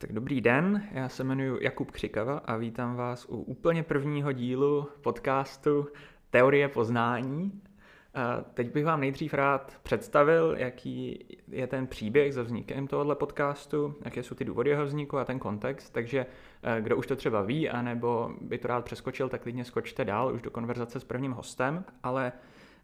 Tak dobrý den, já se jmenuji Jakub Křikava a vítám vás u úplně prvního dílu podcastu Teorie poznání. A teď bych vám nejdřív rád představil, jaký je ten příběh za vznikem tohoto podcastu, jaké jsou ty důvody jeho vzniku a ten kontext, takže eh, kdo už to třeba ví, anebo by to rád přeskočil, tak klidně skočte dál už do konverzace s prvním hostem, ale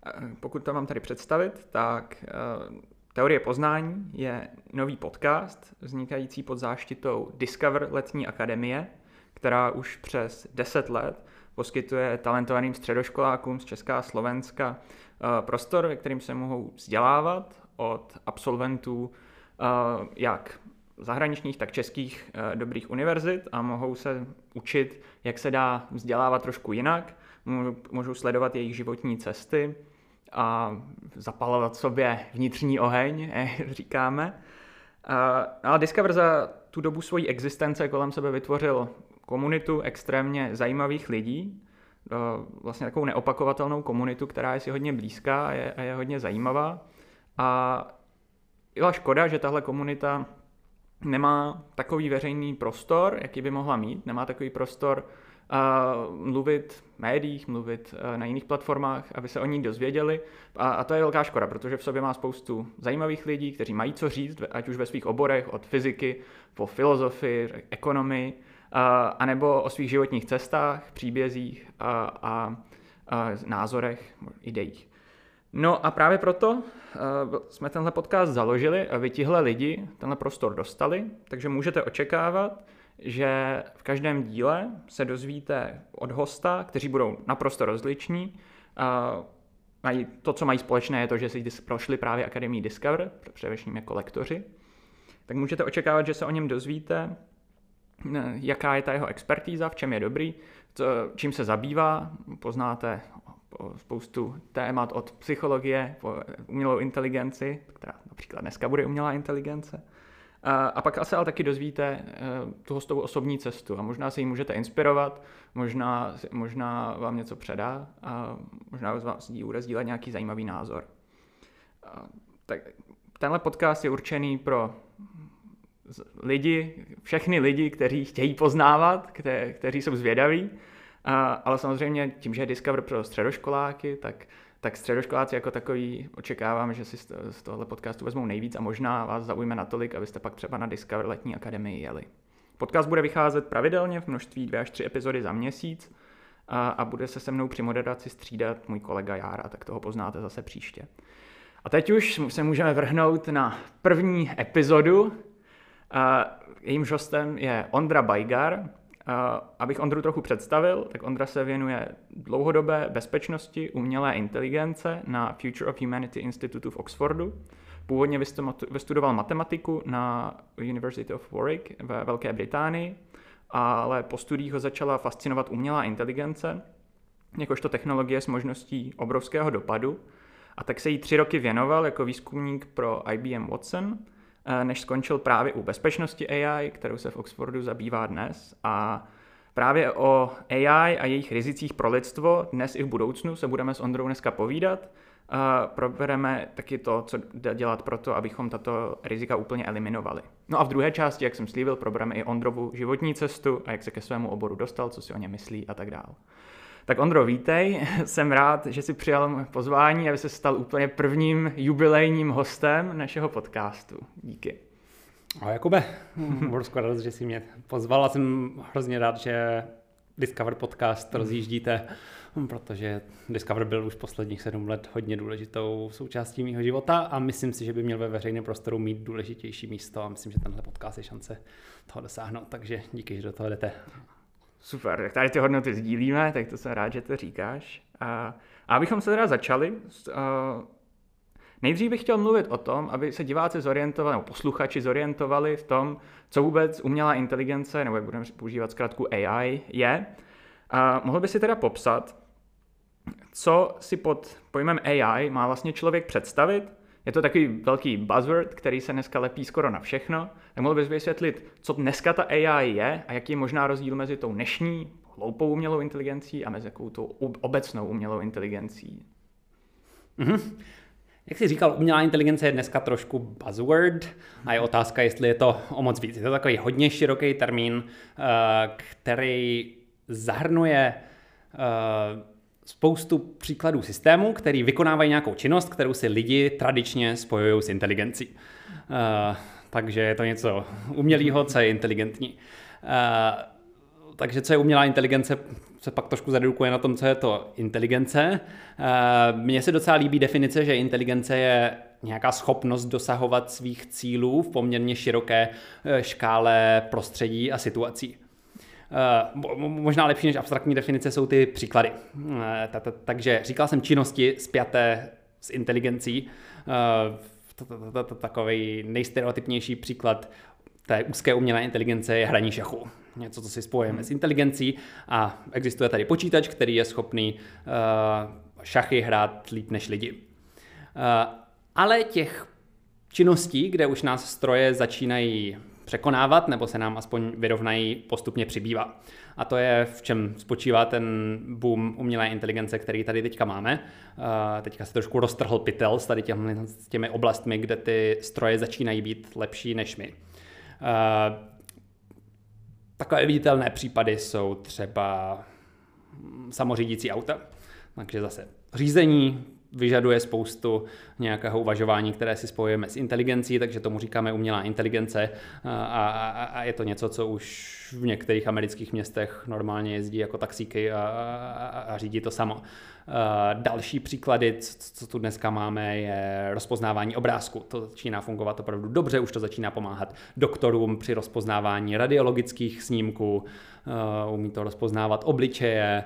eh, pokud to mám tady představit, tak eh, Teorie poznání je nový podcast vznikající pod záštitou Discover Letní akademie, která už přes 10 let poskytuje talentovaným středoškolákům z Česká a Slovenska eh, prostor, ve kterým se mohou vzdělávat od absolventů eh, jak zahraničních, tak českých eh, dobrých univerzit a mohou se učit, jak se dá vzdělávat trošku jinak, můžou sledovat jejich životní cesty, a zapalovat sobě vnitřní oheň, říkáme. A Discover za tu dobu svojí existence kolem sebe vytvořil komunitu extrémně zajímavých lidí, vlastně takovou neopakovatelnou komunitu, která je si hodně blízká a je, a je hodně zajímavá. A byla škoda, že tahle komunita nemá takový veřejný prostor, jaký by mohla mít, nemá takový prostor mluvit v médiích, mluvit uh, na jiných platformách, aby se o ní dozvěděli. A, a to je velká škoda, protože v sobě má spoustu zajímavých lidí, kteří mají co říct, ať už ve svých oborech, od fyziky po filozofii, ekonomii, uh, anebo o svých životních cestách, příbězích a, a, a názorech, ideích. No a právě proto uh, jsme tenhle podcast založili a vy tihle lidi tenhle prostor dostali, takže můžete očekávat, že v každém díle se dozvíte od hosta, kteří budou naprosto rozliční. Mají, to, co mají společné, je to, že si prošli právě Akademii Discover, především jako lektoři. Tak můžete očekávat, že se o něm dozvíte, jaká je ta jeho expertíza, v čem je dobrý, čím se zabývá, poznáte spoustu témat od psychologie po umělou inteligenci, která například dneska bude umělá inteligence, a, a pak asi ale taky dozvíte uh, tu hostovou osobní cestu a možná se jí můžete inspirovat, možná, možná vám něco předá a možná vás bude sdílet nějaký zajímavý názor. Uh, tak tenhle podcast je určený pro lidi, všechny lidi, kteří chtějí poznávat, kte, kteří jsou zvědaví, a, ale samozřejmě tím, že je Discover pro středoškoláky, tak tak středoškoláci jako takový očekávám, že si z tohohle podcastu vezmou nejvíc a možná vás zaujme natolik, abyste pak třeba na Discover letní akademii jeli. Podcast bude vycházet pravidelně v množství dvě až tři epizody za měsíc a, a bude se se mnou při moderaci střídat můj kolega Jára, tak toho poznáte zase příště. A teď už se můžeme vrhnout na první epizodu. A jejímž hostem je Ondra Bajgar, abych Ondru trochu představil, tak Ondra se věnuje dlouhodobé bezpečnosti umělé inteligence na Future of Humanity Institute v Oxfordu. Původně vystudoval matematiku na University of Warwick ve Velké Británii, ale po studiích ho začala fascinovat umělá inteligence, jakožto technologie s možností obrovského dopadu, a tak se jí tři roky věnoval jako výzkumník pro IBM Watson – Eh, než skončil právě u bezpečnosti AI, kterou se v Oxfordu zabývá dnes. A právě o AI a jejich rizicích pro lidstvo dnes i v budoucnu se budeme s Ondrou dneska povídat. A probereme taky to, co jde dělat pro to, abychom tato rizika úplně eliminovali. No a v druhé části, jak jsem slíbil, probereme i Ondrovu životní cestu a jak se ke svému oboru dostal, co si o něm myslí a tak dále. Tak Ondro, vítej. Jsem rád, že jsi přijal pozvání, aby se stal úplně prvním jubilejním hostem našeho podcastu. Díky. Ahoj Jakube, budu skvěle že jsi mě pozval a jsem hrozně rád, že Discover podcast rozjíždíte, protože Discover byl už posledních sedm let hodně důležitou součástí mého života a myslím si, že by měl ve veřejném prostoru mít důležitější místo a myslím, že tenhle podcast je šance toho dosáhnout, takže díky, že do toho jdete. Super, tak tady ty hodnoty sdílíme, tak to jsem rád, že to říkáš. A, a abychom se teda začali, uh, nejdřív bych chtěl mluvit o tom, aby se diváci zorientovali, nebo posluchači zorientovali v tom, co vůbec umělá inteligence, nebo jak budeme používat zkrátku AI, je. A mohl by si teda popsat, co si pod pojmem AI má vlastně člověk představit je to takový velký buzzword, který se dneska lepí skoro na všechno. Tak mohl bys vysvětlit, co dneska ta AI je a jaký je možná rozdíl mezi tou dnešní hloupou umělou inteligencí a mezi jakou tou obecnou umělou inteligencí? Mm-hmm. jak jsi říkal, umělá inteligence je dneska trošku buzzword a je otázka, jestli je to o moc víc. Je to takový hodně široký termín, eh, který zahrnuje eh, spoustu příkladů systémů, který vykonávají nějakou činnost, kterou si lidi tradičně spojují s inteligencí. Uh, takže je to něco umělého, co je inteligentní. Uh, takže co je umělá inteligence, se pak trošku zredukuje na tom, co je to inteligence. Uh, mně se docela líbí definice, že inteligence je nějaká schopnost dosahovat svých cílů v poměrně široké škále prostředí a situací. Uh, možná lepší než abstraktní definice jsou ty příklady. Uh, takže říkal jsem činnosti spjaté s inteligencí. Uh, takový nejstereotypnější příklad té úzké umělé inteligence je hraní šachu. Něco, co si spojujeme s inteligencí a existuje tady počítač, který je schopný šachy hrát líp než lidi. Ale těch činností, kde už nás stroje začínají překonávat, nebo se nám aspoň vyrovnají, postupně přibývá. A to je v čem spočívá ten boom umělé inteligence, který tady teďka máme. Teďka se trošku roztrhl pytel s tady těmi, s těmi oblastmi, kde ty stroje začínají být lepší než my. Takové viditelné případy jsou třeba samořídící auta. Takže zase řízení, vyžaduje spoustu nějakého uvažování, které si spojujeme s inteligencí, takže tomu říkáme umělá inteligence a, a, a je to něco, co už v některých amerických městech normálně jezdí jako taxíky a, a, a řídí to samo. Další příklady, co tu dneska máme, je rozpoznávání obrázku. To začíná fungovat opravdu dobře, už to začíná pomáhat doktorům při rozpoznávání radiologických snímků, umí to rozpoznávat obličeje,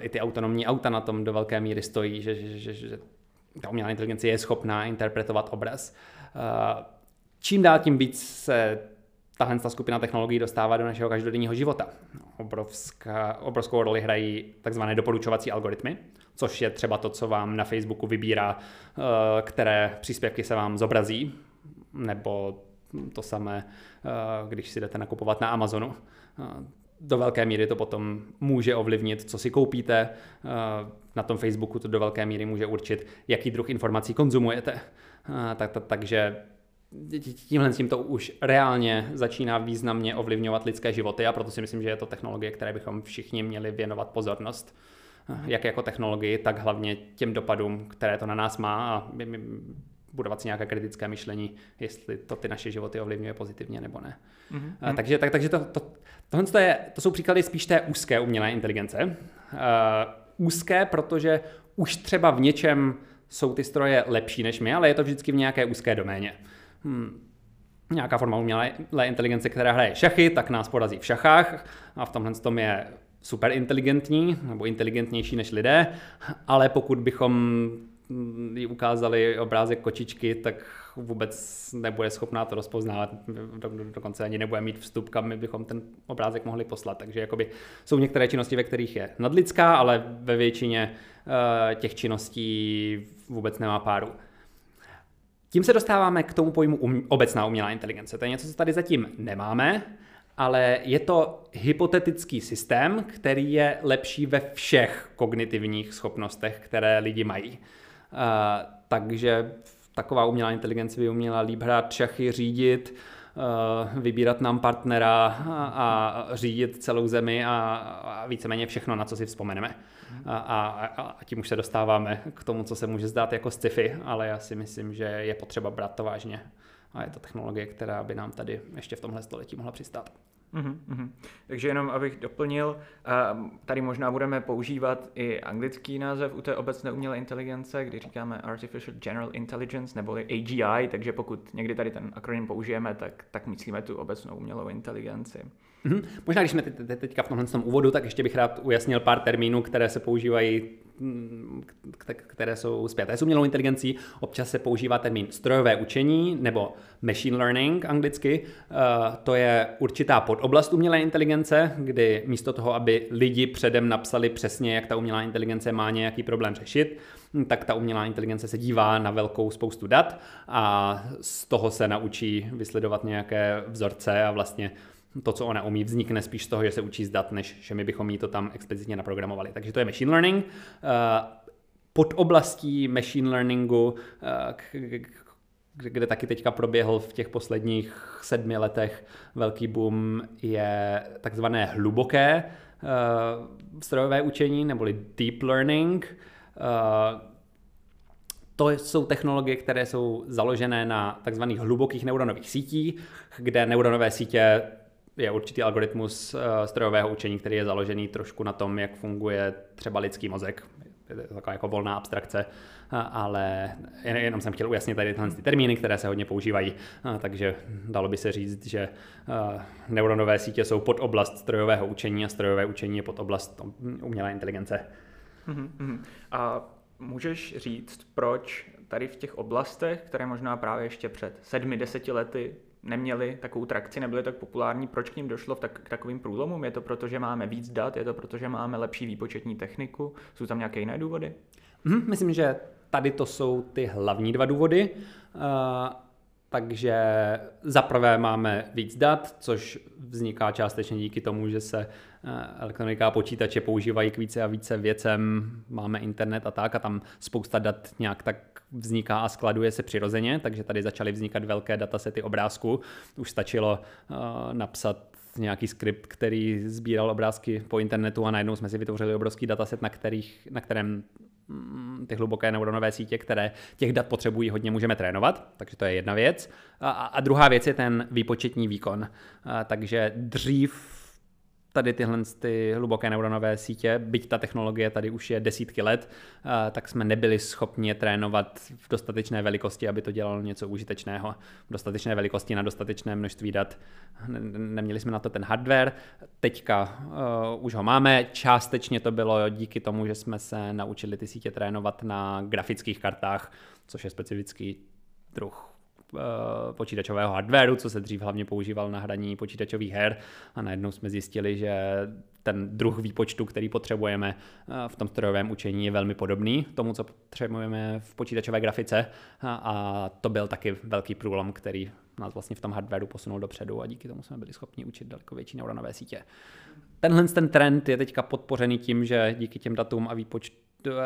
i ty autonomní auta na tom do velké míry stojí, že, že, že, že ta umělá inteligence je schopná interpretovat obraz. Čím dál tím víc se tahle ta skupina technologií dostává do našeho každodenního života. Obrovská, obrovskou roli hrají takzvané doporučovací algoritmy, což je třeba to, co vám na Facebooku vybírá, které příspěvky se vám zobrazí, nebo to samé, když si jdete nakupovat na Amazonu do velké míry to potom může ovlivnit, co si koupíte. Eh, na tom Facebooku to do velké míry může určit, jaký druh informací konzumujete. Eh, tak, tak, takže tímhle s tím to už reálně začíná významně ovlivňovat lidské životy a proto si myslím, že je to technologie, které bychom všichni měli věnovat pozornost. Eh, jak jako technologii, tak hlavně těm dopadům, které to na nás má a budovat si nějaké kritické myšlení, jestli to ty naše životy ovlivňuje pozitivně nebo ne. Mm-hmm. takže tak, takže to, to, tohle to, je, to jsou příklady spíš té úzké umělé inteligence. Uh, úzké, protože už třeba v něčem jsou ty stroje lepší než my, ale je to vždycky v nějaké úzké doméně. Hmm. Nějaká forma umělé inteligence, která hraje šachy, tak nás porazí v šachách a v tomhle tom je super inteligentní nebo inteligentnější než lidé, ale pokud bychom jí ukázali obrázek kočičky, tak vůbec nebude schopná to rozpoznávat, do, do, dokonce ani nebude mít vstup, kam my bychom ten obrázek mohli poslat. Takže jakoby jsou některé činnosti, ve kterých je nadlidská, ale ve většině uh, těch činností vůbec nemá páru. Tím se dostáváme k tomu pojmu um, obecná umělá inteligence. To je něco, co tady zatím nemáme, ale je to hypotetický systém, který je lepší ve všech kognitivních schopnostech, které lidi mají. Uh, takže taková umělá inteligence by uměla líp hrát šachy, řídit, uh, vybírat nám partnera a, řídit celou zemi a, a víceméně všechno, na co si vzpomeneme. A, a, a tím už se dostáváme k tomu, co se může zdát jako sci-fi, ale já si myslím, že je potřeba brát to vážně. A je to technologie, která by nám tady ještě v tomhle století mohla přistát. Mm-hmm. Takže jenom abych doplnil, tady možná budeme používat i anglický název u té obecné umělé inteligence, kdy říkáme Artificial General Intelligence neboli AGI, takže pokud někdy tady ten akronym použijeme, tak, tak myslíme tu obecnou umělou inteligenci. Mm-hmm. Možná, když jsme teď, teďka v tomhle tom úvodu, tak ještě bych rád ujasnil pár termínů, které se používají které jsou zpěté s umělou inteligencí. Občas se používá termín strojové učení nebo machine learning anglicky. Eh, to je určitá podoblast umělé inteligence, kdy místo toho, aby lidi předem napsali přesně, jak ta umělá inteligence má nějaký problém řešit, tak ta umělá inteligence se dívá na velkou spoustu dat a z toho se naučí vysledovat nějaké vzorce a vlastně to, co ona umí, vznikne spíš z toho, že se učí zdat, než že my bychom jí to tam explicitně naprogramovali. Takže to je machine learning. Uh, pod oblastí machine learningu, kde taky teďka proběhl v těch posledních sedmi letech velký boom, je takzvané hluboké strojové učení, neboli deep learning. To jsou technologie, které jsou založené na takzvaných hlubokých neuronových sítích, kde neuronové sítě je určitý algoritmus strojového učení, který je založený trošku na tom, jak funguje třeba lidský mozek. Je to taková jako volná abstrakce, ale jenom jsem chtěl ujasnit tady tyhle ty termíny, které se hodně používají, takže dalo by se říct, že neuronové sítě jsou pod oblast strojového učení a strojové učení je pod oblast umělé inteligence. Mhm, a můžeš říct, proč tady v těch oblastech, které možná právě ještě před sedmi, deseti lety neměli takovou trakci, nebyly tak populární, proč k ním došlo v tak, k takovým průlomům? Je to proto, že máme víc dat, je to proto, že máme lepší výpočetní techniku, jsou tam nějaké jiné důvody? Hmm, myslím, že tady to jsou ty hlavní dva důvody. Uh, takže zaprvé máme víc dat, což vzniká částečně díky tomu, že se eh, elektronika a počítače používají k více a více věcem, máme internet a tak a tam spousta dat nějak tak vzniká a skladuje se přirozeně, takže tady začaly vznikat velké datasety obrázků. Už stačilo uh, napsat nějaký skript, který sbíral obrázky po internetu a najednou jsme si vytvořili obrovský dataset, na, kterých, na kterém mm, ty hluboké neuronové sítě, které těch dat potřebují hodně, můžeme trénovat, takže to je jedna věc. A, a druhá věc je ten výpočetní výkon. A, takže dřív tady tyhle ty hluboké neuronové sítě, byť ta technologie tady už je desítky let, tak jsme nebyli schopni je trénovat v dostatečné velikosti, aby to dělalo něco užitečného. V dostatečné velikosti na dostatečné množství dat. Neměli jsme na to ten hardware, teďka uh, už ho máme. Částečně to bylo díky tomu, že jsme se naučili ty sítě trénovat na grafických kartách, což je specifický druh Eh, počítačového hardwareu, co se dřív hlavně používal na hraní počítačových her a najednou jsme zjistili, že ten druh výpočtu, který potřebujeme eh, v tom strojovém učení je velmi podobný tomu, co potřebujeme v počítačové grafice a to byl taky velký průlom, který nás vlastně v tom hardwareu posunul dopředu a díky tomu jsme byli schopni učit daleko větší neuronové sítě. Tenhle ten trend je teďka podpořený tím, že díky těm datům a výpočtu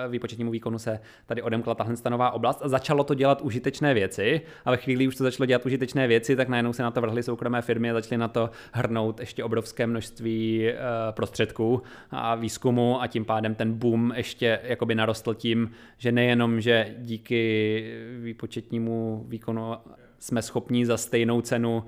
výpočetnímu výkonu se tady odemkla tahle stanová oblast a začalo to dělat užitečné věci. A ve chvíli už to začalo dělat užitečné věci, tak najednou se na to vrhly soukromé firmy a začaly na to hrnout ještě obrovské množství eh, prostředků a výzkumu a tím pádem ten boom ještě jakoby narostl tím, že nejenom, že díky výpočetnímu výkonu jsme schopni za stejnou cenu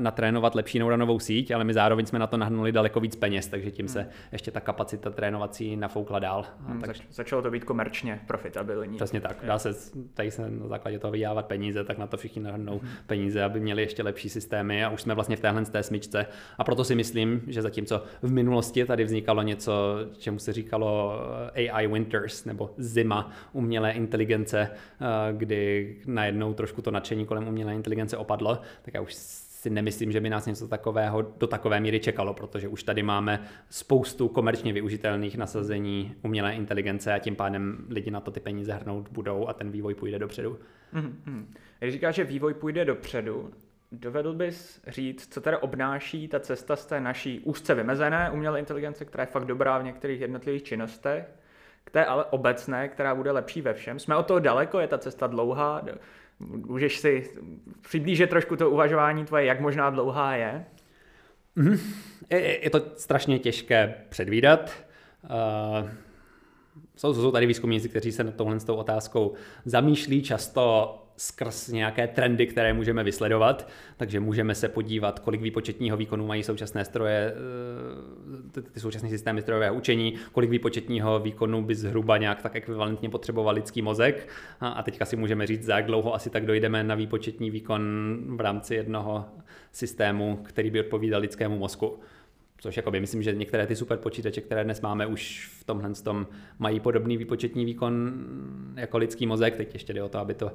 natrénovat lepší neuronovou síť, ale my zároveň jsme na to nahnuli daleko víc peněz, takže tím se hmm. ještě ta kapacita trénovací nafoukla dál. Hmm, tak... Začalo to být komerčně profitabilní. Přesně tak. Dá se tady se na základě toho vyjávat peníze, tak na to všichni nahrnou hmm. peníze, aby měli ještě lepší systémy a už jsme vlastně v téhle té smyčce. A proto si myslím, že zatímco v minulosti tady vznikalo něco, čemu se říkalo eh, AI Winters nebo zima umělé inteligence, eh, kdy najednou trošku to nadšení kolem umělé inteligence opadlo, tak já už si nemyslím, že by nás něco takového do takové míry čekalo, protože už tady máme spoustu komerčně využitelných nasazení umělé inteligence a tím pádem lidi na to ty peníze hrnout budou a ten vývoj půjde dopředu. Mm-hmm. Když říkáš, že vývoj půjde dopředu, dovedl bys říct, co teda obnáší ta cesta z té naší úzce vymezené umělé inteligence, která je fakt dobrá v některých jednotlivých činnostech, k té ale obecné, která bude lepší ve všem. Jsme od toho daleko, je ta cesta dlouhá, Můžeš si přiblížit trošku to uvažování tvoje, jak možná dlouhá je? Mm-hmm. Je, je to strašně těžké předvídat. Uh, jsou, jsou tady výzkumníci, kteří se na tohle s tou otázkou zamýšlí často skrz nějaké trendy, které můžeme vysledovat, takže můžeme se podívat, kolik výpočetního výkonu mají současné stroje, eh, ty současné systémy strojového učení, kolik výpočetního výkonu by zhruba nějak tak ekvivalentně potřeboval lidský mozek a teďka si můžeme říct, za jak dlouho asi tak dojdeme na výpočetní výkon v rámci jednoho systému, který by odpovídal lidskému mozku. Což jakoby myslím, že některé ty super počítače, které dnes máme, už v tomhle tom mají podobný výpočetní výkon jako lidský mozek. Teď ještě jde o to, aby to uh,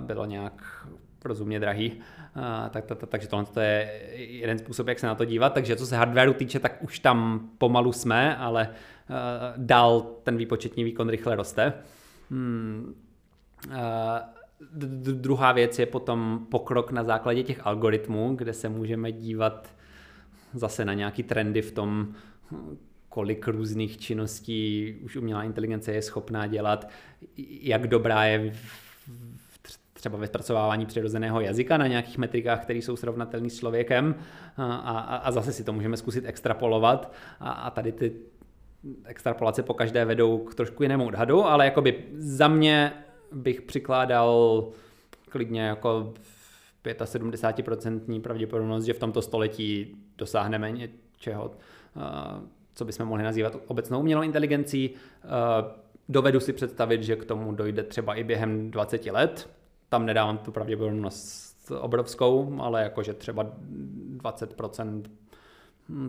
bylo nějak rozumně drahý. Uh, tak, tak, tak, takže tohle to je jeden způsob, jak se na to dívat. Takže co se hardwareu týče, tak už tam pomalu jsme, ale uh, dál ten výpočetní výkon rychle roste. Hmm. Uh, druhá věc je potom pokrok na základě těch algoritmů, kde se můžeme dívat zase na nějaký trendy v tom, kolik různých činností už umělá inteligence je schopná dělat, jak dobrá je třeba ve zpracovávání přirozeného jazyka na nějakých metrikách, které jsou srovnatelné s člověkem. A, a, zase si to můžeme zkusit extrapolovat. A, a tady ty extrapolace po každé vedou k trošku jinému odhadu, ale jakoby za mě bych přikládal klidně jako 75% pravděpodobnost, že v tomto století dosáhneme něčeho, co bychom mohli nazývat obecnou umělou inteligencí. Dovedu si představit, že k tomu dojde třeba i během 20 let. Tam nedávám tu pravděpodobnost obrovskou, ale jakože třeba 20%,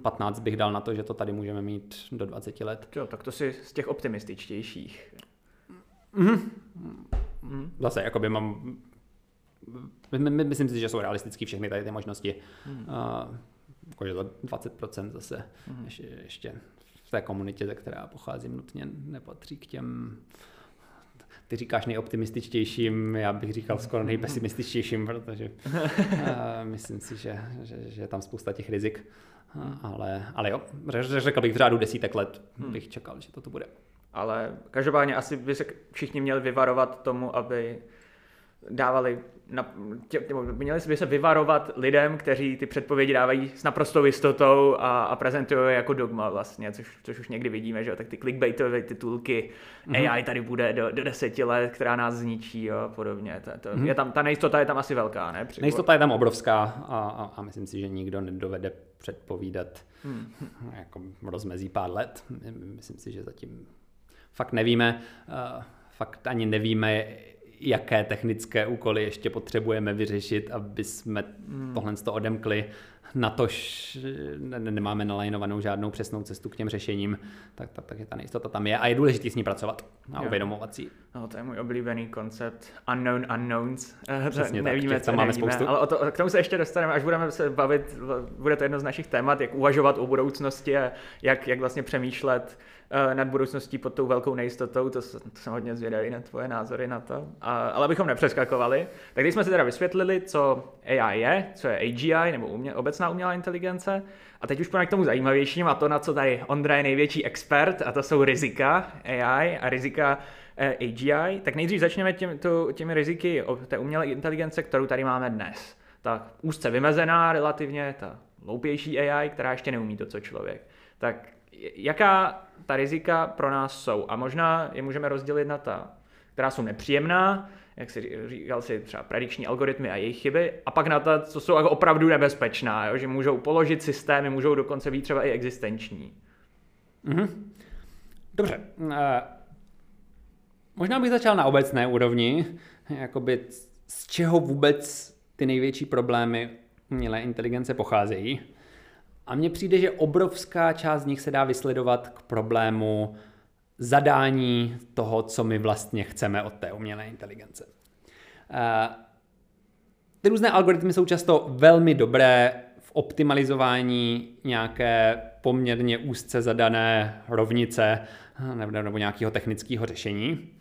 15 bych dal na to, že to tady můžeme mít do 20 let. Jo, tak to si z těch optimističtějších. Mm-hmm. Zase, jakoby mám Myslím si, že jsou realistické všechny tady ty možnosti. Hmm. Uh, jakože to 20% zase hmm. ještě, ještě v té komunitě, ze která pocházím, nutně nepatří k těm ty říkáš nejoptimističtějším, já bych říkal skoro nejpesimističtějším, protože uh, myslím si, že, že, že je tam spousta těch rizik. Uh, ale, ale jo, řekl bych v řádu desítek let hmm. bych čekal, že to tu bude. Ale každopádně asi by se všichni měli vyvarovat tomu, aby dávali, na, tě, měli by se vyvarovat lidem, kteří ty předpovědi dávají s naprostou jistotou a, a prezentují je jako dogma vlastně, což, což už někdy vidíme, že jo, tak ty clickbaitové titulky, mm-hmm. AI tady bude do, do deseti let, která nás zničí jo, a podobně. To, to, mm-hmm. je tam, ta nejistota je tam asi velká, ne? Při... Nejistota je tam obrovská a, a, a myslím si, že nikdo nedovede předpovídat mm. jako rozmezí pár let. Myslím si, že zatím fakt nevíme, uh, fakt ani nevíme, jaké technické úkoly ještě potřebujeme vyřešit, aby jsme hmm. tohle to odemkli. Na tož nemáme nalajnovanou žádnou přesnou cestu k těm řešením, tak, tak, tak je ta nejistota tam je a je důležité s ní pracovat a uvědomovat si. No, to je můj oblíbený koncept unknown unknowns. Eh, Přesně nevíme, tak, co máme nevíme, spoustu. ale o to, k tomu se ještě dostaneme, až budeme se bavit, bude to jedno z našich témat, jak uvažovat o budoucnosti a jak, jak vlastně přemýšlet Eh, nad budoucností pod tou velkou nejistotou, to, to jsem hodně zvědavý na tvoje názory na to, a, ale abychom nepřeskakovali, tak když jsme si teda vysvětlili, co AI je, co je AGI, nebo umě, obecná umělá inteligence, a teď už půjdeme k tomu zajímavějším, a to, na co tady Ondra je největší expert, a to jsou rizika AI a rizika AGI, tak nejdřív začneme těm, to, těmi riziky té umělé inteligence, kterou tady máme dnes. Ta úzce vymezená relativně, ta loupější AI, která ještě neumí to, co člověk. Tak jaká ta rizika pro nás jsou. A možná je můžeme rozdělit na ta, která jsou nepříjemná, jak si říkal si třeba predikční algoritmy a jejich chyby, a pak na ta, co jsou jako opravdu nebezpečná, jo? že můžou položit systémy, můžou dokonce být třeba i existenční. Mm-hmm. Dobře. Možná bych začal na obecné úrovni, jakoby z čeho vůbec ty největší problémy umělé inteligence pocházejí. A mně přijde, že obrovská část z nich se dá vysledovat k problému zadání toho, co my vlastně chceme od té umělé inteligence. Eh, ty různé algoritmy jsou často velmi dobré v optimalizování nějaké poměrně úzce zadané rovnice eh, nebo nějakého technického řešení.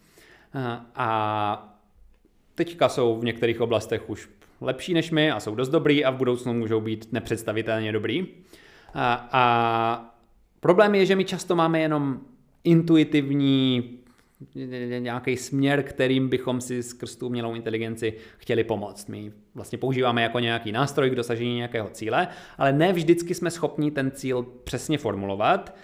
A teďka jsou v některých oblastech už lepší než my a jsou dost dobrý a v budoucnu můžou být nepředstavitelně dobrý. A, a problém je, že my často máme jenom intuitivní nějaký směr, kterým bychom si skrz tu umělou inteligenci chtěli pomoct. My vlastně používáme jako nějaký nástroj k dosažení nějakého cíle, ale ne vždycky jsme schopni ten cíl přesně formulovat.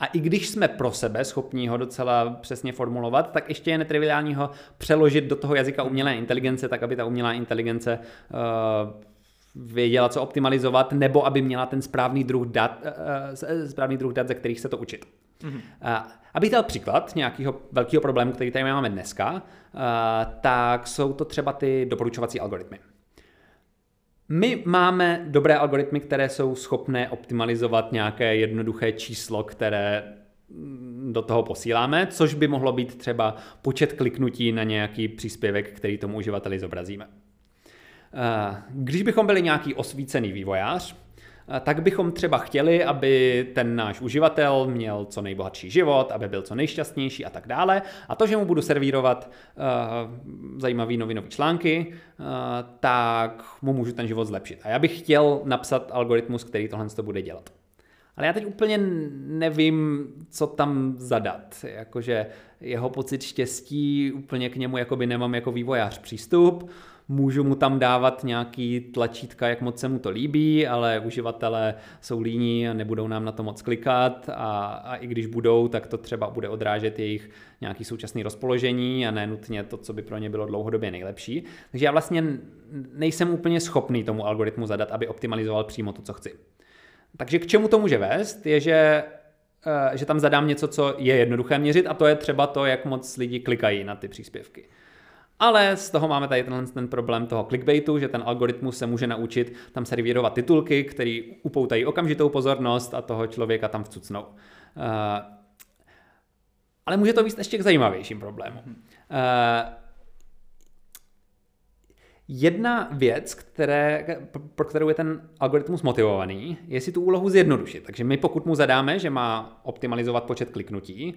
A i když jsme pro sebe schopni ho docela přesně formulovat, tak ještě je netriviální ho přeložit do toho jazyka umělé inteligence, tak aby ta umělá inteligence uh, věděla, co optimalizovat, nebo aby měla ten správný druh dat, uh, správný druh dat, ze kterých se to učit. Mm-hmm. Uh, abych dal příklad nějakého velkého problému, který tady máme dneska, uh, tak jsou to třeba ty doporučovací algoritmy. My máme dobré algoritmy, které jsou schopné optimalizovat nějaké jednoduché číslo, které mm, do toho posíláme, což by mohlo být třeba počet kliknutí na nějaký příspěvek, který tomu uživateli zobrazíme. Eh, když bychom byli nějaký osvícený vývojář, tak bychom třeba chtěli, aby ten náš uživatel měl co nejbohatší život, aby byl co nejšťastnější a tak dále. A to, že mu budu servírovat uh, zajímavý novinový články, uh, tak mu můžu ten život zlepšit. A já bych chtěl napsat algoritmus, který tohle to bude dělat. Ale já teď úplně nevím, co tam zadat. Jakože jeho pocit štěstí, úplně k němu jakoby nemám jako vývojář přístup můžu mu tam dávat nějaký tlačítka, jak moc se mu to líbí, ale uživatelé jsou líní a nebudou nám na to moc klikat a, a i když budou, tak to třeba bude odrážet jejich nějaký současný rozpoložení a ne nutně to, co by pro ně bylo dlouhodobě nejlepší. Takže já vlastně nejsem úplně schopný tomu algoritmu zadat, aby optimalizoval přímo to, co chci. Takže k čemu to může vést, je, že eh, že tam zadám něco, co je jednoduché měřit a to je třeba to, jak moc lidi klikají na ty příspěvky. Ale z toho máme tady tenhle ten problém toho clickbaitu, že ten algoritmus se může naučit tam servírovat titulky, které upoutají okamžitou pozornost a toho člověka tam vcucnou. Uh, ale může to být ještě k zajímavějším problémům. Uh, Jedna věc, které, pro kterou je ten algoritmus motivovaný, je si tu úlohu zjednodušit. Takže my pokud mu zadáme, že má optimalizovat počet kliknutí,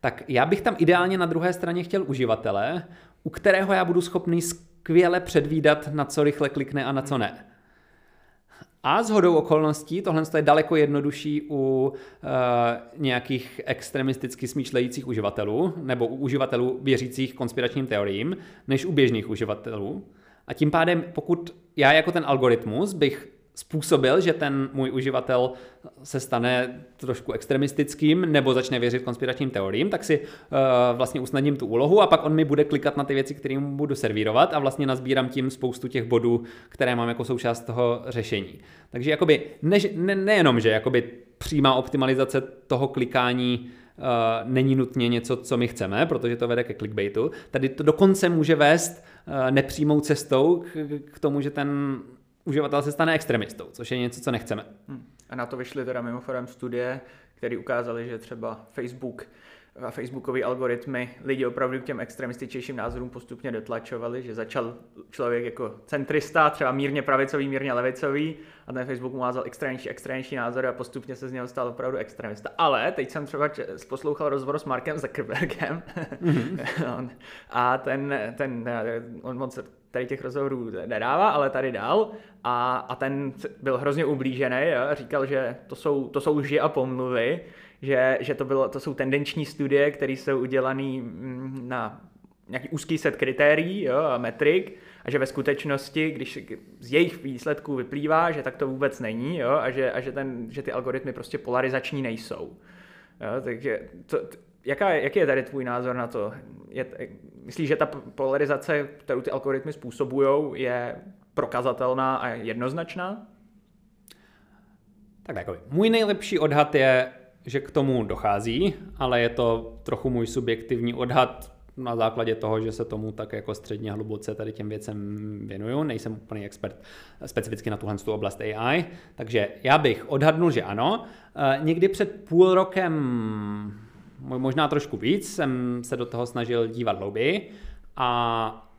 tak já bych tam ideálně na druhé straně chtěl uživatele, u kterého já budu schopný skvěle předvídat, na co rychle klikne a na co ne. A s hodou okolností tohle je daleko jednodušší u uh, nějakých extremisticky smýšlejících uživatelů nebo u uživatelů věřících konspiračním teoriím, než u běžných uživatelů. A tím pádem, pokud já jako ten algoritmus bych způsobil, že ten můj uživatel se stane trošku extremistickým nebo začne věřit konspiračním teoriím, tak si uh, vlastně usnadním tu úlohu a pak on mi bude klikat na ty věci, které mu budu servírovat a vlastně nazbírám tím spoustu těch bodů, které mám jako součást toho řešení. Takže jakoby ne, ne, nejenom, že jakoby přímá optimalizace toho klikání uh, není nutně něco, co my chceme, protože to vede ke clickbaitu. Tady to dokonce může vést uh, nepřímou cestou k, k tomu, že ten uživatel se stane extremistou, což je něco, co nechceme. Hmm. A na to vyšly teda mimochodem studie, které ukázaly, že třeba Facebook a Facebookové algoritmy lidi opravdu k těm extremističtějším názorům postupně dotlačovali, že začal člověk jako centrista, třeba mírně pravicový, mírně levicový a ten Facebook mu házal extrémnější, extrémnější názory a postupně se z něho stal opravdu extremista. Ale teď jsem třeba poslouchal rozhovor s Markem Zuckerbergem mm-hmm. a ten, ten on moc tady těch rozhovorů nedává, ale tady dal a, a ten byl hrozně ublížený, jo? říkal, že to jsou, to jsou lži a pomluvy, že, že to, bylo, to jsou tendenční studie, které jsou udělané mm, na nějaký úzký set kritérií jo, a metrik a že ve skutečnosti, když z jejich výsledků vyplývá, že tak to vůbec není jo, a, že, a že, ten, že ty algoritmy prostě polarizační nejsou. Jo, takže to, jaká, jaký je tady tvůj názor na to? Je, myslíš, že ta polarizace, kterou ty algoritmy způsobují, je prokazatelná a jednoznačná? Tak jako můj nejlepší odhad je, že k tomu dochází, ale je to trochu můj subjektivní odhad na základě toho, že se tomu tak jako středně hluboce tady těm věcem věnuju. Nejsem úplný expert specificky na tuhle oblast AI, takže já bych odhadnul, že ano. Eh, někdy před půl rokem, možná trošku víc, jsem se do toho snažil dívat hlouběji a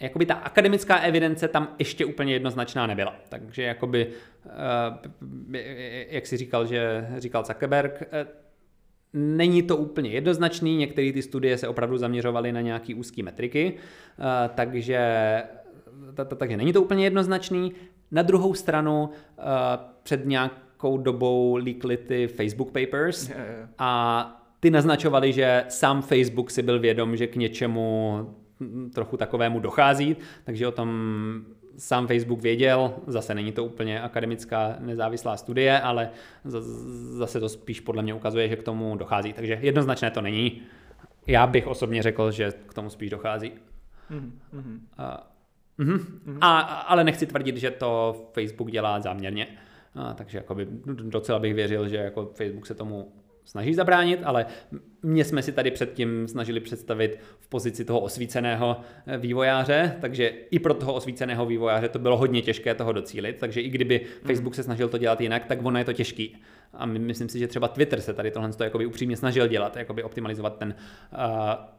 jakoby ta akademická evidence tam ještě úplně jednoznačná nebyla. Takže jakoby, eh, jak si říkal, že říkal Zuckerberg, eh, Není to úplně jednoznačný, některé ty studie se opravdu zaměřovaly na nějaké úzké metriky, eh, takže, takže není to úplně jednoznačný. Na druhou stranu před nějakou dobou líkly ty Facebook Papers a ty naznačovali, že sám Facebook si byl vědom, že k něčemu trochu takovému dochází, takže o tom sám Facebook věděl, zase není to úplně akademická nezávislá studie, ale zase to spíš podle mě ukazuje, že k tomu dochází. Takže jednoznačné to není. Já bych osobně řekl, že k tomu spíš dochází. Mm-hmm. A, mm-hmm. Mm-hmm. A, ale nechci tvrdit, že to Facebook dělá záměrně. A, takže jakoby docela bych věřil, že jako Facebook se tomu snaží zabránit, ale mě jsme si tady předtím snažili představit v pozici toho osvíceného eh, vývojáře, takže i pro toho osvíceného vývojáře to bylo hodně těžké toho docílit, takže i kdyby hmm. Facebook se snažil to dělat jinak, tak ono je to těžký. A myslím si, že třeba Twitter se tady tohle jakoby upřímně snažil dělat, jakoby optimalizovat ten uh,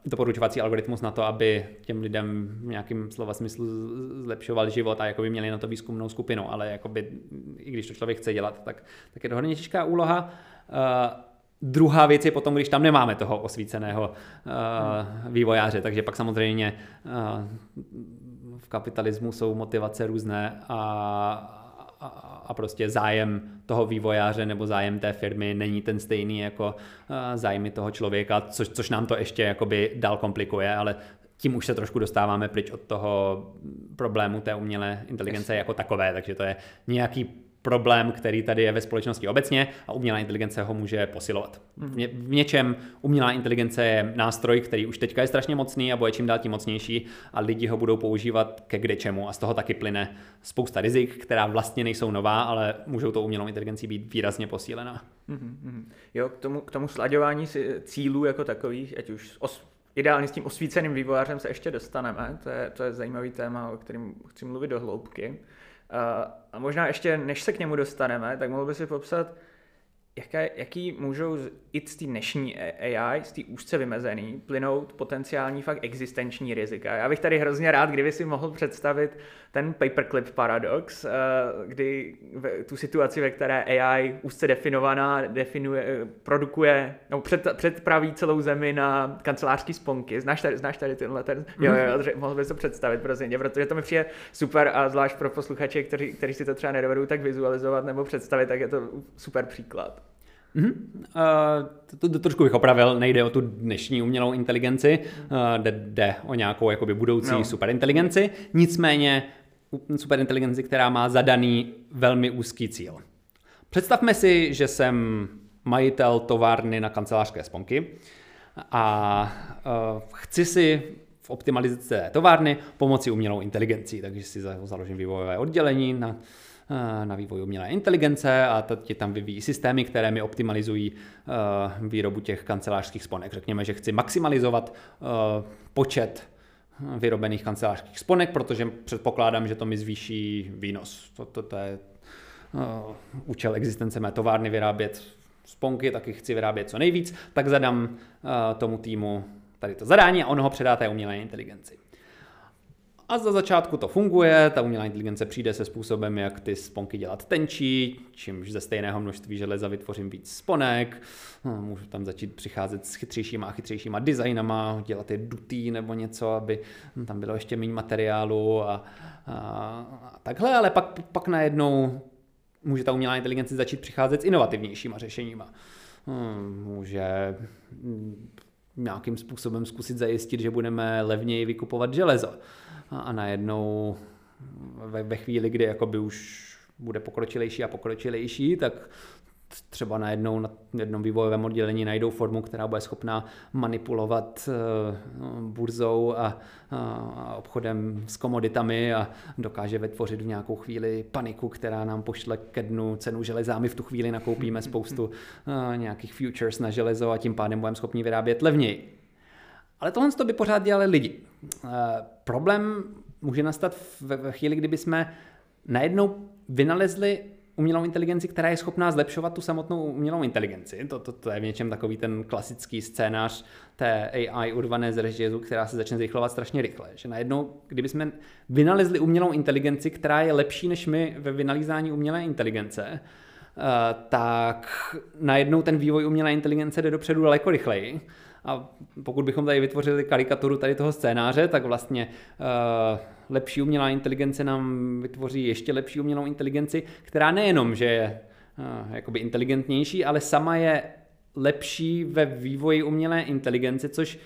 doporučovací algoritmus na to, aby těm lidem v nějakým slova smyslu zlepšoval život a jakoby měli na to výzkumnou skupinu, ale jakoby, i když to člověk chce dělat, tak, tak je to hodně těžká úloha. Uh, Druhá věc je potom, když tam nemáme toho osvíceného uh, vývojáře, takže pak samozřejmě uh, v kapitalismu jsou motivace různé a, a prostě zájem toho vývojáře nebo zájem té firmy není ten stejný jako zájmy toho člověka, což, což nám to ještě jakoby dál komplikuje, ale tím už se trošku dostáváme pryč od toho problému té umělé inteligence jako takové, takže to je nějaký problém, který tady je ve společnosti obecně a umělá inteligence ho může posilovat. V, ně, v něčem umělá inteligence je nástroj, který už teďka je strašně mocný a bude čím dál tím mocnější a lidi ho budou používat ke kde čemu a z toho taky plyne spousta rizik, která vlastně nejsou nová, ale můžou to umělou inteligencí být výrazně posílená. Mm-hmm. Jo, k tomu, k tomu slaďování cílů jako takových, ať už os, ideálně s tím osvíceným vývojářem se ještě dostaneme, to je, to je zajímavý téma, o kterém chci mluvit do hloubky. A možná ještě, než se k němu dostaneme, tak mohl by si popsat, jaké, jaký můžou i z té dnešní AI, z té úzce vymezený, plynout potenciální fakt existenční rizika. Já bych tady hrozně rád, kdyby si mohl představit ten paperclip paradox, eh, kdy tu situaci, ve které AI úzce definovaná definuje, produkuje, no před, předpraví celou zemi na kancelářský sponky. Znáš tady, znáš tady tenhle ten? Jo, jo, mhm. mohl bys to představit, prosím protože to mi přijde super a zvlášť pro posluchače, kteří, kteří si to třeba nedovedou tak vizualizovat nebo představit, tak je to super příklad. Mm-hmm. Uh, to, to trošku bych opravil, nejde o tu dnešní umělou inteligenci, uh, jde, jde o nějakou jakoby budoucí no. superinteligenci, nicméně superinteligenci, která má zadaný velmi úzký cíl. Představme si, že jsem majitel továrny na kancelářské sponky a uh, chci si v optimalizaci té továrny pomocí umělou inteligencí, takže si založím vývojové oddělení na na vývoj umělé inteligence a teď tam vyvíjí systémy, které mi optimalizují eh, výrobu těch kancelářských sponek. Řekněme, že chci maximalizovat eh, počet vyrobených kancelářských sponek, protože předpokládám, že to mi zvýší výnos. To, to, to je účel existence mé továrny vyrábět sponky, taky chci vyrábět co nejvíc, tak zadám tomu týmu tady to zadání a on ho předá té umělé inteligenci. A za začátku to funguje, ta umělá inteligence přijde se způsobem, jak ty sponky dělat tenčí, čímž ze stejného množství železa vytvořím víc sponek, no, můžu tam začít přicházet s chytřejšíma a chytřejšíma designama, dělat je dutý nebo něco, aby tam bylo ještě méně materiálu a, a, a takhle, ale pak, pak najednou může ta umělá inteligence začít přicházet s inovativnějšíma řešeníma. Hmm, může nějakým způsobem zkusit zajistit, že budeme levněji vykupovat železo a, a najednou ve, ve chvíli, kdy jakoby už bude pokročilejší a pokročilejší, tak třeba najednou na jednom vývojovém oddělení najdou formu, která bude schopná manipulovat uh, burzou a, a obchodem s komoditami a dokáže vytvořit v nějakou chvíli paniku, která nám pošle ke dnu cenu železa. My v tu chvíli nakoupíme spoustu uh, nějakých futures na železo a tím pádem budeme schopni vyrábět levněji. Ale tohle by pořád dělali lidi. Uh, problém může nastat ve chvíli, kdyby jsme najednou vynalezli umělou inteligenci, která je schopná zlepšovat tu samotnou umělou inteligenci. To, to, to je v něčem takový ten klasický scénář té AI urvané z režizu, která se začne zrychlovat strašně rychle. Že najednou, kdyby jsme vynalezli umělou inteligenci, která je lepší než my ve vynalízání umělé inteligence, uh, tak najednou ten vývoj umělé inteligence jde dopředu daleko rychleji a pokud bychom tady vytvořili karikaturu tady toho scénáře, tak vlastně uh, lepší umělá inteligence nám vytvoří ještě lepší umělou inteligenci, která nejenom, že je uh, jakoby inteligentnější, ale sama je lepší ve vývoji umělé inteligence, což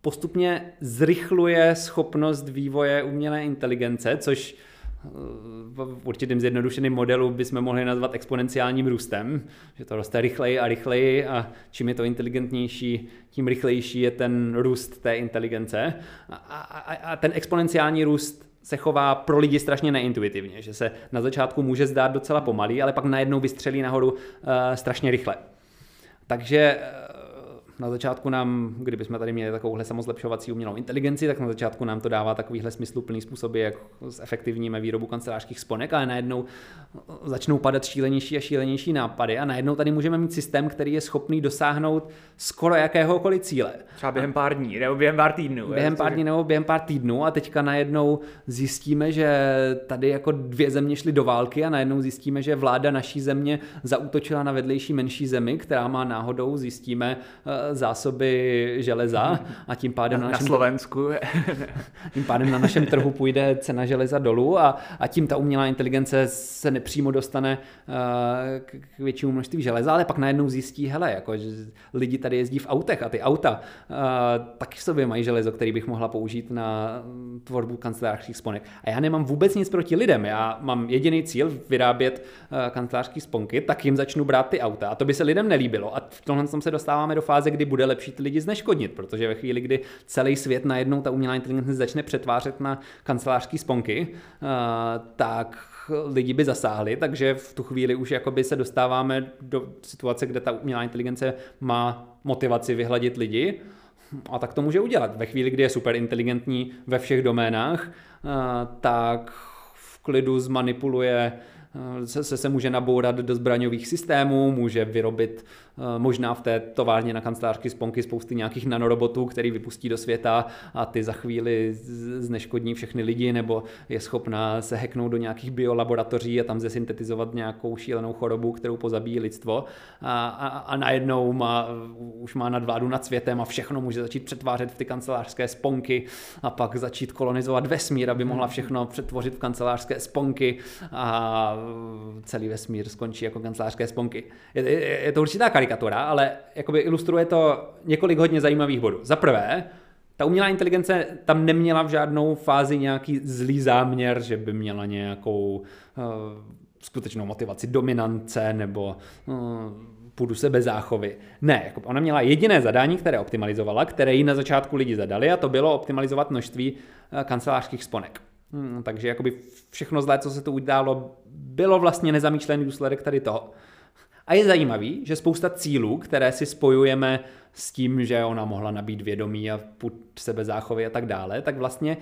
postupně zrychluje schopnost vývoje umělé inteligence, což v určitým zjednodušeným modelu bychom mohli nazvat exponenciálním růstem, že to roste rychleji a rychleji a čím je to inteligentnější, tím rychlejší je ten růst té inteligence. A, a, a ten exponenciální růst se chová pro lidi strašně neintuitivně, že se na začátku může zdát docela pomalý, ale pak najednou vystřelí nahoru uh, strašně rychle. Takže na začátku nám, kdybychom tady měli takovouhle samozlepšovací umělou inteligenci, tak na začátku nám to dává takovýhle smysluplný způsoby, jak zefektivníme výrobu kancelářských sponek, ale najednou začnou padat šílenější a šílenější nápady a najednou tady můžeme mít systém, který je schopný dosáhnout skoro jakéhokoliv cíle. Třeba během pár dní nebo během pár týdnů. Během pár dní nebo během pár týdnů a teďka najednou zjistíme, že tady jako dvě země šly do války a najednou zjistíme, že vláda naší země zautočila na vedlejší menší zemi, která má náhodou, zjistíme, zásoby železa a tím pádem na, na, na našem, Slovensku. tím pádem na našem trhu půjde cena železa dolů a, a tím ta umělá inteligence se nepřímo dostane uh, k, k většímu množství železa, ale pak najednou zjistí, hele, jako, že lidi tady jezdí v autech a ty auta uh, taky v sobě mají železo, který bych mohla použít na tvorbu kancelářských sponek. A já nemám vůbec nic proti lidem, já mám jediný cíl vyrábět uh, kancelářské sponky, tak jim začnu brát ty auta. A to by se lidem nelíbilo. A v tomhle se dostáváme do fáze, kdy bude lepší ty lidi zneškodnit, protože ve chvíli, kdy celý svět najednou ta umělá inteligence začne přetvářet na kancelářské sponky, uh, tak lidi by zasáhli, takže v tu chvíli už jakoby se dostáváme do situace, kde ta umělá inteligence má motivaci vyhladit lidi, a tak to může udělat. Ve chvíli, kdy je super inteligentní ve všech doménách, tak v klidu zmanipuluje se, se, se může nabourat do zbraňových systémů, může vyrobit Eh, možná v té továrně na kancelářky sponky spousty nějakých nanorobotů, který vypustí do světa a ty za chvíli zneškodní všechny lidi, nebo je schopná se heknout do nějakých biolaboratoří a tam zesyntetizovat nějakou šílenou chorobu, kterou pozabíjí lidstvo a, a, a najednou má, už má nadvládu nad světem a všechno může začít přetvářet v ty kancelářské sponky a pak začít kolonizovat vesmír, aby mohla všechno přetvořit v kancelářské sponky a celý vesmír skončí jako kancelářské sponky. Je, je, je to určitá karikatura karikatura, ale jakoby ilustruje to několik hodně zajímavých bodů. Za prvé, ta umělá inteligence tam neměla v žádnou fázi nějaký zlý záměr, že by měla nějakou uh, skutečnou motivaci dominance nebo uh, půdu sebezáchovy. Ne, jako ona měla jediné zadání, které optimalizovala, které jí na začátku lidi zadali a to bylo optimalizovat množství uh, kancelářských sponek. Hmm, takže jakoby všechno zlé, co se tu událo, bylo vlastně nezamýšlený důsledek tady toho. A je zajímavý, že spousta cílů, které si spojujeme s tím, že ona mohla nabít vědomí a put sebezáchovy a tak dále, tak vlastně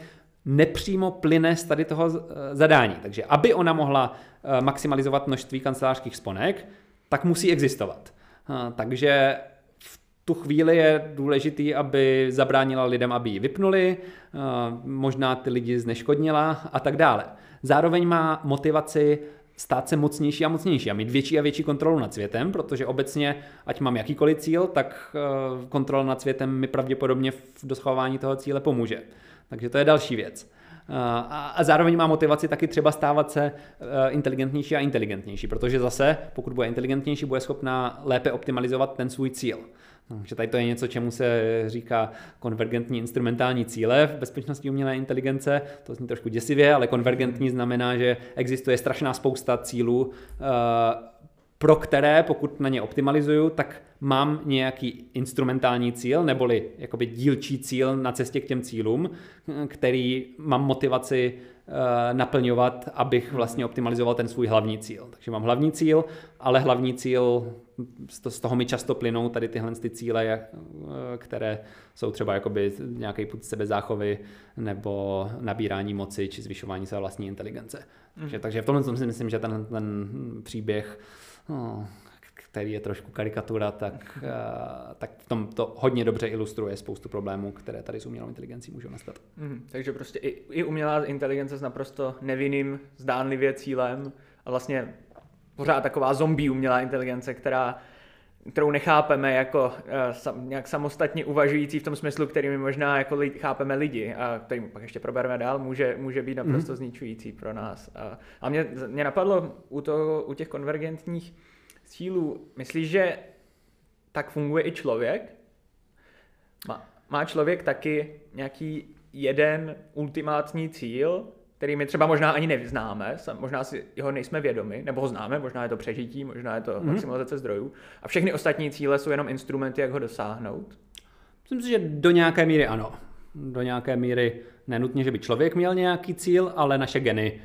nepřímo plyne z tady toho zadání. Takže aby ona mohla eh, maximalizovat množství kancelářských sponek, tak musí existovat. Eh, takže v tu chvíli je důležitý, aby zabránila lidem, aby ji vypnuli, eh, možná ty lidi zneškodnila a tak dále. Zároveň má motivaci stát se mocnější a mocnější a mít větší a větší kontrolu nad světem, protože obecně, ať mám jakýkoliv cíl, tak eh, kontrola nad světem mi pravděpodobně v dosahování toho cíle pomůže. Takže to je další věc. Eh, a zároveň má motivaci taky třeba stávat se eh, inteligentnější a inteligentnější, protože zase, pokud bude inteligentnější, bude schopná lépe optimalizovat ten svůj cíl. No, že tady to je něco, čemu se říká konvergentní instrumentální cíle v bezpečnosti umělé inteligence. To zní trošku děsivě, ale konvergentní znamená, že existuje strašná spousta cílů, eh, pro které, pokud na ně optimalizuju, tak mám nějaký instrumentální cíl, neboli jakoby dílčí cíl na cestě k těm cílům, který mám motivaci Eh, naplňovat, abych vlastně optimalizoval ten svůj hlavní cíl. Takže mám hlavní cíl, ale hlavní cíl, z toho mi často plynou tady tyhle ty cíle, eh, které jsou třeba jakoby nějaký put sebezáchovy nebo nabírání moci či zvyšování své vlastní inteligence. Mm. Takže, takže v tomhle si myslím, že ten, ten příběh no, který je trošku karikatura, tak, uh, tak v tom to hodně dobře ilustruje spoustu problémů, které tady s umělou inteligencí můžou nastat. Mm, takže prostě i, i umělá inteligence s naprosto nevinným, zdánlivě cílem a vlastně pořád taková zombie umělá inteligence, která kterou nechápeme jako uh, sam, nějak samostatně uvažující v tom smyslu, který my možná jako lidi, chápeme lidi a který pak ještě probereme dál, může, může být naprosto mm. zničující pro nás. A, a mě, mě napadlo u, toho, u těch konvergentních cílů, myslíš, že tak funguje i člověk? Má, má člověk taky nějaký jeden ultimátní cíl, který my třeba možná ani neznáme, možná si jeho nejsme vědomi, nebo ho známe, možná je to přežití, možná je to mm-hmm. maximalizace zdrojů. A všechny ostatní cíle jsou jenom instrumenty, jak ho dosáhnout? Myslím si, že do nějaké míry ano. Do nějaké míry nenutně, že by člověk měl nějaký cíl, ale naše geny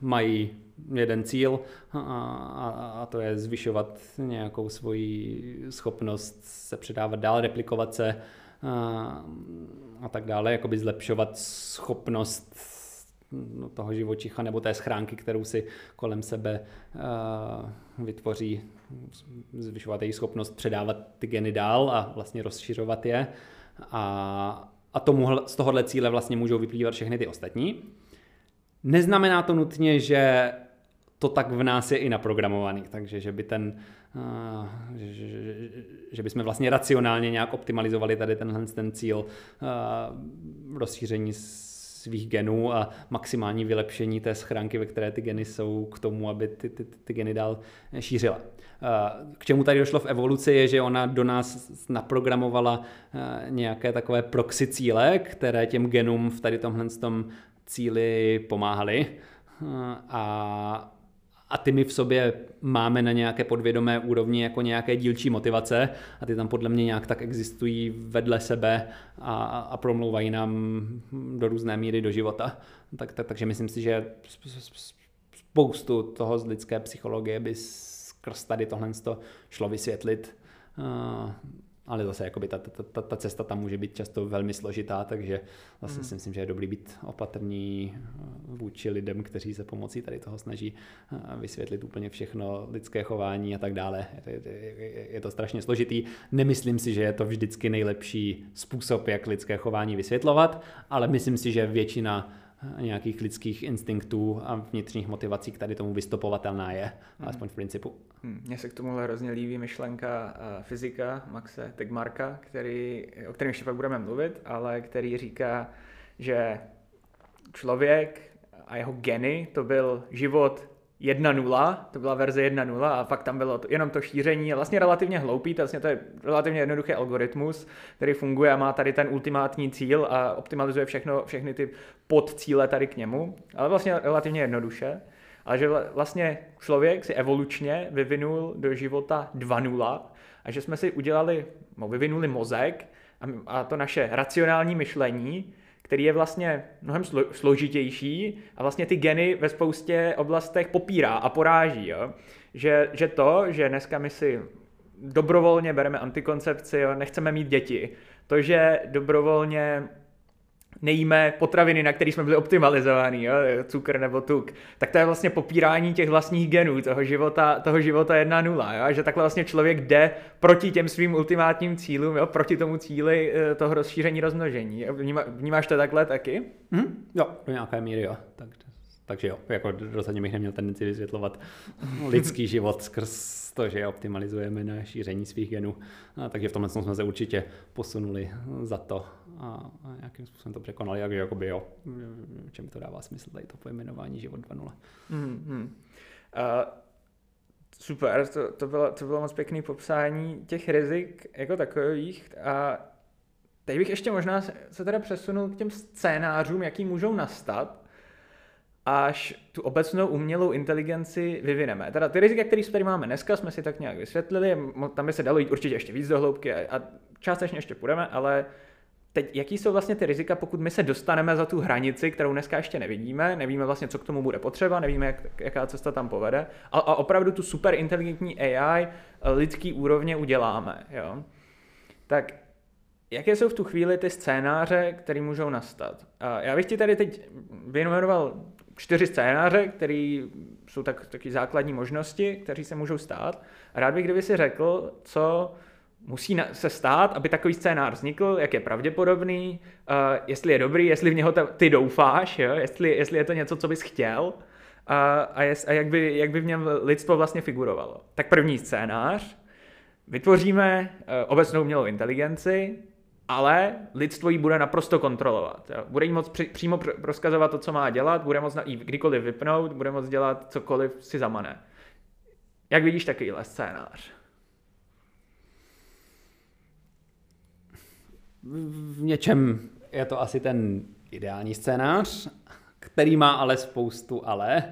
mají jeden cíl a, a, a to je zvyšovat nějakou svoji schopnost se předávat dál, replikovat se a, a tak dále, jakoby zlepšovat schopnost no, toho živočicha nebo té schránky, kterou si kolem sebe uh, vytvoří, zvyšovat její schopnost předávat ty geny dál a vlastně rozšiřovat je. A, a tomu, z tohohle cíle vlastně můžou vyplývat všechny ty ostatní. Neznamená to nutně, že to tak v nás je i naprogramovaný, takže že by ten, uh, že, že, bychom vlastně racionálně nějak optimalizovali tady tenhle ten cíl uh, rozšíření svých genů a maximální vylepšení té schránky, ve které ty geny jsou k tomu, aby ty, ty, ty geny dál šířila. K čemu tady došlo v evoluci je, že ona do nás naprogramovala nějaké takové proxy cíle, které těm genům v tady tomhle tom cíli pomáhaly. A a ty my v sobě máme na nějaké podvědomé úrovni jako nějaké dílčí motivace a ty tam podle mě nějak tak existují vedle sebe a, a promlouvají nám do různé míry do života. Tak, tak, takže myslím si, že spoustu toho z lidské psychologie by skrz tady tohle šlo vysvětlit ale zase jakoby ta, ta, ta, ta cesta tam může být často velmi složitá, takže zase mm. si myslím, že je dobrý být opatrný eh, vůči lidem, kteří se pomocí tady toho snaží eh, vysvětlit úplně všechno, lidské chování a tak dále. Je to strašně složitý. Nemyslím si, že je to vždycky nejlepší způsob, jak lidské chování vysvětlovat, ale myslím si, že většina nějakých lidských instinktů a vnitřních motivací k tady tomu vystopovatelná je, hmm. alespoň v principu. Hmm. Mně se k tomu hrozně líbí myšlenka fyzika Maxe Tegmarka, který, o kterém ještě pak budeme mluvit, ale který říká, že člověk a jeho geny to byl život 1.0, to byla verze 1.0 a pak tam bylo to, jenom to šíření, vlastně relativně hloupý, to, vlastně to je relativně jednoduchý algoritmus, který funguje a má tady ten ultimátní cíl a optimalizuje všechno, všechny ty podcíle tady k němu, ale vlastně relativně jednoduše. Ale že vlastně člověk si evolučně vyvinul do života 2.0 a že jsme si udělali, no, vyvinuli mozek a to naše racionální myšlení který je vlastně mnohem složitější a vlastně ty geny ve spoustě oblastech popírá a poráží. Jo? Že, že to, že dneska my si dobrovolně bereme antikoncepci, jo? nechceme mít děti, to, že dobrovolně nejíme potraviny, na které jsme byli optimalizovaní, jo, cukr nebo tuk, tak to je vlastně popírání těch vlastních genů, toho života, toho života 1.0, jo, že takhle vlastně člověk jde proti těm svým ultimátním cílům, jo, proti tomu cíli eh, toho rozšíření rozmnožení. Vnímá, vnímáš to takhle taky? Mm, jo, do nějaké míry, jo. Tak, takže jo, jako rozhodně bych neměl tendenci vysvětlovat lidský život skrz to, že optimalizujeme na šíření svých genů. A, takže v tomhle jsme se určitě posunuli za to a, nějakým způsobem to překonali, jak jakoby jo, čem to dává smysl tady to pojmenování život 2.0. Mm-hmm. Uh, super, to, to, bylo, to bylo moc pěkný popsání těch rizik jako takových a teď bych ještě možná se teda přesunul k těm scénářům, jaký můžou nastat, až tu obecnou umělou inteligenci vyvineme. Teda ty rizika, které tady máme dneska, jsme si tak nějak vysvětlili, tam by se dalo jít určitě ještě víc do hloubky a, a částečně ještě půjdeme, ale teď jaký jsou vlastně ty rizika, pokud my se dostaneme za tu hranici, kterou dneska ještě nevidíme, nevíme vlastně, co k tomu bude potřeba, nevíme, jak, jaká cesta tam povede, a, a opravdu tu super inteligentní AI lidský úrovně uděláme. Jo? Tak jaké jsou v tu chvíli ty scénáře, které můžou nastat? Já bych ti tady teď vyjmenoval čtyři scénáře, které jsou tak, taky základní možnosti, které se můžou stát. Rád bych, kdyby si řekl, co musí se stát, aby takový scénář vznikl, jak je pravděpodobný, uh, jestli je dobrý, jestli v něho ty doufáš, jo? Jestli, jestli je to něco, co bys chtěl a, a, jest, a jak, by, jak by v něm lidstvo vlastně figurovalo. Tak první scénář, vytvoříme uh, obecnou umělou inteligenci, ale lidstvo ji bude naprosto kontrolovat. Jo. Bude jí moc při, přímo rozkazovat to, co má dělat, bude moc jí kdykoliv vypnout, bude moc dělat cokoliv si zamane. Jak vidíš takovýhle scénář? V něčem je to asi ten ideální scénář, který má ale spoustu ale.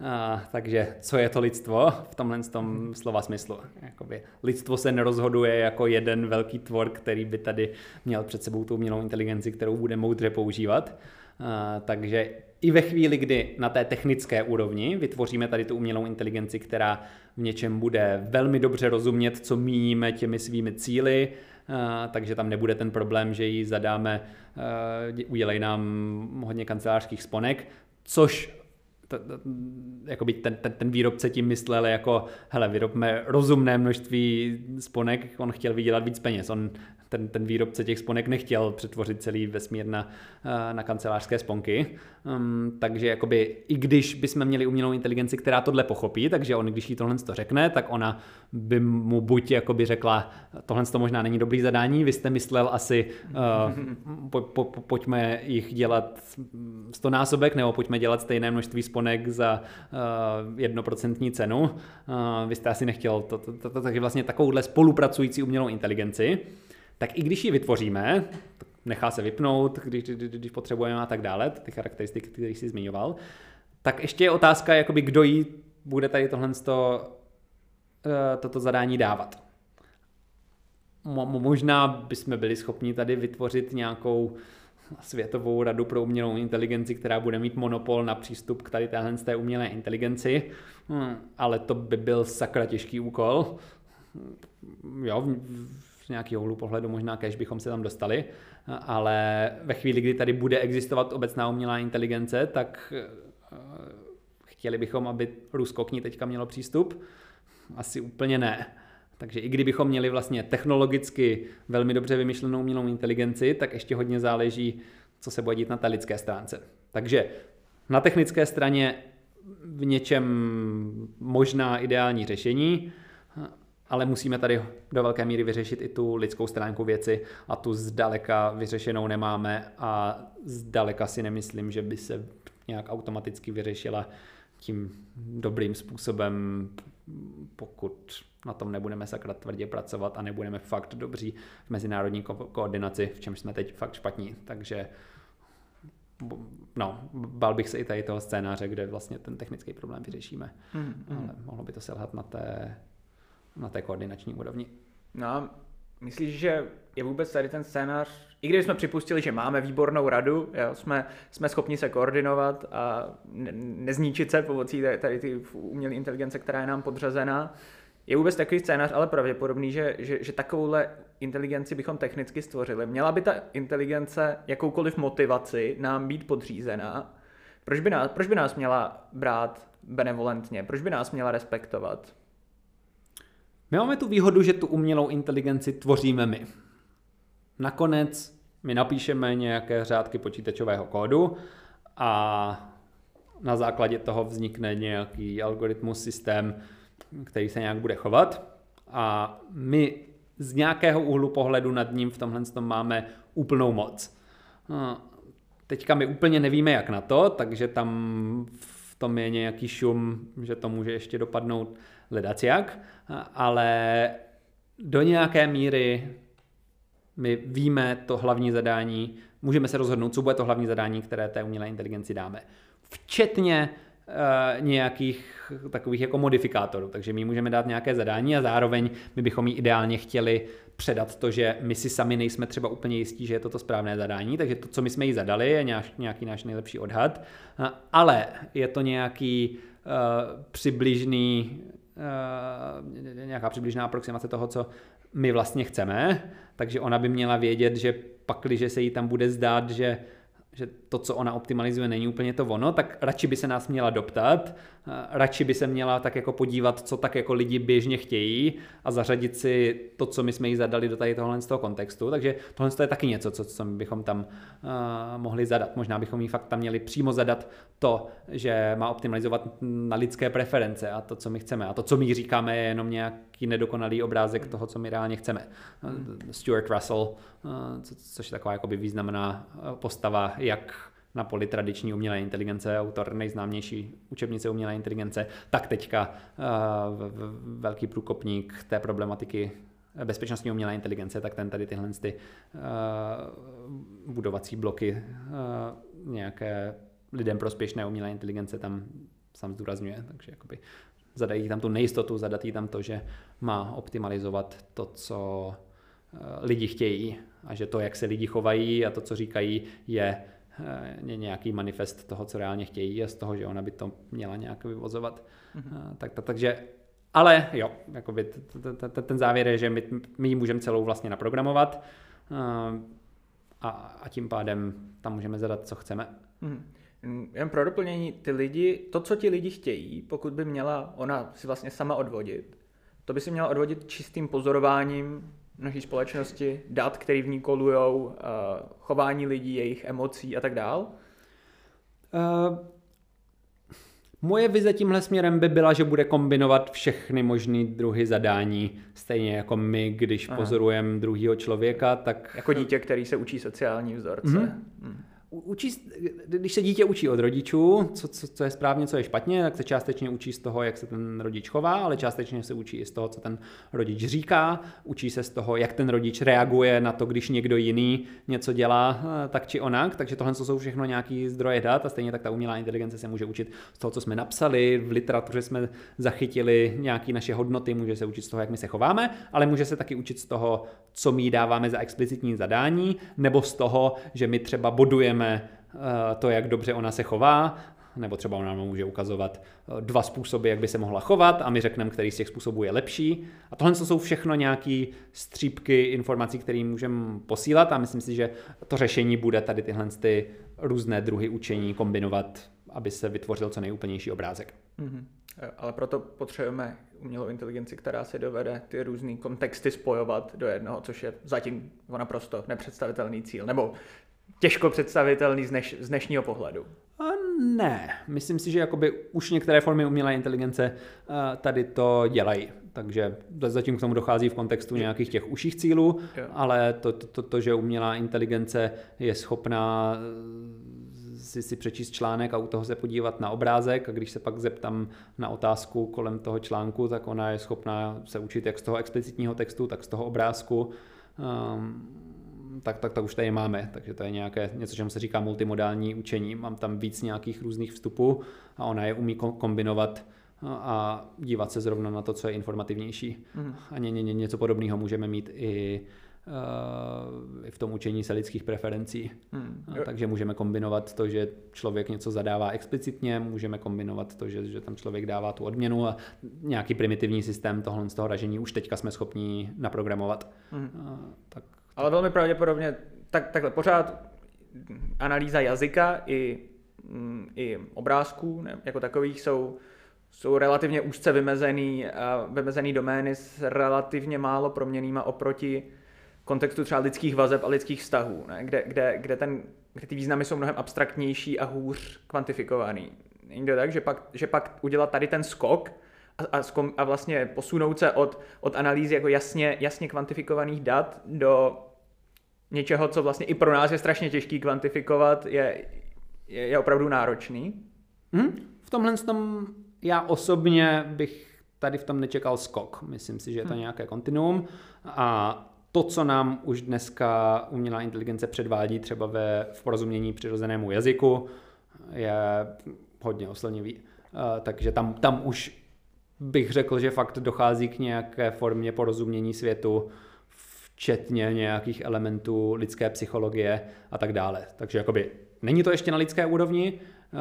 A, takže co je to lidstvo v tomhle tom slova smyslu? Jakoby, lidstvo se nerozhoduje jako jeden velký tvor, který by tady měl před sebou tu umělou inteligenci, kterou bude moudře používat. A, takže i ve chvíli, kdy na té technické úrovni vytvoříme tady tu umělou inteligenci, která v něčem bude velmi dobře rozumět, co míníme těmi svými cíly, takže tam nebude ten problém, že ji zadáme, udělej nám hodně kancelářských sponek, což jakoby ten, ten, ten výrobce tím myslel jako, hele, vyrobme rozumné množství sponek, on chtěl vydělat víc peněz. On ten, ten výrobce těch sponek nechtěl přetvořit celý vesmír na, eh, na kancelářské sponky. Um, takže jakoby, i když bychom měli umělou inteligenci, která tohle pochopí, takže on, když jí tohle to řekne, tak ona by mu buď jakoby řekla, tohle to možná není dobrý zadání, vy jste myslel asi, uh, po, po, po, pojďme jich dělat stonásobek, nebo pojďme dělat stejné množství sponek za uh, jednoprocentní cenu. Uh, vy jste asi nechtěl to, to, to, to, takže vlastně takovouhle spolupracující umělou inteligenci, tak i když ji vytvoříme, nechá se vypnout, když, když potřebujeme a tak dále, ty charakteristiky, které jsi zmiňoval, tak ještě je otázka, jakoby kdo jí bude tady tohle to, eh, toto zadání dávat. Možná bychom byli schopni tady vytvořit nějakou světovou radu pro umělou inteligenci, která bude mít monopol na přístup k tady téhle té umělé inteligenci, hm, ale to by byl sakra těžký úkol. Jo, z nějakého úhlu pohledu možná kež bychom se tam dostali, ale ve chvíli, kdy tady bude existovat obecná umělá inteligence, tak eh, chtěli bychom, aby Rusko k ní teďka mělo přístup? Asi úplně ne. Takže i kdybychom měli vlastně technologicky velmi dobře vymyšlenou umělou inteligenci, tak ještě hodně záleží, co se bude dít na té lidské stránce. Takže na technické straně v něčem možná ideální řešení, ale musíme tady do velké míry vyřešit i tu lidskou stránku věci a tu zdaleka vyřešenou nemáme a zdaleka si nemyslím, že by se nějak automaticky vyřešila tím dobrým způsobem, pokud na tom nebudeme sakra tvrdě pracovat a nebudeme fakt dobří v mezinárodní ko- koordinaci, v čem jsme teď fakt špatní. Takže no, bál bych se i tady toho scénáře, kde vlastně ten technický problém vyřešíme. Mm, mm. Ale mohlo by to selhat na té na té koordinační úrovni. No myslíš, že je vůbec tady ten scénář, i když jsme připustili, že máme výbornou radu, jo, jsme, jsme schopni se koordinovat a ne, nezničit se pomocí tady, ty umělé inteligence, která je nám podřazená, je vůbec takový scénář ale pravděpodobný, že, že, že takovouhle inteligenci bychom technicky stvořili. Měla by ta inteligence jakoukoliv motivaci nám být podřízená? Proč by nás, proč by nás měla brát benevolentně? Proč by nás měla respektovat? My máme tu výhodu, že tu umělou inteligenci tvoříme my. Nakonec my napíšeme nějaké řádky počítačového kódu a na základě toho vznikne nějaký algoritmus, systém, který se nějak bude chovat a my z nějakého úhlu pohledu nad ním v tomhle tom máme úplnou moc. Teďka my úplně nevíme, jak na to, takže tam v tom je nějaký šum, že to může ještě dopadnout hledat jak, ale do nějaké míry my víme to hlavní zadání, můžeme se rozhodnout, co bude to hlavní zadání, které té umělé inteligenci dáme. Včetně uh, nějakých takových jako modifikátorů. Takže my můžeme dát nějaké zadání a zároveň my bychom jí ideálně chtěli předat to, že my si sami nejsme třeba úplně jistí, že je to to správné zadání, takže to, co my jsme jí zadali, je nějaký náš nejlepší odhad, ale je to nějaký uh, přibližný nějaká přibližná aproximace toho, co my vlastně chceme, takže ona by měla vědět, že pakliže se jí tam bude zdát, že že to, co ona optimalizuje, není úplně to ono, tak radši by se nás měla doptat, radši by se měla tak jako podívat, co tak jako lidi běžně chtějí a zařadit si to, co my jsme jí zadali do tady tohohle z toho kontextu. Takže tohle je taky něco, co, co bychom tam uh, mohli zadat. Možná bychom jí fakt tam měli přímo zadat to, že má optimalizovat na lidské preference a to, co my chceme. A to, co my říkáme, je jenom nějaký nedokonalý obrázek toho, co my reálně chceme. Stuart Russell, co, což je taková jakoby významná postava, jak na poli tradiční umělé inteligence, autor nejznámější učebnice umělé inteligence, tak teďka uh, velký průkopník té problematiky bezpečnostní umělé inteligence, tak ten tady tyhle ty, budovací bloky nějaké lidem prospěšné umělé inteligence tam sám zdůrazňuje, takže jakoby zadají tam tu nejistotu, zadat tam to, že má optimalizovat to, co lidi chtějí a že to, jak se lidi chovají a to, co říkají, je Eh, nějaký manifest toho, co reálně chtějí a z toho, že ona by to měla nějak vyvozovat. Mm-hmm. Tak, tak, takže, ale jo, jakoby ten závěr je, že my, my ji můžeme celou vlastně naprogramovat eh, a, a tím pádem tam můžeme zadat, co chceme. Mm-hmm. Jen pro doplnění, ty lidi, to, co ti lidi chtějí, pokud by měla ona si vlastně sama odvodit, to by si měla odvodit čistým pozorováním naší společnosti, dat, který v ní kolujou, uh, chování lidí, jejich emocí a tak dál? Uh, moje vize tímhle směrem by byla, že bude kombinovat všechny možné druhy zadání, stejně jako my, když pozorujeme druhého člověka, tak... Jako dítě, který se učí sociální vzorce. Mm-hmm. Mm učí, když se dítě učí od rodičů, co, co, co je správně, co je špatně, tak se částečně učí z toho, jak se ten rodič chová, ale částečně se učí i z toho, co ten rodič říká, učí se z toho, jak ten rodič reaguje na to, když někdo jiný něco dělá eh, tak či onak, takže tohle jsou všechno nějaký zdroje dat a stejně tak ta umělá inteligence se může učit z toho, co jsme napsali, v literatuře jsme zachytili nějaké naše hodnoty, může se učit z toho, jak my se chováme, ale může se taky učit z toho, co my dáváme za explicitní zadání, nebo z toho, že my třeba bodujeme eh, to, jak dobře ona se chová, nebo třeba ona nám může ukazovat eh, dva způsoby, jak by se mohla chovat a my řekneme, který z těch způsobů je lepší. A tohle jsou všechno nějaké střípky informací, které můžeme posílat a myslím si, že to řešení bude tady tyhle ty různé druhy učení kombinovat, aby se vytvořil co nejúplnější obrázek. Mm-hmm. Ale proto potřebujeme umělou inteligenci, která si dovede ty různé kontexty spojovat do jednoho, což je zatím naprosto nepředstavitelný cíl, nebo těžko představitelný z, dneš, z dnešního pohledu. A ne, myslím si, že jakoby už některé formy umělé inteligence eh, tady to dělají. Takže zatím k tomu dochází v kontextu nějakých těch užších cílů, jo. ale to, to, to, že umělá inteligence je schopná si, si přečíst článek a u toho se podívat na obrázek a když se pak zeptám na otázku kolem toho článku, tak ona je schopná se učit jak z toho explicitního textu, tak z toho obrázku. Um, tak, tak, tak už tady máme. Takže to je nějaké, něco, čemu se říká multimodální učení. Mám tam víc nějakých různých vstupů a ona je umí kombinovat a dívat se zrovna na to, co je informativnější. Mm. A ně, ně, něco podobného můžeme mít i Eh, v tom učení se lidských preferencí. Hmm. Takže můžeme kombinovat to, že člověk něco zadává explicitně, můžeme kombinovat to, že, že tam člověk dává tu odměnu a nějaký primitivní systém tohle z toho ražení už teďka jsme schopni naprogramovat. Hmm. Tak, Ale velmi pravděpodobně tak, takhle pořád analýza jazyka i, mm, i obrázků ne, jako takových jsou jsou relativně úzce vymezený, vymezený domény s relativně málo proměnýma oproti kontextu třeba lidských vazeb a lidských vztahů, ne? Kde, kde, kde, ten, kde ty významy jsou mnohem abstraktnější a hůř kvantifikovaný. Není to tak, že pak, že pak udělat tady ten skok a, a, a vlastně posunout se od, od analýzy jako jasně, jasně kvantifikovaných dat do něčeho, co vlastně i pro nás je strašně těžký kvantifikovat, je, je, je opravdu náročný. Hmm? V tomhle tom já osobně bych tady v tom nečekal skok. Myslím si, že je to hmm. nějaké kontinuum a to, co nám už dneska umělá inteligence předvádí třeba ve, v porozumění přirozenému jazyku, je hodně oslnivý. Uh, takže tam, tam už bych řekl, že fakt dochází k nějaké formě porozumění světu, včetně nějakých elementů lidské psychologie a tak dále. Takže jakoby není to ještě na lidské úrovni, uh,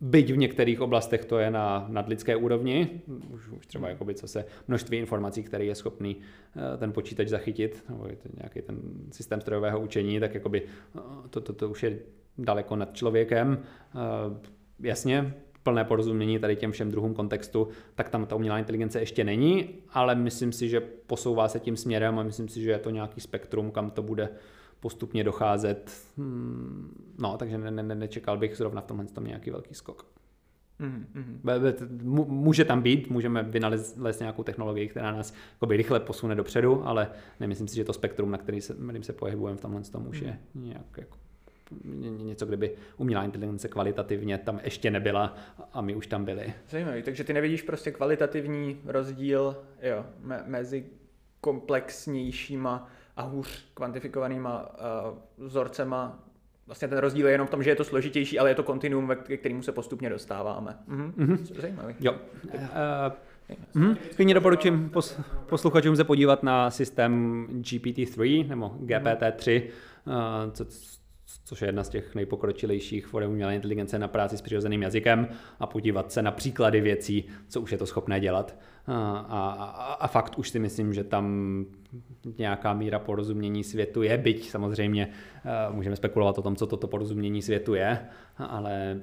Byť v některých oblastech to je na nadlidské úrovni, už, už třeba jakoby, co se množství informací, který je schopný eh, ten počítač zachytit, nebo je to nějaký ten systém strojového učení, tak jakoby eh, to, to, to už je daleko nad člověkem. Eh, jasně, plné porozumění tady těm všem druhům kontextu, tak tam ta umělá inteligence ještě není, ale myslím si, že posouvá se tím směrem a myslím si, že je to nějaký spektrum, kam to bude postupně docházet. Hmm, no, takže ne, ne, nečekal bych zrovna v tomhle tom nějaký velký skok. Mm-hmm. Může tam být, můžeme vynalézt nějakou technologii, která nás jakoby, rychle posune dopředu, ale nemyslím si, že to spektrum, na který se, kterým se pohybujeme v tomhle tom už je mm. nějak jako něco, kdyby umělá inteligence kvalitativně tam ještě nebyla a my už tam byli. Zajímavý, takže ty nevidíš prostě kvalitativní rozdíl jo, me- mezi komplexnějšíma a hůř kvantifikovanýma uh, vzorcema. Vlastně ten rozdíl je jenom v tom, že je to složitější, ale je to kontinuum, ke kterému se postupně dostáváme. Mhm. Mm-hmm. Zajímavý. Jo. Uh, Mm, klidně doporučím pos, posluchačům se podívat na systém GPT-3 nebo GPT-3, uh, co, což je jedna z těch nejpokročilejších forem umělé inteligence na práci s přirozeným jazykem a podívat se na příklady věcí, co už je to schopné dělat. a, a, a fakt už si myslím, že tam nějaká míra porozumění světu je, byť samozřejmě můžeme spekulovat o tom, co toto porozumění světu je, ale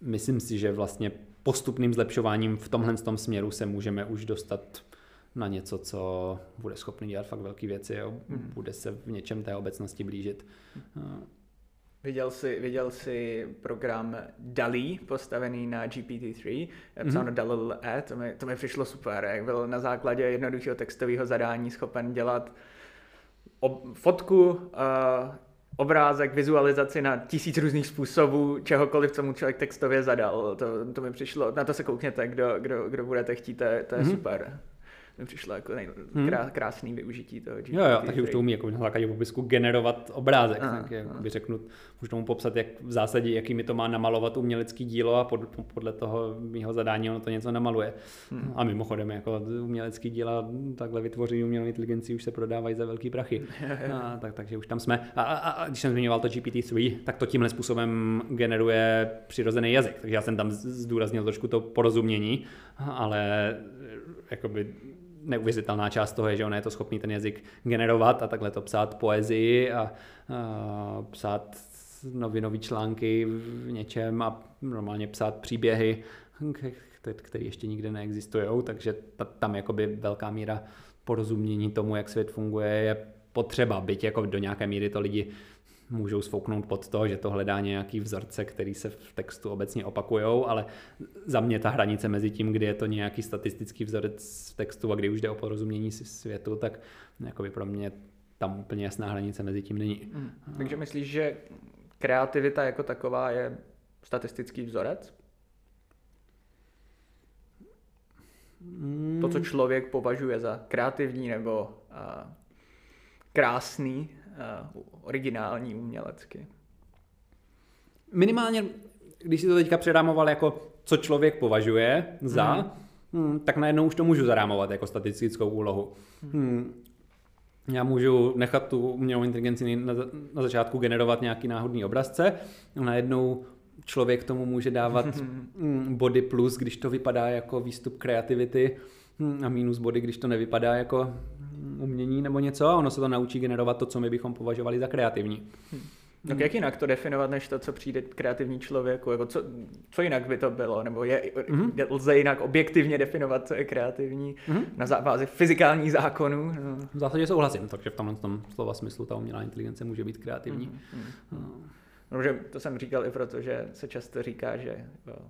myslím si, že vlastně postupným zlepšováním v tomhle tom směru se můžeme už dostat na něco, co bude schopný dělat fakt velké věci a hmm. bude se v něčem té obecnosti blížit. Viděl jsi, viděl jsi program DALI postavený na GPT-3, psáno mm-hmm. DALL-E, to mi, to mi přišlo super, jak byl na základě jednoduchého textového zadání schopen dělat ob, fotku, uh, obrázek, vizualizaci na tisíc různých způsobů, čehokoliv, co mu člověk textově zadal. To, to mi přišlo, na to se koukněte, kdo, kdo, kdo budete chtít, to je, to je mm-hmm. super mi přišlo jako nej, hmm. krás, krásný využití toho GPT. Jo, jo, taky už to umí jako na základě popisku generovat obrázek, aha, tak jak by řeknu, můžu tomu popsat, jak v zásadě, jaký mi to má namalovat umělecký dílo a pod, podle toho mého zadání ono to něco namaluje. Hmm. A mimochodem, jako umělecký díla takhle vytvoří umělou inteligenci už se prodávají za velký prachy. a, tak, takže už tam jsme. A, a, a když jsem zmiňoval to GPT-3, tak to tímhle způsobem generuje přirozený jazyk. Takže já jsem tam zdůraznil trošku to porozumění, ale jakoby neuvěřitelná část toho je, že on je to schopný ten jazyk generovat a takhle to psát poezii a, a psát novinové články v něčem a normálně psát příběhy, které ještě nikde neexistují, takže tam jakoby velká míra porozumění tomu, jak svět funguje, je potřeba, byť jako do nějaké míry to lidi můžou sfouknout pod to, že to hledá nějaký vzorce, který se v textu obecně opakují, ale za mě ta hranice mezi tím, kdy je to nějaký statistický vzorec v textu a kdy už jde o porozumění světu, tak by pro mě tam úplně jasná hranice mezi tím není. Hmm. Takže myslíš, že kreativita jako taková je statistický vzorec? Hmm. To, co člověk považuje za kreativní nebo uh, krásný, originální umělecky. Minimálně, když si to teďka předámoval jako co člověk považuje za, mm. Hmm, tak najednou už to můžu zarámovat jako statistickou úlohu. Hmm. Já můžu nechat tu umělou inteligenci na, na začátku generovat nějaký náhodný obrazce, a najednou člověk tomu může dávat hmm, body plus, když to vypadá jako výstup kreativity a minus body, když to nevypadá jako umění nebo něco a ono se to naučí generovat to, co my bychom považovali za kreativní. Hmm. Tak jak jinak to definovat, než to, co přijde kreativní člověku? Jako co, co jinak by to bylo? Nebo je, mm-hmm. lze jinak objektivně definovat, co je kreativní mm-hmm. na bázi fyzikálních zákonů? No. V zásadě souhlasím, takže v tomhle tom slova smyslu ta umělá inteligence může být kreativní. Mm-hmm. No. No, že to jsem říkal i proto, že se často říká, že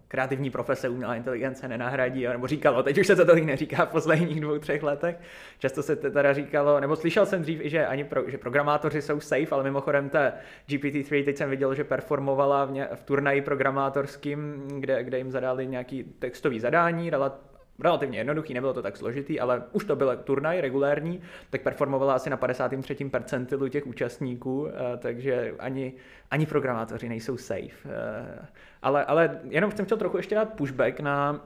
kreativní profese umělá inteligence nenahradí, nebo říkalo, teď už se to tolik neříká v posledních dvou, třech letech. Často se teda říkalo, nebo slyšel jsem dřív že ani pro, že programátoři jsou safe, ale mimochodem ta GPT-3 teď jsem viděl, že performovala v, ně, v turnaji programátorským, kde, kde jim zadali nějaký textový zadání, relativně jednoduchý, nebylo to tak složitý, ale už to byl turnaj regulérní, tak performovala asi na 53. percentilu těch účastníků, eh, takže ani, ani programátoři nejsou safe. Eh, ale, ale jenom jsem chtěl trochu ještě dát pushback na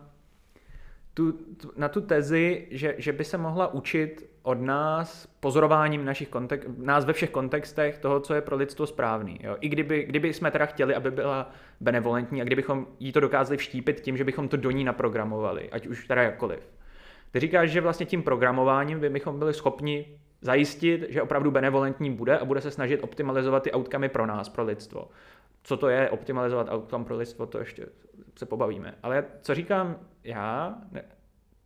tu, na tu tezi, že, že by se mohla učit od nás pozorováním našich kontek- nás ve všech kontextech toho, co je pro lidstvo správný. Jo? I kdyby, kdyby jsme teda chtěli, aby byla benevolentní a kdybychom jí to dokázali vštípit tím, že bychom to do ní naprogramovali, ať už teda jakkoliv. Ty říkáš, že vlastně tím programováním by bychom byli schopni zajistit, že opravdu benevolentní bude a bude se snažit optimalizovat ty outcome pro nás, pro lidstvo. Co to je optimalizovat outcome pro lidstvo, to ještě se pobavíme. Ale co říkám já, ne,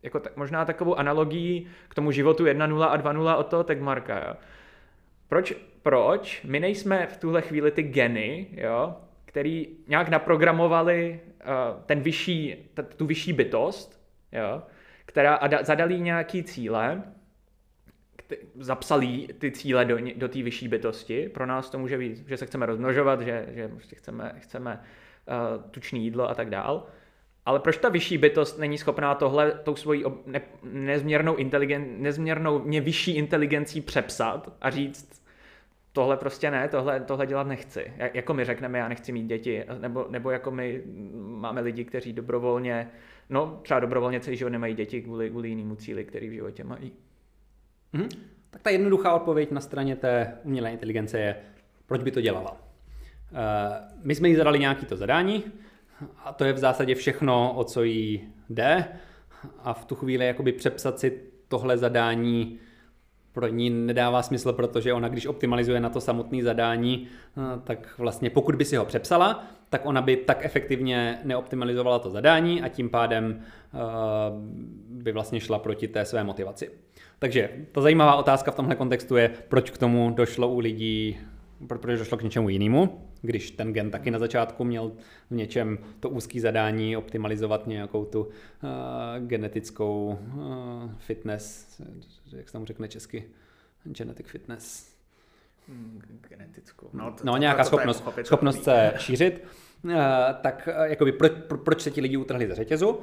jako tak, možná takovou analogii k tomu životu 1.0 a 2.0 od toho Tegmarka. Jo. Proč, proč my nejsme v tuhle chvíli ty geny, jo, který nějak naprogramovali uh, ten vyšší, t- tu vyšší bytost, jo, která a da, zadali nějaký cíle, zapsali ty cíle do, do té vyšší bytosti. Pro nás to může být, že se chceme rozmnožovat, že, že prostě chceme, chceme uh, tučný jídlo a tak dál. Ale proč ta vyšší bytost není schopná tohle tou svojí ne, nezměrnou, inteligen, nezměrnou mě vyšší inteligencí přepsat a říct, tohle prostě ne, tohle, tohle dělat nechci. Jako my řekneme, já nechci mít děti, nebo, nebo jako my máme lidi, kteří dobrovolně, no třeba dobrovolně celý život nemají děti kvůli, kvůli jinému cíli, který v životě mají. Mhm. Tak ta jednoduchá odpověď na straně té umělé inteligence je, proč by to dělala. Uh, my jsme jí zadali nějaký to zadání, a to je v zásadě všechno, o co jí jde. a v tu chvíli jakoby přepsat si tohle zadání pro ní nedává smysl, protože ona, když optimalizuje na to samotné zadání, eh, tak vlastně pokud by si ho přepsala, tak ona by tak efektivně neoptimalizovala to zadání a tím pádem eh, by vlastně šla proti té své motivaci. Takže ta zajímavá otázka v tomhle kontextu je, proč k tomu došlo u lidí, proč došlo k něčemu jinému, když ten gen taky na začátku měl v něčem to úzký zadání optimalizovat nějakou tu uh, genetickou uh, fitness, jak se tomu řekne česky, genetic fitness. Hmm, genetickou. No, to, no nějaká to, to, schopnost, to schopnost se šířit. Uh, tak uh, jakoby pro, pro, proč se ti lidi utrhli ze řetězu?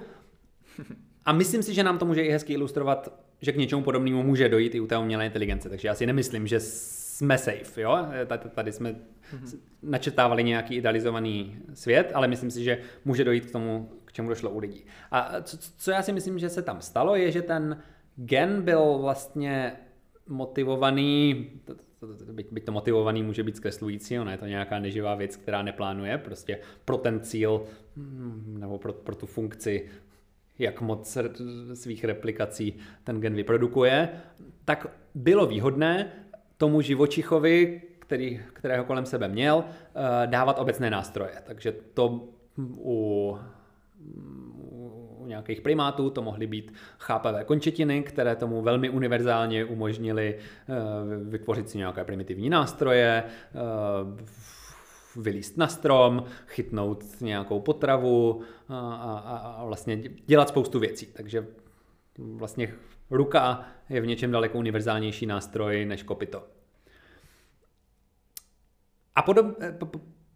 A myslím si, že nám to může i hezky ilustrovat, že k něčemu podobnému může dojít i u té umělé inteligence. Takže já si nemyslím, že jsme safe, jo? Tady, tady jsme mm-hmm. načetávali nějaký idealizovaný svět, ale myslím si, že může dojít k tomu, k čemu došlo u lidí. A co, co já si myslím, že se tam stalo, je, že ten gen byl vlastně motivovaný, byť, byť to motivovaný může být zkreslující, ono je to nějaká neživá věc, která neplánuje, prostě pro ten cíl hm, nebo pro, pro tu funkci jak moc svých replikací ten gen vyprodukuje, tak bylo výhodné tomu živočichovi, který, kterého kolem sebe měl, eh, dávat obecné nástroje. Takže to u, u nějakých primátů to mohly být chápavé končetiny, které tomu velmi univerzálně umožnili eh, vytvořit si nějaké primitivní nástroje, eh, vylíst na strom, chytnout nějakou potravu a, a, a vlastně dělat spoustu věcí. Takže vlastně ruka je v něčem daleko univerzálnější nástroj než kopito. A podob,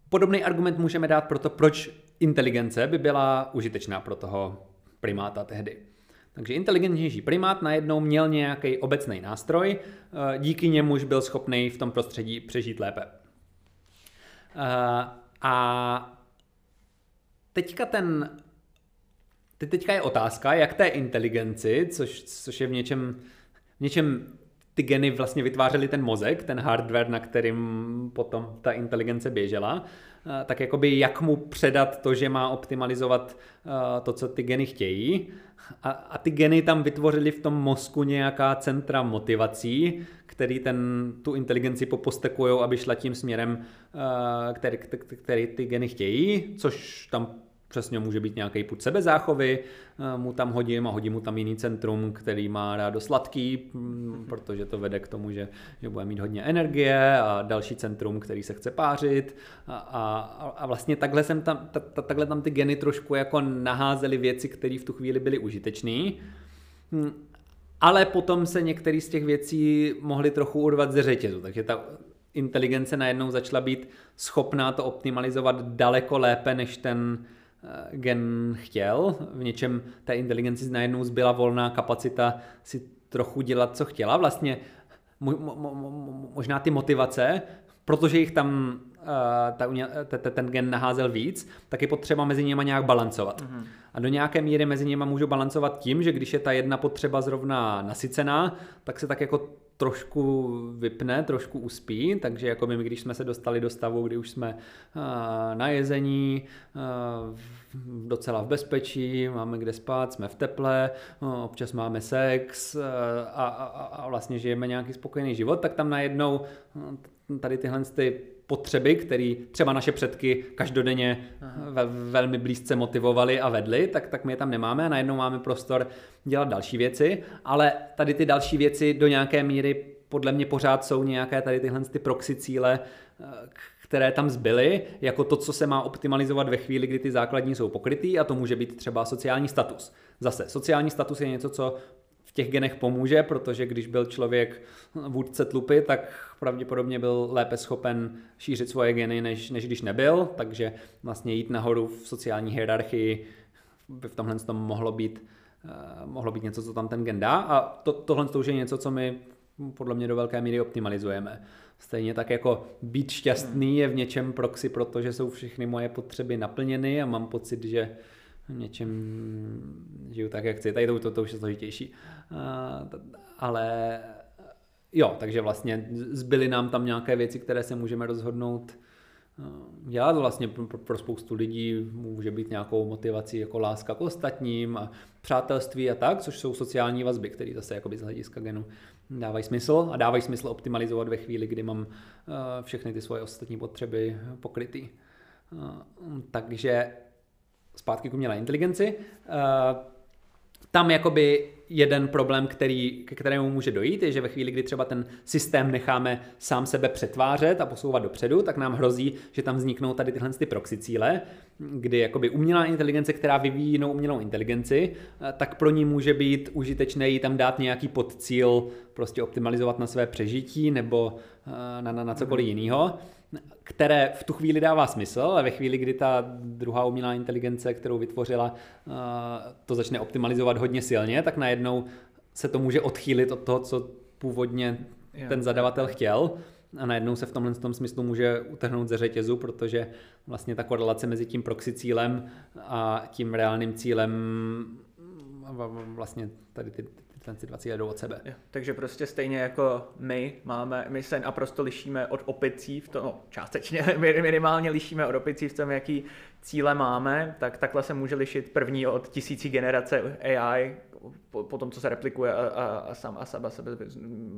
podobný argument můžeme dát pro to, proč inteligence by byla užitečná pro toho primáta tehdy. Takže inteligentnější primát najednou měl nějaký obecný nástroj, eh, díky němuž byl schopný v tom prostředí přežít lépe. Eh, a teďka ten teďka je otázka, jak té inteligenci, což, což je v něčem, v něčem ty geny vlastně vytvářely ten mozek, ten hardware, na kterým potom ta inteligence běžela, tak jakoby jak mu předat to, že má optimalizovat eh, to, co ty geny chtějí. A, a ty geny tam vytvořily v tom mozku nějaká centra motivací, který ten, tu inteligenci popostekují, aby šla tím směrem, eh, který, který ty geny chtějí, což tam přesně může být nějaký put sebezáchovy, eh, mu tam hodím a hodím mu tam jiný centrum, který má rádo sladký, mm, protože to vede k tomu, že, že bude mít hodně energie a další centrum, který se chce pářit a, a, a vlastně takhle, jsem tam, ta, ta, takhle tam ty geny trošku jako naházely věci, které v tu chvíli byly užitečné. Hm, ale potom se některé z těch věcí mohly trochu urvat ze řetězu, takže ta inteligence najednou začala být schopná to optimalizovat daleko lépe než ten gen chtěl, v něčem té inteligenci najednou zbyla volná kapacita si trochu dělat, co chtěla. Vlastně možná ty motivace, protože jich tam uh, ta, ta, ten gen naházel víc, tak je potřeba mezi něma nějak balancovat. Mm-hmm. A do nějaké míry mezi něma můžu balancovat tím, že když je ta jedna potřeba zrovna nasycená, tak se tak jako trošku vypne, trošku uspí, takže jako my, když jsme se dostali do stavu, kdy už jsme na jezení, docela v bezpečí, máme kde spát, jsme v teple, občas máme sex a, a, a vlastně žijeme nějaký spokojený život, tak tam najednou tady tyhle ty potřeby, které třeba naše předky každodenně ve, velmi blízce motivovali a vedli, tak, tak my je tam nemáme a najednou máme prostor dělat další věci, ale tady ty další věci do nějaké míry podle mě pořád jsou nějaké tady tyhle ty proxy cíle, eh, které tam zbyly, jako to, co se má optimalizovat ve chvíli, kdy ty základní jsou pokrytý a to může být třeba sociální status. Zase, sociální status je něco, co těch genech pomůže, protože když byl člověk vůdce tlupy, tak pravděpodobně byl lépe schopen šířit svoje geny, než, než když nebyl, takže vlastně jít nahoru v sociální hierarchii by v tomhle tom mohlo být, uh, mohlo být něco, co tam ten gen dá a to, tohle to už je něco, co my podle mě do velké míry optimalizujeme. Stejně tak jako být šťastný je v něčem proxy, protože jsou všechny moje potřeby naplněny a mám pocit, že něčem žiju tak, jak chci. Tady to, to, to už je složitější. Ale jo, takže vlastně zbyly nám tam nějaké věci, které se můžeme rozhodnout dělat vlastně pro, spoustu lidí může být nějakou motivací jako láska k ostatním a přátelství a tak, což jsou sociální vazby, které zase z hlediska genu dávají smysl a dávají smysl optimalizovat ve chvíli, kdy mám všechny ty svoje ostatní potřeby pokrytý. Takže zpátky k umělé inteligenci. Tam jakoby jeden problém, který, ke kterému může dojít, je, že ve chvíli, kdy třeba ten systém necháme sám sebe přetvářet a posouvat dopředu, tak nám hrozí, že tam vzniknou tady tyhle ty proxy cíle, kdy jakoby umělá inteligence, která vyvíjí jinou umělou inteligenci, tak pro ní může být užitečné jí tam dát nějaký podcíl, prostě optimalizovat na své přežití nebo eh, na, na, na cokoliv jiného které v tu chvíli dává smysl, ale ve chvíli, kdy ta druhá umělá inteligence, kterou vytvořila, eh, to začne optimalizovat hodně silně, tak najednou se to může odchýlit od toho, co původně ten zadavatel chtěl. A najednou se v tomhle tom smyslu může utrhnout ze řetězu, protože vlastně ta korelace mezi tím proxy cílem a tím reálným cílem vlastně tady ty, si dva cíle jdou od sebe. Jo, takže prostě stejně jako my máme, my se naprosto lišíme od opicí v tom, no, částečně minimálně lišíme od opicí v tom, jaký cíle máme, tak takhle se může lišit první od tisící generace AI po, po tom, co se replikuje a, a, a sám a sebe, sebe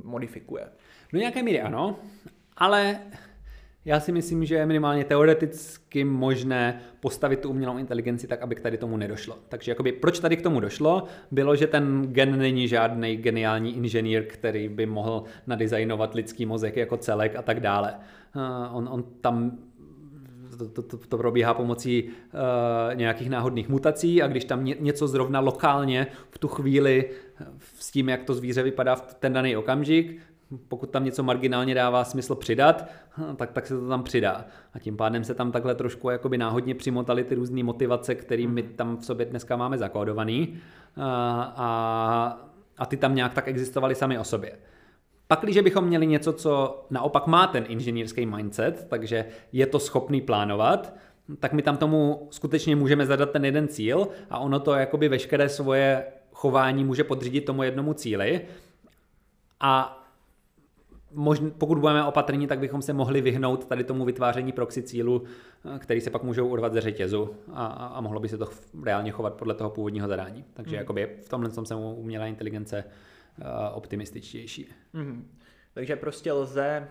modifikuje. Do nějaké míry ano, ale já si myslím, že je minimálně teoreticky možné postavit tu umělou inteligenci tak, aby k tady tomu nedošlo. Takže jakoby, proč tady k tomu došlo? Bylo, že ten gen není žádný geniální inženýr, který by mohl nadizajnovat lidský mozek jako celek a tak dále. Uh, on, on tam to, to, to, probíhá pomocí uh, nějakých náhodných mutací a když tam ně, něco zrovna lokálně v tu chvíli s tím, jak to zvíře vypadá v ten daný okamžik, pokud tam něco marginálně dává smysl přidat, hm, tak, tak se to tam přidá. A tím pádem se tam takhle trošku jakoby náhodně přimotaly ty různé motivace, které my tam v sobě dneska máme zakódovaný a, a, a ty tam nějak tak existovaly sami o sobě. Pak, když bychom měli něco, co naopak má ten inženýrský mindset, takže je to schopný plánovat, tak my tam tomu skutečně můžeme zadat ten jeden cíl a ono to jakoby veškeré svoje chování může podřídit tomu jednomu cíli. A možn, pokud budeme opatrní, tak bychom se mohli vyhnout tady tomu vytváření proxy cílu, eh, který se pak můžou urvat ze řetězu a, a mohlo by se to reálně chovat podle toho původního zadání. Takže hmm. jakoby v tomhle tom jsem umělá inteligence uh, optimističtější. Hmm. Takže prostě lze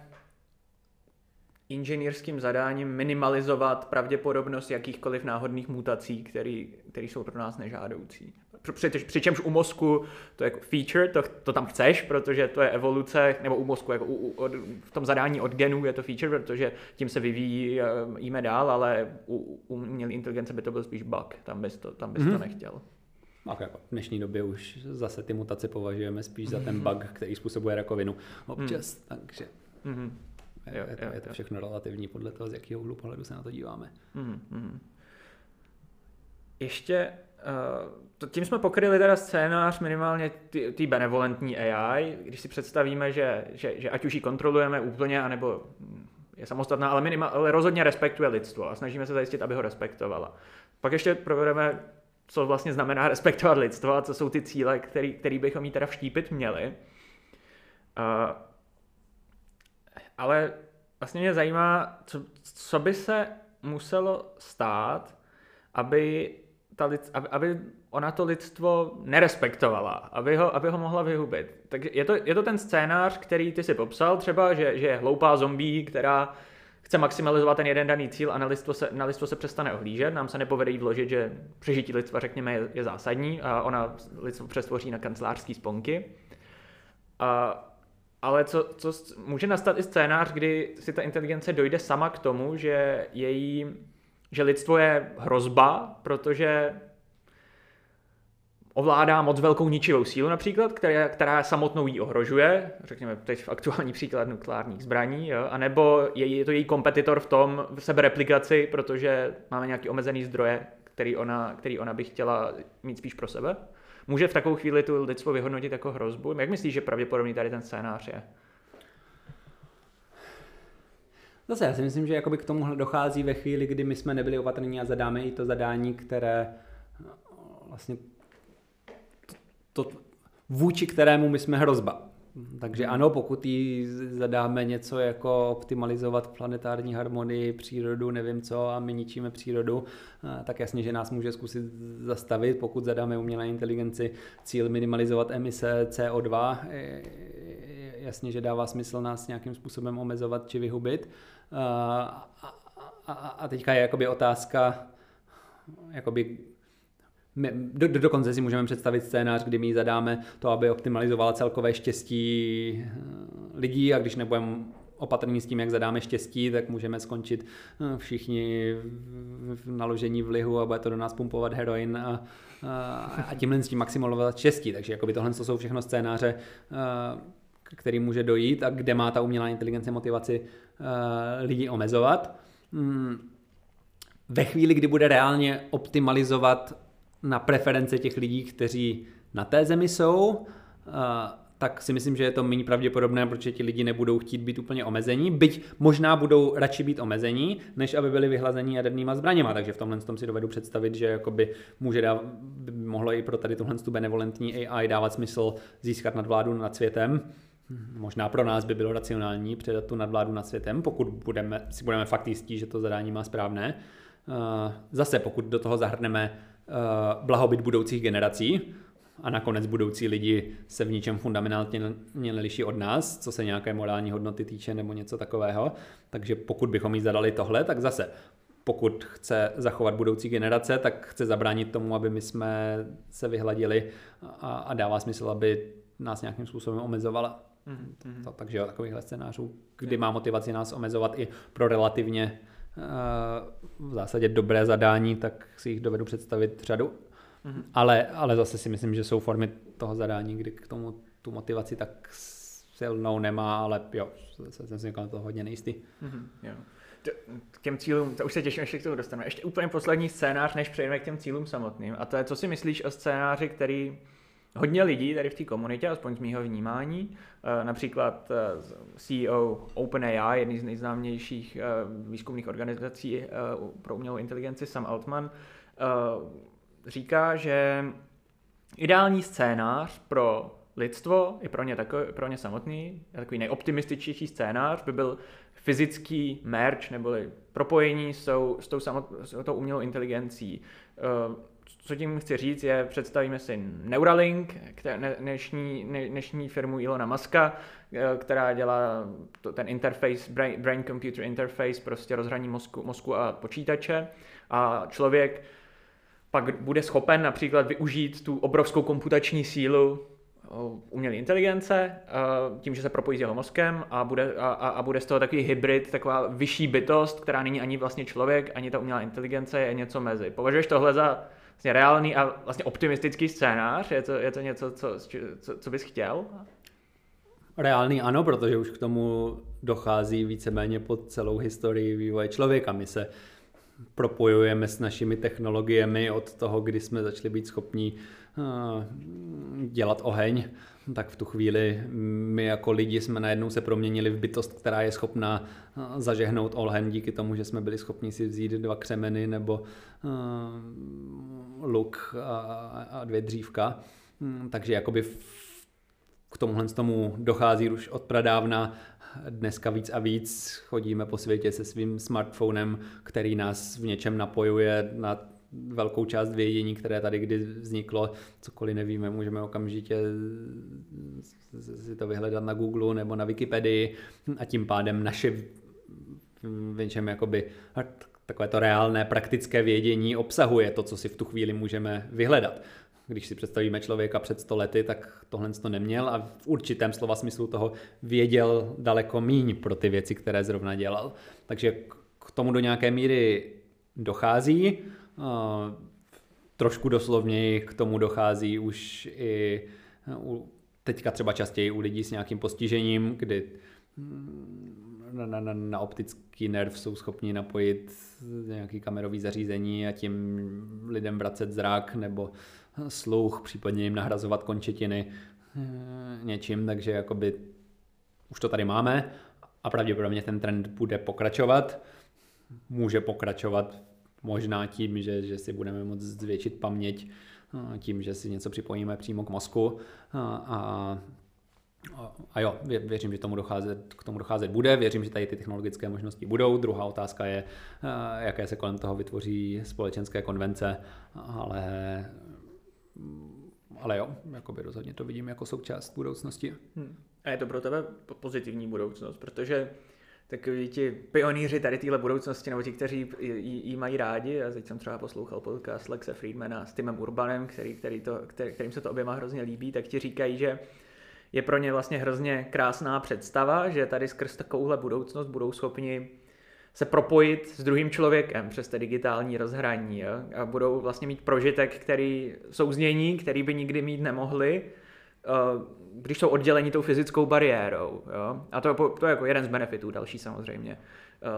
inženýrským zadáním minimalizovat pravděpodobnost jakýchkoliv náhodných mutací, které jsou pro nás nežádoucí přičemž u mozku to je jako feature, to, to tam chceš, protože to je evoluce, nebo u mozku, jako u, u, v tom zadání od genů je to feature, protože tím se vyvíjí, eh, jíme dál, ale u, u umělé inteligence by to byl spíš bug, tam bys to, tam bys mm-hmm. to mhm. nechtěl. Tak jako v dnešní době už zase ty mutace považujeme spíš za ten bug, který způsobuje rakovinu občas, mm. takže mm-hmm. je, je, to, je to všechno relativní podle toho, z jakého úhlu pohledu se na to díváme. Mm-hmm. Ještě uh, tím jsme pokryli teda scénář minimálně té benevolentní AI, když si představíme, že, že, že ať už ji kontrolujeme úplně, anebo je samostatná, ale, minimál, ale rozhodně respektuje lidstvo a snažíme se zajistit, aby ho respektovala. Pak ještě provedeme, co vlastně znamená respektovat lidstvo a co jsou ty cíle, který, který bychom jí teda vštípit měli. Uh, ale vlastně mě zajímá, co, co by se muselo stát, aby ta lid, aby, aby ona to lidstvo nerespektovala, aby ho, aby ho mohla vyhubit. Tak je to, je to ten scénář, který ty si popsal, třeba, že, že je hloupá zombie, která chce maximalizovat ten jeden daný cíl a na lidstvo se, na lidstvo se přestane ohlížet. Nám se nepovede jí vložit, že přežití lidstva, řekněme, je, je zásadní a ona lidstvo přestvoří na kancelářský sponky. A, ale co, co může nastat i scénář, kdy si ta inteligence dojde sama k tomu, že její že lidstvo je hrozba, protože ovládá moc velkou ničivou sílu například, která, která samotnou jí ohrožuje, řekněme teď v aktuální příklad nukleárních zbraní, jo? anebo je, je to její kompetitor v tom v sebereplikaci, protože máme nějaký omezený zdroje, který ona, který ona by chtěla mít spíš pro sebe. Může v takovou chvíli tu lidstvo vyhodnotit jako hrozbu? Jak myslíš, že pravděpodobný tady ten scénář je? Zase já si myslím, že jakoby k tomu dochází ve chvíli, kdy my jsme nebyli opatrní a zadáme i to zadání, které vlastně to, to, vůči kterému my jsme hrozba. Takže ano, pokud jí zadáme něco jako optimalizovat planetární harmonii, přírodu, nevím co, a my ničíme přírodu, tak jasně, že nás může zkusit zastavit. Pokud zadáme umělé inteligenci cíl minimalizovat emise CO2, jasně, že dává smysl nás nějakým způsobem omezovat či vyhubit. A, a, a teďka je jakoby otázka, jakoby my, do, do, dokonce si můžeme představit scénář, kdy my zadáme to, aby optimalizovala celkové štěstí eh, lidí a když nebudeme opatrní s tím, jak zadáme štěstí, tak můžeme skončit eh, všichni v naložení v lihu a bude to do nás pumpovat heroin a, a, a tímhle s tím maximalizovat štěstí. Takže jakoby tohle to jsou všechno scénáře, eh, který může dojít a kde má ta umělá inteligence motivaci lidi omezovat. Hmm. Ve chvíli, kdy bude reálně optimalizovat na preference těch lidí, kteří na té zemi jsou, tak si myslím, že je to méně pravděpodobné, protože ti lidi nebudou chtít být úplně omezení, byť možná budou radši být omezení, než aby byli vyhlazení jadernýma zbraněma. Takže v tomhle tom si dovedu představit, že jakoby může dá, by mohlo i pro tady tuhle benevolentní AI dávat smysl získat nadvládu nad světem. Možná pro nás by bylo racionální předat tu nadvládu nad světem, pokud budeme, si budeme fakt jistí, že to zadání má správné. Zase, pokud do toho zahrneme Eh, blahobyt budoucích generací a nakonec budoucí lidi se v ničem fundamentálně neliší od nás, co se nějaké morální hodnoty týče nebo něco takového. Takže pokud bychom jí zadali tohle, tak zase pokud chce zachovat budoucí generace, tak chce zabránit tomu, aby my jsme se vyhladili a, a dává smysl, aby nás nějakým způsobem omezovala. Mm-hmm. To, takže jo, takovýchhle scénářů, kdy má motivaci nás omezovat i pro relativně v zásadě dobré zadání, tak si jich dovedu představit řadu. Mm-hmm. Ale, ale zase si myslím, že jsou formy toho zadání, kdy k tomu tu motivaci tak silnou nemá, ale jo, jsem si na to hodně nejistý. Mm-hmm, jo. K těm cílům, to už se těším, ještě k tomu dostaneme. Ještě úplně poslední scénář, než přejdeme k těm cílům samotným. A to je, co si myslíš o scénáři, který hodně lidí tady v té komunitě, aspoň z mého vnímání, eh, například eh, CEO OpenAI, jedný z nejznámějších eh, výzkumných organizací pro umělou inteligenci, Sam Altman, říká, že ideální scénář pro lidstvo, i pro ně, takový, pro ně samotný, takový nejoptimističtější scénář by byl fyzický merge, neboli propojení s tou, s tou, samot, s tou umělou inteligencí co tím chci říct, je, představíme si Neuralink, dnešní, dnešní firmu Ilona Muska, eh, která dělá to, ten interface, brain-computer interface, prostě rozhraní mozku, mozku a počítače a člověk pak bude schopen například využít tu obrovskou komputační sílu umělé inteligence, eh, tím, že se propojí s jeho mozkem a bude, a, a bude z toho takový hybrid, taková vyšší bytost, která není ani vlastně člověk, ani ta umělá inteligence, je něco mezi. Považuješ tohle za vlastně reálný a vlastně optimistický scénář? Je to, je to něco, co, co, co bys chtěl? Reálný ano, protože už k tomu dochází víceméně pod celou historii vývoje člověka. My se propojujeme s našimi technologiemi od toho, kdy jsme začali být schopni eh, dělat oheň, tak v tu chvíli my jako lidi jsme najednou se proměnili v bytost, která je schopná eh, zažehnout oheň díky tomu, že jsme byli schopni si vzít dva křemeny nebo uh, luk a, a dvě dřívka. Hmm, takže jakoby k tomuhle tomu dochází už od pradávna. Dneska víc a víc chodíme po světě se svým smartphonem, který nás v něčem napojuje na velkou část vědění, které tady kdy vzniklo, cokoliv nevíme, můžeme okamžitě si to vyhledat na Google nebo na Wikipedii a tím pádem naše v něčem jakoby takové to reálné praktické vědění obsahuje to, co si v tu chvíli můžeme vyhledat. Když si představíme člověka před 100 lety, tak tohle to neměl a v určitém slova smyslu toho věděl daleko míň pro ty věci, které zrovna dělal. Takže k tomu do nějaké míry dochází. Trošku doslovněji k tomu dochází už i teďka třeba častěji u lidí s nějakým postižením, kdy na, na, na optický nerv jsou schopni napojit nějaký kamerový zařízení a tím lidem vracet zrak nebo sluch, případně jim nahrazovat končetiny eh, něčím, takže jakoby už to tady máme a pravděpodobně ten trend bude pokračovat. Může pokračovat možná tím, že, že si budeme moct zvětšit paměť, eh, tím, že si něco připojíme přímo k mozku a, a A jo, věřím, že tomu docházet, k tomu docházet bude, věřím, že tady ty technologické možnosti budou. Druhá otázka je, eh, jaké se kolem toho vytvoří společenské konvence, ale, ale jo, jakoby rozhodně to vidím jako součást budoucnosti. Hmm. A je to pro tebe pozitivní budoucnost, protože takový ti pionýři tady téhle budoucnosti, nebo ti, kteří ji mají rádi, a teď jsem třeba poslouchal podcast Lexe Friedmana s Timem Urbanem, který, který to, který, kterým se to oběma hrozně líbí, tak ti říkají, že je pro ně vlastně hrozně krásná představa, že tady skrz takovouhle budoucnost budou schopni se propojit s druhým člověkem přes té digitální rozhraní jo? a budou vlastně mít prožitek, který souznění, který by nikdy mít nemohli, když jsou odděleni tou fyzickou bariérou. Jo? A to, to je jako jeden z benefitů, další samozřejmě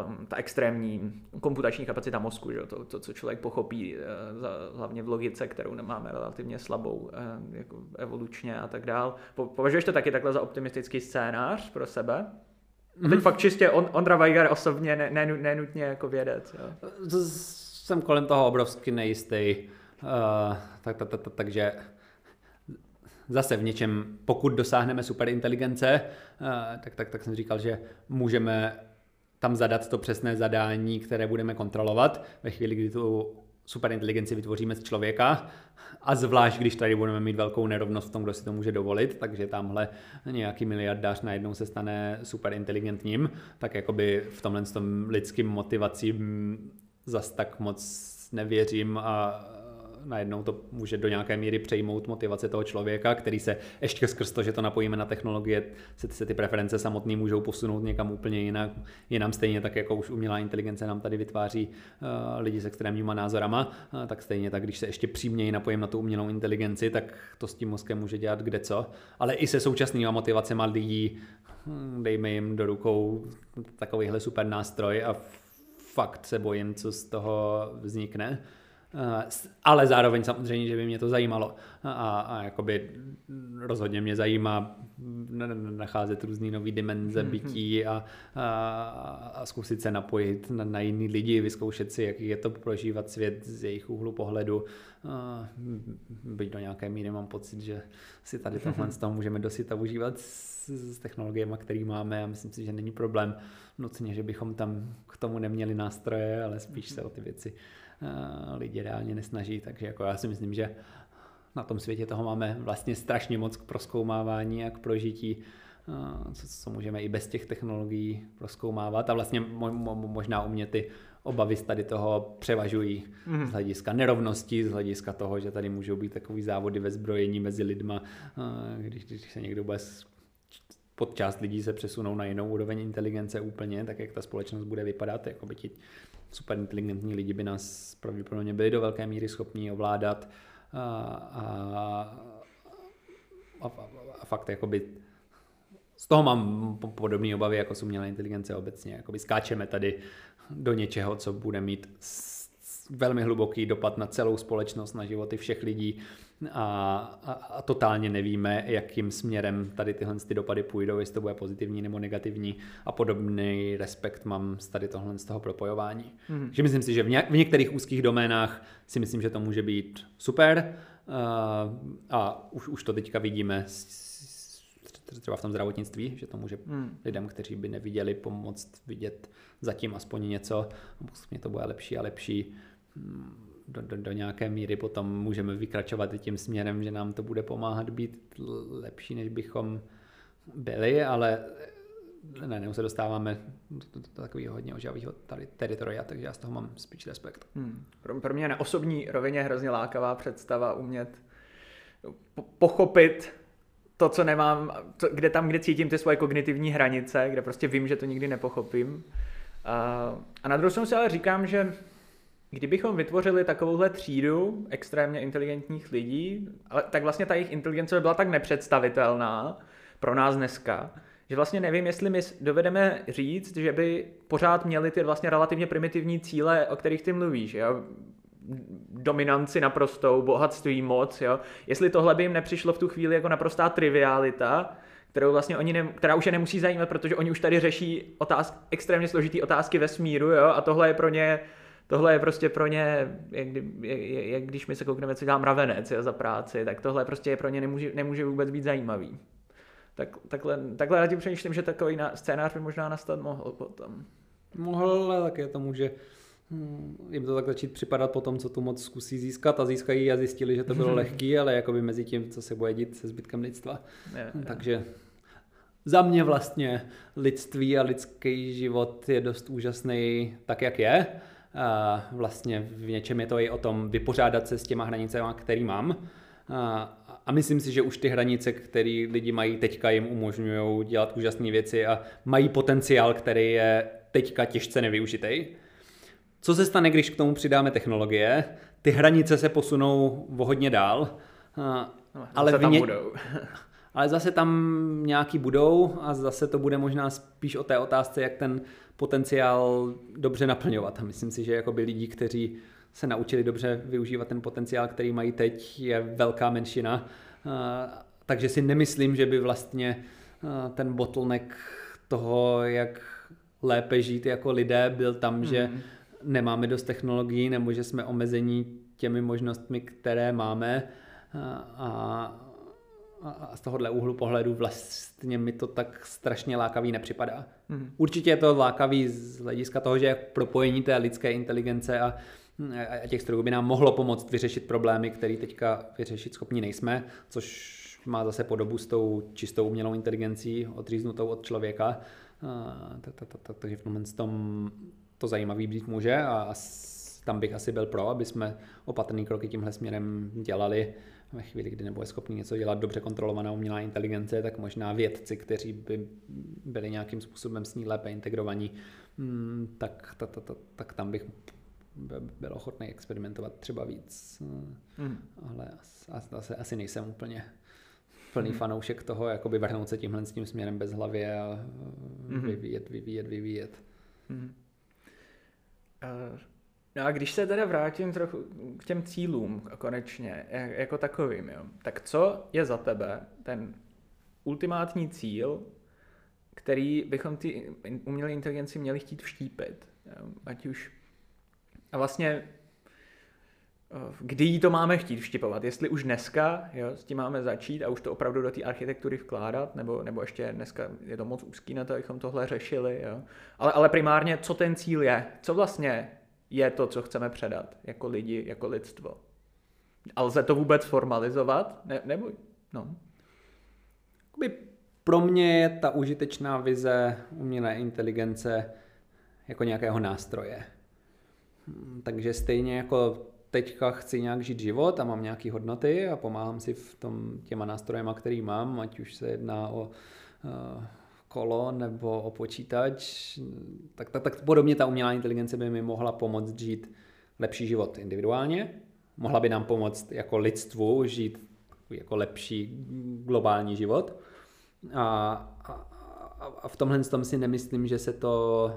um, ta extrémní komputační kapacita mozku, že? To, to, co člověk pochopí, uh, za, hlavně v logice, kterou nemáme relativně slabou uh, jako evolučně a tak dál. Po, považuješ to taky takhle za optimistický scénář pro sebe? A teď fakt čistě on, Ondra Weiger osobně, ne, ne, nenutně jako vědec. Jo? Jsem kolem toho obrovsky nejistý. Uh, tak, tak, tak, tak, takže zase v něčem, pokud dosáhneme superinteligence, uh, tak, tak, tak jsem říkal, že můžeme tam zadat to přesné zadání, které budeme kontrolovat ve chvíli, kdy tu superinteligenci vytvoříme z člověka. A zvlášť, když tady budeme mít velkou nerovnost v tom, kdo si to může dovolit, takže tamhle nějaký miliardář najednou se stane superinteligentním, tak jakoby v tomhle tom lidským motivacím zas tak moc nevěřím a najednou to může do nějaké míry přejmout motivace toho člověka, který se ještě skrz to, že to napojíme na technologie, se, se ty preference samotné můžou posunout někam úplně jinak, jinam stejně tak, jako už umělá inteligence nám tady vytváří uh, lidi s extrémníma názorama, uh, tak stejně tak, když se ještě přímněji napojím na tu umělou inteligenci, tak to s tím mozkem může dělat kde co, ale i se současnými motivacemi lidí, hm, dejme jim do rukou takovýhle super nástroj a fakt se bojím, co z toho vznikne. Eh, ale zároveň samozřejmě, že by mě to zajímalo a, a jakoby rozhodně mě zajímá nacházet různé nové dimenze mm-hmm. bytí a, a, a zkusit se napojit na, na jiný lidi, vyzkoušet si, jaký je to prožívat svět z jejich úhlu pohledu. A byť do nějaké míry mám pocit, že si tady tohle z toho můžeme dosit a užívat s, s technologiemi, které máme a myslím si, že není problém nutně, že bychom tam k tomu neměli nástroje, ale spíš se o ty věci Eh, lidi reálně nesnaží, takže jako já si myslím, že na tom světě toho máme vlastně strašně moc k proskoumávání a k prožití, eh, co, co můžeme i bez těch technologií proskoumávat a vlastně mo, mo, možná u mě ty obavy z tady toho převažují mm. z hlediska nerovnosti, z hlediska toho, že tady můžou být takový závody ve zbrojení mezi lidma, eh, když, když se někdo bude pod část lidí se přesunou na jinou úroveň inteligence úplně, tak jak ta společnost bude vypadat, jako by ti super inteligentní lidi by nás pravděpodobně byli do velké míry schopní ovládat a, a, a, a fakt jakoby z toho mám podobné obavy jako z umělé inteligence obecně. Jakoby skáčeme tady do něčeho, co bude mít velmi hluboký dopad na celou společnost, na životy všech lidí a, a, a totálně nevíme, jakým směrem tady tyhle ty dopady půjdou, jestli to bude pozitivní nebo negativní a podobný respekt mám z tady tohle z toho propojování. Mm. Že myslím si, že v, ně, v některých úzkých doménách si myslím, že to může být super uh, a už, už to teďka vidíme třeba v tom zdravotnictví, že to může mm. lidem, kteří by neviděli, pomoct vidět zatím aspoň něco, a to bude lepší a lepší do, do, do nějaké míry potom můžeme vykračovat i tím směrem, že nám to bude pomáhat být lepší, než bychom byli, ale ne, ne, se dostáváme do, do, do takového hodně ožavého teritoria, takže já z toho mám spíš respekt. Hmm. Pro, pro mě na osobní rovině hrozně lákavá představa umět po, pochopit to, co nemám, to, kde tam, kde cítím ty svoje kognitivní hranice, kde prostě vím, že to nikdy nepochopím. A, a na druhou stranu si ale říkám, že Kdybychom vytvořili takovouhle třídu extrémně inteligentních lidí, ale tak vlastně ta jejich inteligence by byla tak nepředstavitelná pro nás dneska, že vlastně nevím, jestli my dovedeme říct, že by pořád měli ty vlastně relativně primitivní cíle, o kterých ty mluvíš, jo? dominanci naprostou, bohatství, moc, jo? jestli tohle by jim nepřišlo v tu chvíli jako naprostá trivialita, kterou vlastně oni ne, která už je nemusí zajímat, protože oni už tady řeší otázky, extrémně složitý otázky vesmíru, jo? a tohle je pro ně tohle je prostě pro ně, jak, jak, jak když my se koukneme, co dělám ravenec jo, za práci, tak tohle prostě je pro ně nemůže, nemůže vůbec být zajímavý. Tak, takhle, takhle já tím přemýšlím, že takový scénář by možná nastat mohl potom. Mohl, ale také to může Hmm, jim to tak začít připadat po tom, co tu moc zkusí získat a získají a zjistili, že to bylo lehký, ale jakoby mezi tím, co se bude dít se zbytkem lidstva. Je, je. Takže za mě vlastně lidství a lidský život je dost úžasný tak, jak je. Vlastně v něčem je to i o tom vypořádat se s těma hranicemi, který mám. A, myslím si, že už ty hranice, které lidi mají teďka, jim umožňují dělat úžasné věci a mají potenciál, který je teďka těžce nevyužitý. Co se stane, když k tomu přidáme technologie? Ty hranice se posunou o hodně dál. No, ale tam ně... budou. ale zase tam nějaký budou a zase to bude možná spíš o té otázce, jak ten potenciál dobře naplňovat. A myslím si, že jakoby lidi, kteří se naučili dobře využívat ten potenciál, který mají teď, je velká menšina. Takže si nemyslím, že by vlastně ten bottleneck toho, jak lépe žít jako lidé, byl tam, mm. že nemáme dost technologií nebo že jsme omezení těmi možnostmi, které máme a, a z tohohle úhlu pohledu vlastně mi to tak strašně lákavý nepřipadá. Mm. Určitě je to lákavý z hlediska toho, že propojení té lidské inteligence a, a těch strojů by nám mohlo pomoct vyřešit problémy, které teďka vyřešit schopni nejsme, což má zase podobu s tou čistou umělou inteligencí odříznutou od člověka. Takže v tom to zajímavý být může a tam bych asi byl pro, aby jsme opatrný kroky tímhle směrem dělali. Ve chvíli, kdy nebude schopný něco dělat dobře kontrolovaná umělá inteligence, tak možná vědci, kteří by byli nějakým způsobem s ní lépe integrovaní, hmm, tak, tak, tak, tak tam bych byl ochotný experimentovat třeba víc. Mm. Ale asi, asi nejsem úplně plný mm. fanoušek toho, jakoby vrhnout se tímhle s tím směrem bez hlavy a mm. vyvíjet, vyvíjet, vyvíjet. Mm. No a když se teda vrátím trochu k těm cílům konečně, jako takovým, jo, tak co je za tebe ten ultimátní cíl, který bychom ty umělé inteligenci měli chtít vštípit? Jo? Ať už... A vlastně kdy jí to máme chtít vštipovat? Jestli už dneska jo, s tím máme začít a už to opravdu do té architektury vkládat, nebo, nebo ještě dneska je to moc úzký na to, abychom tohle řešili. Jo? Ale, ale primárně, co ten cíl je? Co vlastně je to, co chceme předat jako lidi, jako lidstvo? A lze to vůbec formalizovat? Ne, nebo, no. Pro mě je ta užitečná vize umělé inteligence jako nějakého nástroje. Hm, takže stejně jako teďka chci nějak žít život a mám nějaké hodnoty a pomáhám si v tom těma nástrojema, který mám, ať už se jedná o uh, kolo nebo počítač, tak, tak, tak podobně ta umělá inteligence by mi mohla pomoct žít lepší život individuálně, mohla by nám pomoct jako lidstvu žít jako lepší globální život. A, a, a v tomhle tom si nemyslím, že se to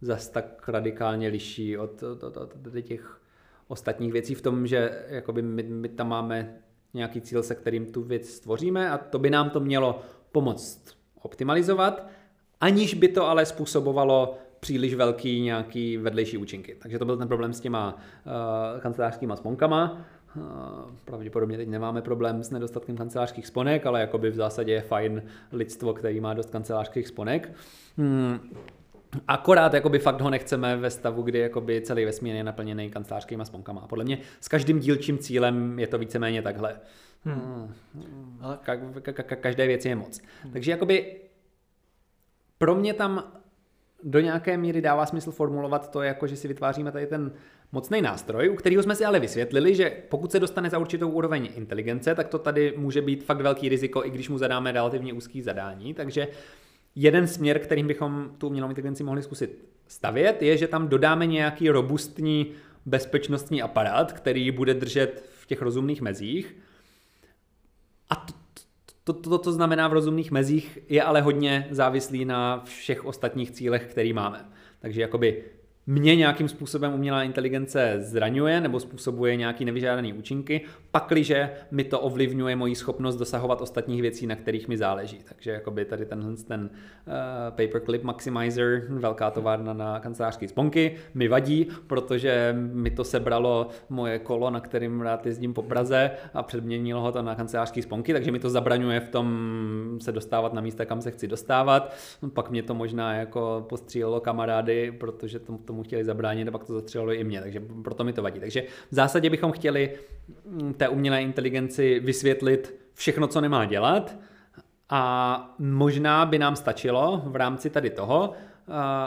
zas tak radikálně liší od, od, od, od těch ostatních věcí v tom, že jakoby my, my tam máme nějaký cíl, se kterým tu věc stvoříme a to by nám to mělo pomoct optimalizovat, aniž by to ale způsobovalo příliš velký nějaký vedlejší účinky. Takže to byl ten problém s těma uh, kancelářskýma sponkama. Uh, pravděpodobně teď nemáme problém s nedostatkem kancelářských sponek, ale jakoby v zásadě je fajn lidstvo, který má dost kancelářských sponek. Hmm. Akorát jakoby fakt ho nechceme ve stavu, kdy jakoby celý vesmír je naplněný kancelářskými sponkama. A podle mě s každým dílčím cílem je to víceméně takhle. Hmm. Ale ka- ka- ka- každé věci je moc. Hmm. Takže jakoby pro mě tam do nějaké míry dává smysl formulovat to, jako že si vytváříme tady ten mocný nástroj, u kterého jsme si ale vysvětlili, že pokud se dostane za určitou úroveň inteligence, tak to tady může být fakt velký riziko, i když mu zadáme relativně úzký zadání. Takže jeden směr, kterým bychom tu umělou inteligenci mohli zkusit stavět, je, že tam dodáme nějaký robustní bezpečnostní aparát, který bude držet v těch rozumných mezích. A to, to, to, to znamená v rozumných mezích, je ale hodně závislý na všech ostatních cílech, který máme. Takže jakoby mě nějakým způsobem umělá inteligence zraňuje nebo způsobuje nějaký nevyžádaný účinky, pakliže mi to ovlivňuje moji schopnost dosahovat ostatních věcí, na kterých mi záleží. Takže jakoby tady tenhle ten uh, Paperclip Maximizer, velká továrna na kancelářské sponky, mi vadí, protože mi to sebralo moje kolo, na kterým rád jezdím po Praze a předměnilo ho to na kancelářské sponky, takže mi to zabraňuje v tom se dostávat na místa, kam se chci dostávat. Pak mě to možná jako postřílelo kamarády, protože tomu, tomu chtěli zabránit a pak to zastřelilo i mě, takže proto mi to vadí. Takže v zásadě bychom chtěli mm, té umělé inteligenci vysvětlit všechno, co nemá dělat a možná by nám stačilo v rámci tady toho,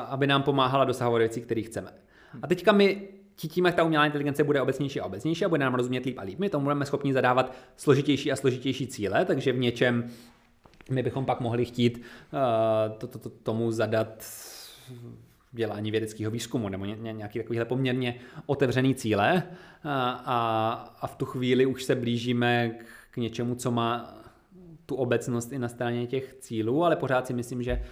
aby nám pomáhala dosahovat věcí, které chceme. A teďka my tím, jak ta umělá inteligence bude obecnější a obecnější a bude nám rozumět líp a líp, my tomu budeme schopni zadávat složitější a složitější cíle, takže v něčem my bychom pak mohli chtít uh, to, to, to, tomu zadat dělání vědeckého výzkumu nebo ně, nějaký takovýhle poměrně otevřený cíle a, a, a v tu chvíli už se blížíme k, k něčemu, co má tu obecnost i na straně těch cílů, ale pořád si myslím, že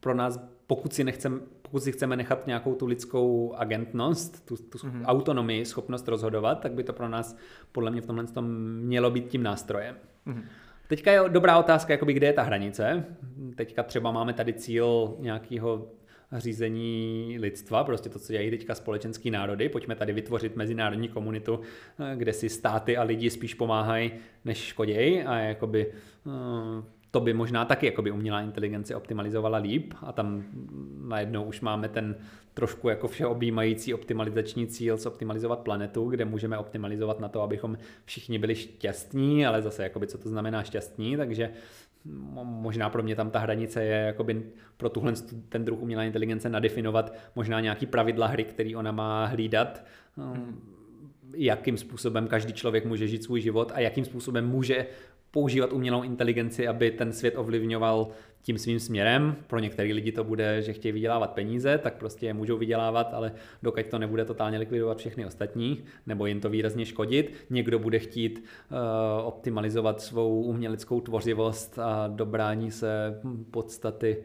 pro nás, pokud si, nechcem, pokud si chceme nechat nějakou tu lidskou agentnost, tu, tu mm-hmm. autonomii, schopnost rozhodovat, tak by to pro nás podle mě v tomhle tom mělo být tím nástrojem. Mm-hmm. Teďka je dobrá otázka, jakoby, kde je ta hranice. Teďka třeba máme tady cíl nějakého řízení lidstva, prostě to, co dělají teďka společenský národy. Pojďme tady vytvořit mezinárodní komunitu, kde si státy a lidi spíš pomáhají, než škodějí. A jakoby eh, to by možná taky jakoby umělá inteligence optimalizovala líp. A tam najednou už máme ten trošku jako všeobjímající optimalizační cíl optimalizovat planetu, kde můžeme optimalizovat na to, abychom všichni byli šťastní, ale zase jakoby co to znamená šťastní, takže možná pro mě tam ta hranice je jakoby pro tuhle ten druh umělé inteligence nadefinovat možná nějaký pravidla hry, který ona má hlídat, hmm. jakým způsobem každý člověk může žít svůj život a jakým způsobem může používat umělou inteligenci, aby ten svět ovlivňoval tím svým směrem. Pro některé lidi to bude, že chtějí vydělávat peníze, tak prostě je můžou vydělávat, ale dokud to nebude totálně likvidovat všechny ostatní, nebo jim to výrazně škodit. Někdo bude chtít uh, optimalizovat svou uměleckou tvořivost a dobrání se podstaty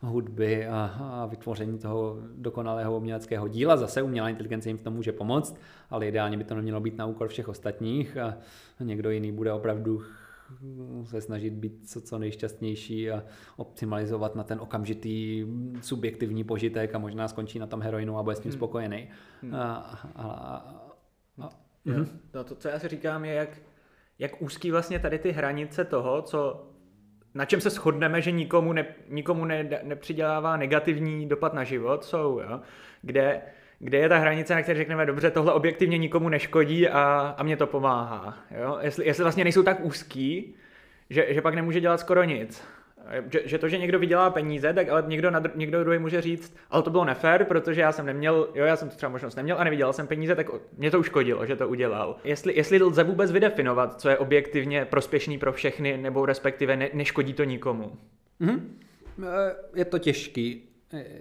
hudby a, a vytvoření toho dokonalého uměleckého díla. Zase umělá inteligence jim v tom může pomoct, ale ideálně by to nemělo být na úkor všech ostatních a někdo jiný bude opravdu se snažit být co, co nejšťastnější a optimalizovat na ten okamžitý subjektivní požitek a možná skončí na tom heroinu a bude s tím hmm. spokojený. Hmm. A, a, a, a, mhm. no to, co já si říkám, je, jak, jak úzký vlastně tady ty hranice toho, co na čem se shodneme, že nikomu, ne, nikomu ne, nepřidělává negativní dopad na život, jsou, jo? kde kde je ta hranice, na které řekneme, dobře, tohle objektivně nikomu neškodí a, a mě to pomáhá. Jo? Jestli, jestli vlastně nejsou tak úzký, že, že pak nemůže dělat skoro nic. Že, že to, že někdo vydělá peníze, tak ale někdo, na, někdo druhý může říct, ale to bylo nefér, protože já jsem neměl, jo, já jsem tu třeba možnost neměl a nevydělal jsem peníze, tak mě to uškodilo, že to udělal. Jestli, jestli lze vůbec vydefinovat, co je objektivně prospěšný pro všechny, nebo respektive ne, neškodí to nikomu. Mm-hmm. Je to těžký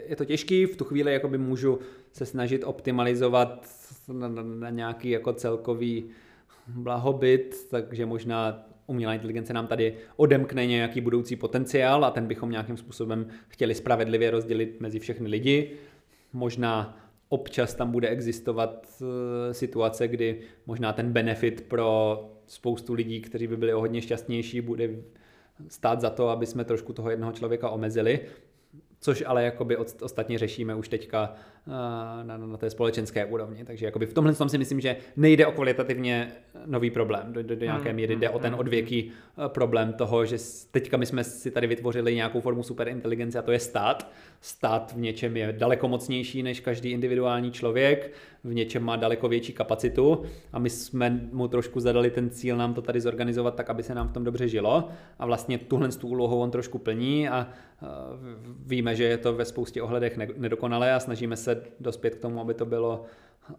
je to těžký, v tu chvíli jakoby můžu se snažit optimalizovat na, na, na nějaký jako celkový blahobyt, takže možná umělá inteligence nám tady odemkne nějaký budoucí potenciál a ten bychom nějakým způsobem chtěli spravedlivě rozdělit mezi všechny lidi. Možná občas tam bude existovat eh, situace, kdy možná ten benefit pro spoustu lidí, kteří by byli o hodně šťastnější, bude stát za to, aby jsme trošku toho jednoho člověka omezili což ale jakoby ostatně řešíme už teďka eh, na, na té společenské úrovni. Takže jakoby v tomhle tom si myslím, že nejde o kvalitativně nový problém. Do, do, do nějaké hmm, míry jde o ten hmm, odvěký eh, problém toho, že teďka my jsme si tady vytvořili nějakou formu superinteligence a to je stát. Stát v něčem je daleko mocnější než každý individuální člověk, v něčem má daleko větší kapacitu a my jsme mu trošku zadali ten cíl nám to tady zorganizovat tak, aby se nám v tom dobře žilo a vlastně tuhle tu úlohu on trošku plní a víme, že je to ve spoustě ohledech nedokonalé a snažíme se dospět k tomu, aby to bylo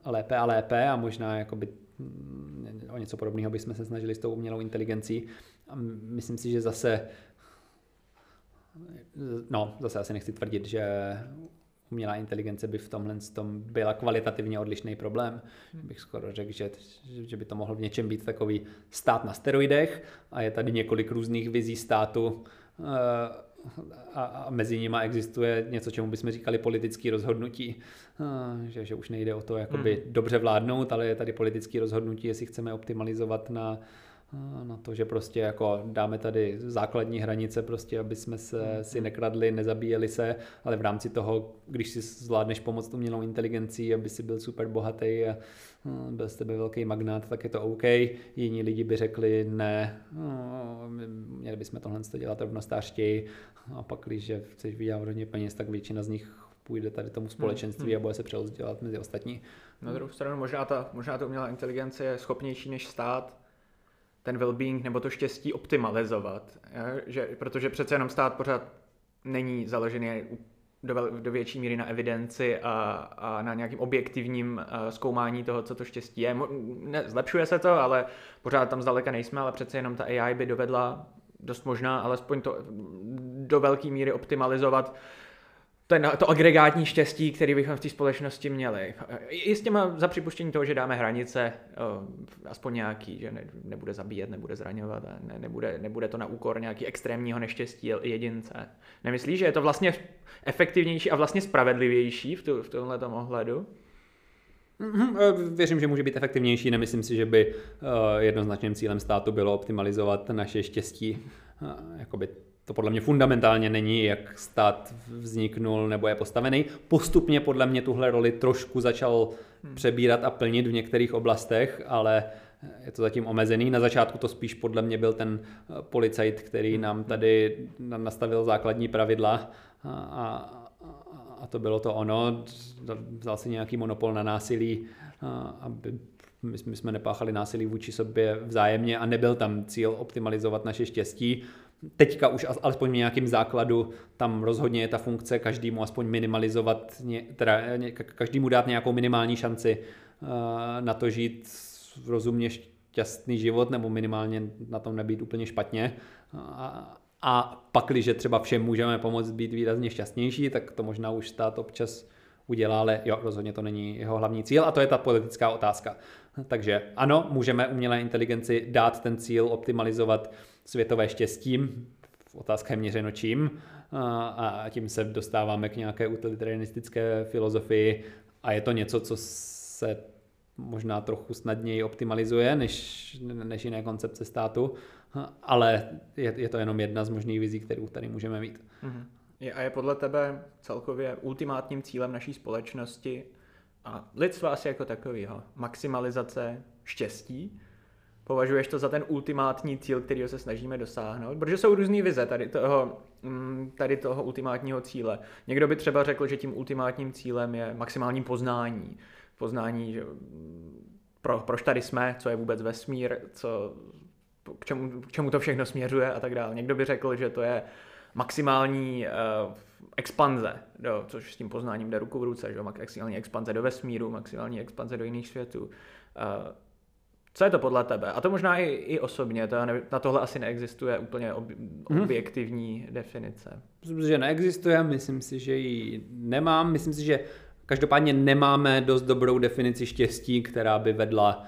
lépe a lépe a možná jakoby mm, o něco podobného bychom se snažili s tou umělou inteligencí. A myslím si, že zase no, zase asi nechci tvrdit, že umělá inteligence by v tomhle tom byla kvalitativně odlišný problém. Hmm. Bych skoro řekl, že, že by to mohl v něčem být takový stát na steroidech a je tady několik různých vizí státu, eh, a, a mezi nimi existuje něco, čemu bychom říkali politické rozhodnutí, že, že už nejde o to jakoby hmm. dobře vládnout, ale je tady politické rozhodnutí, jestli chceme optimalizovat na na to, že prostě jako dáme tady základní hranice, prostě, aby jsme se hmm. si nekradli, nezabíjeli se, ale v rámci toho, když si zvládneš pomoct umělou inteligencí, aby si byl super bohatý a byl z tebe velký magnát, tak je to OK. Jiní lidi by řekli, ne, no, měli bychom tohle dělat rovnostářtěji a pak, když chceš vydělat hodně peněz, tak většina z nich půjde tady tomu společenství hmm. a bude se přerozdělat mezi ostatní. Na druhou stranu možná ta, možná ta umělá inteligence je schopnější než stát ten well-being nebo to štěstí optimalizovat. Že, protože přece jenom stát pořád není založený do, do větší míry na evidenci a, a na nějakým objektivním uh, zkoumání toho, co to štěstí je. Ne, zlepšuje se to, ale pořád tam zdaleka nejsme, ale přece jenom ta AI by dovedla dost možná alespoň to do velké míry optimalizovat ten, to agregátní štěstí, který bychom v té společnosti měli. I s těma za připuštění toho, že dáme hranice, aspoň nějaký, že ne, nebude zabíjet, nebude zraňovat, ne, nebude, nebude to na úkor nějaký extrémního neštěstí jedince. Nemyslíš, že je to vlastně efektivnější a vlastně spravedlivější v, tu, v tomhle ohledu? Mhm, věřím, že může být efektivnější. Nemyslím si, že by jednoznačným cílem státu bylo optimalizovat naše štěstí. Jakoby to podle mě fundamentálně není, jak stát vzniknul nebo je postavený. Postupně podle mě tuhle roli trošku začal hmm. přebírat a plnit v některých oblastech, ale je to zatím omezený. Na začátku to spíš podle mě byl ten eh, policajt, který hmm. nám tady nastavil základní pravidla a, a, a to bylo to ono. Vzal si nějaký monopol na násilí, aby my jsme nepáchali násilí vůči sobě vzájemně a nebyl tam cíl optimalizovat naše štěstí teďka už alespoň v nějakým základu tam rozhodně je ta funkce každému aspoň minimalizovat, teda každému dát nějakou minimální šanci eh, na to žít rozumně šťastný život nebo minimálně na tom nebýt úplně špatně. A, a pak, když třeba všem můžeme pomoct být výrazně šťastnější, tak to možná už stát občas udělá, ale jo, rozhodně to není jeho hlavní cíl a to je ta politická otázka. Takže ano, můžeme umělé inteligenci dát ten cíl optimalizovat světové štěstí, otázka je měřeno čím, a tím se dostáváme k nějaké utilitarianistické filozofii a je to něco, co se možná trochu snadněji optimalizuje než, než jiné koncepce státu, ale je, je to jenom jedna z možných vizí, kterou tady můžeme mít. Mm-hmm. Je, a je podle tebe celkově ultimátním cílem naší společnosti a lidstva asi jako takového maximalizace štěstí, Považuješ to za ten ultimátní cíl, kterýho se snažíme dosáhnout? Protože jsou různé vize tady toho, mm, tady toho ultimátního cíle. Někdo by třeba řekl, že tím ultimátním cílem je maximální poznání. Poznání, že mm, pro, proč tady jsme, co je vůbec vesmír, co, k, čemu, k čemu to všechno směřuje a tak dále. Někdo by řekl, že to je maximální uh, expanze, do, což s tím poznáním jde ruku v ruce, že? maximální expanze do vesmíru, maximální expanze do jiných světů. Uh, co je to podle tebe? A to možná i, i osobně, to ne, na tohle asi neexistuje úplně ob, mhm. objektivní hmm. definice. Myslím si, že neexistuje, myslím si, že ji nemám, myslím si, že každopádně nemáme dost dobrou definici štěstí, která by vedla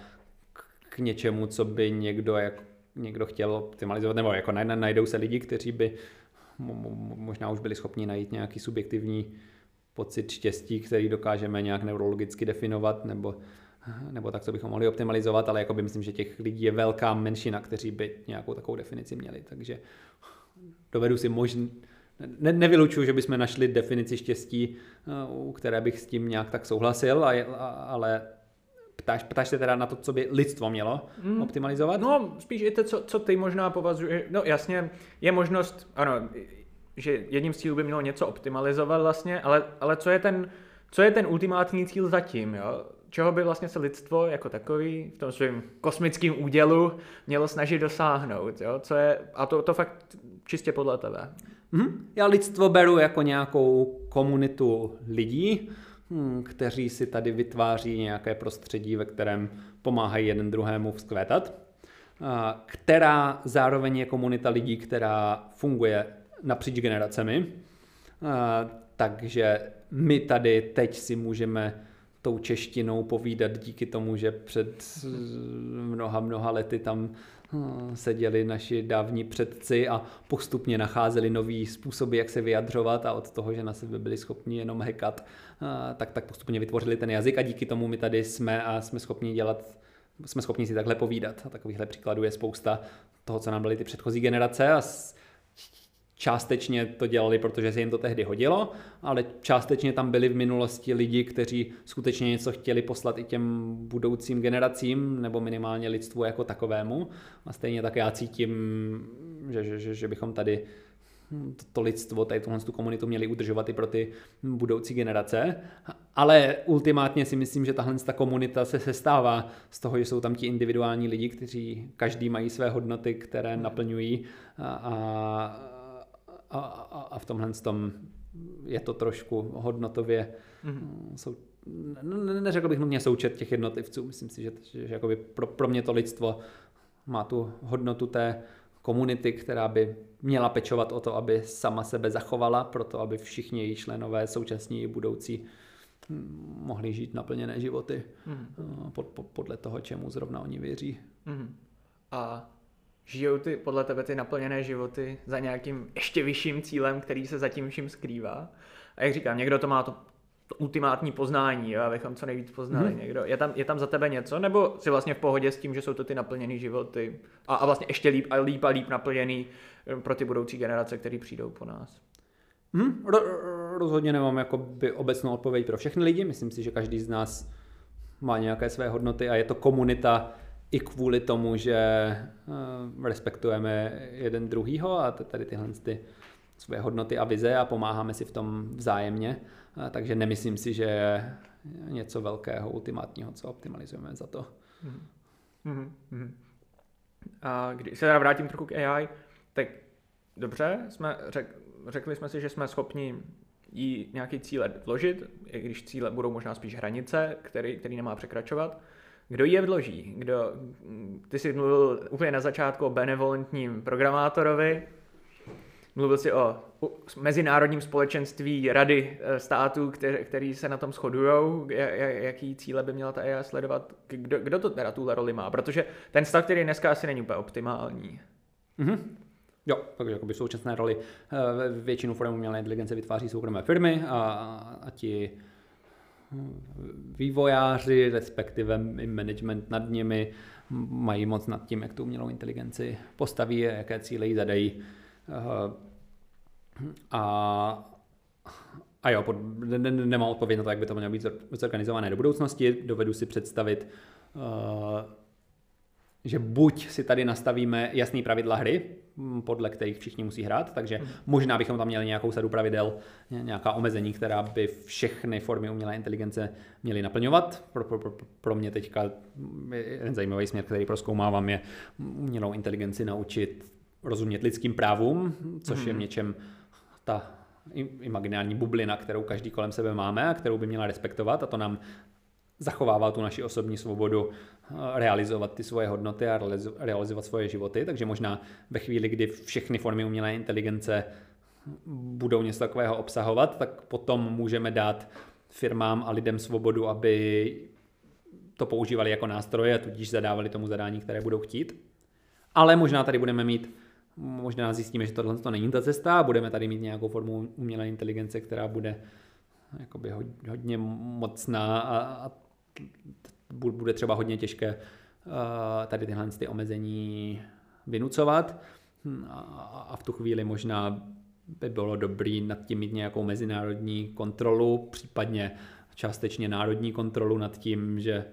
k, k něčemu, co by někdo, jak, někdo chtěl optimalizovat, nebo jako najdou se lidi, kteří by možná už byli schopni najít nějaký subjektivní pocit štěstí, který dokážeme nějak neurologicky definovat, nebo nebo tak, co bychom mohli optimalizovat, ale jako by myslím, že těch lidí je velká menšina, kteří by nějakou takovou definici měli. Takže dovedu si možný, ne, nevylučuju, že bychom našli definici štěstí, eh, u které bych s tím nějak tak souhlasil, ale ptáš, ptáš se teda na to, co by lidstvo mělo mm. optimalizovat? No, spíš i to, co, co ty možná považuješ. No jasně, je možnost, ano, že jedním z cílů by mělo něco optimalizovat vlastně, ale, ale co je ten, co je ten ultimátní cíl zatím, jo? Čeho by vlastně se lidstvo jako takový v tom svém kosmickém údělu mělo snažit dosáhnout, jo? Co je, a to, to fakt čistě podle tebe. Mm-hmm. Já lidstvo beru jako nějakou komunitu lidí, hm, kteří si tady vytváří nějaké prostředí, ve kterém pomáhají jeden druhému vzkvétat, která zároveň je komunita lidí, která funguje napříč generacemi. Takže my tady teď si můžeme tou češtinou povídat díky tomu, že před mnoha, mnoha lety tam hm, seděli naši dávní předci a postupně nacházeli nový způsoby, jak se vyjadřovat a od toho, že na sebe byli schopni jenom hekat, tak, tak postupně vytvořili ten jazyk a díky tomu my tady jsme a jsme schopni dělat jsme schopni si takhle povídat. A takovýchhle příkladů je spousta toho, co nám byly ty předchozí generace a částečně to dělali, protože se jim to tehdy hodilo, ale částečně tam byli v minulosti lidi, kteří skutečně něco chtěli poslat i těm budoucím generacím, nebo minimálně lidstvu jako takovému. A stejně tak já cítím, že, že, že, že bychom tady to lidstvo, tady tuhle tu komunitu měli udržovat i pro ty budoucí generace. Ale ultimátně si myslím, že tahle ta komunita se sestává z toho, že jsou tam ti individuální lidi, kteří každý mají své hodnoty, které naplňují a, a, a, a v tomhle tom je to trošku hodnotově mm-hmm. jsou, ne, neřekl bych nutně součet těch jednotlivců. Myslím si, že, že, že pro, pro mě to lidstvo má tu hodnotu té komunity, která by měla pečovat o to, aby sama sebe zachovala, proto aby všichni její členové, současní i budoucí, hm, mohli žít naplněné životy mm. pod, pod, podle toho, čemu zrovna oni věří. Mm. A žijou ty podle tebe ty naplněné životy za nějakým ještě vyšším cílem, který se zatím vším skrývá? A jak říkám, někdo to má to to ultimátní poznání, jo, abychom co nejvíc poznali hmm. někdo. Je tam, je tam za tebe něco, nebo si vlastně v pohodě s tím, že jsou to ty naplněné životy a, a vlastně ještě líp a líp a líp naplněný eh, pro ty budoucí generace, které přijdou po nás? Hmm, ro- rozhodně nemám jakoby obecnou odpověď pro všechny lidi. Myslím si, že každý z nás má nějaké své hodnoty a je to komunita i kvůli tomu, že uh, respektujeme jeden druhýho a tady tyhle ty své hodnoty a vize a pomáháme si v tom vzájemně. Takže nemyslím si, že je něco velkého, ultimátního, co optimalizujeme za to. Mm-hmm. A když se teda vrátím trochu k AI, tak dobře, jsme řek, řekli jsme si, že jsme schopni jí nějaký cíle vložit, i když cíle budou možná spíš hranice, který, který nemá překračovat. Kdo je vloží? Kdo, ty jsi mluvil úplně na začátku o benevolentním programátorovi, Mluvil jsi o mezinárodním společenství rady eh, států, který, se na tom shodují, jaký cíle by měla ta AI sledovat, kdo, kdo to teda tuhle roli má, protože ten stav, který dneska asi není úplně optimální. Mm-hmm. Jo, takže jakoby v současné roli eh, většinu forem umělé inteligence vytváří soukromé firmy a, a ti vývojáři, respektive i management nad nimi, mají moc nad tím, jak tu umělou inteligenci postaví a jaké cíle jí zadají. Eh, a, a jo, ne, ne, nemám odpověď na to, jak by to mělo být zorganizované do budoucnosti. Dovedu si představit, uh, že buď si tady nastavíme jasný pravidla hry, hm, podle kterých všichni musí hrát, takže mm. možná bychom tam měli nějakou sadu pravidel, nějaká omezení, která by všechny formy umělé inteligence měly naplňovat. Pro, pro, pro, pro mě teďka jeden zajímavý směr, který proskoumávám, je umělou inteligenci naučit rozumět lidským právům, což mm. je v něčem ta imaginární bublina, kterou každý kolem sebe máme a kterou by měla respektovat a to nám zachovává tu naši osobní svobodu eh, realizovat ty svoje hodnoty a realizovat svoje životy, takže možná ve chvíli, kdy všechny formy umělé inteligence budou něco takového obsahovat, tak potom můžeme dát firmám a lidem svobodu, aby to používali jako nástroje a tudíž zadávali tomu zadání, které budou chtít. Ale možná tady budeme mít možná zjistíme, že tohle to není ta cesta a budeme tady mít nějakou formu umělé inteligence, která bude jakoby hodně mocná a, a bude třeba hodně těžké tady tyhle ty omezení vynucovat hm, a v tu chvíli možná by bylo dobrý nad tím mít nějakou mezinárodní kontrolu, případně částečně národní kontrolu nad tím, že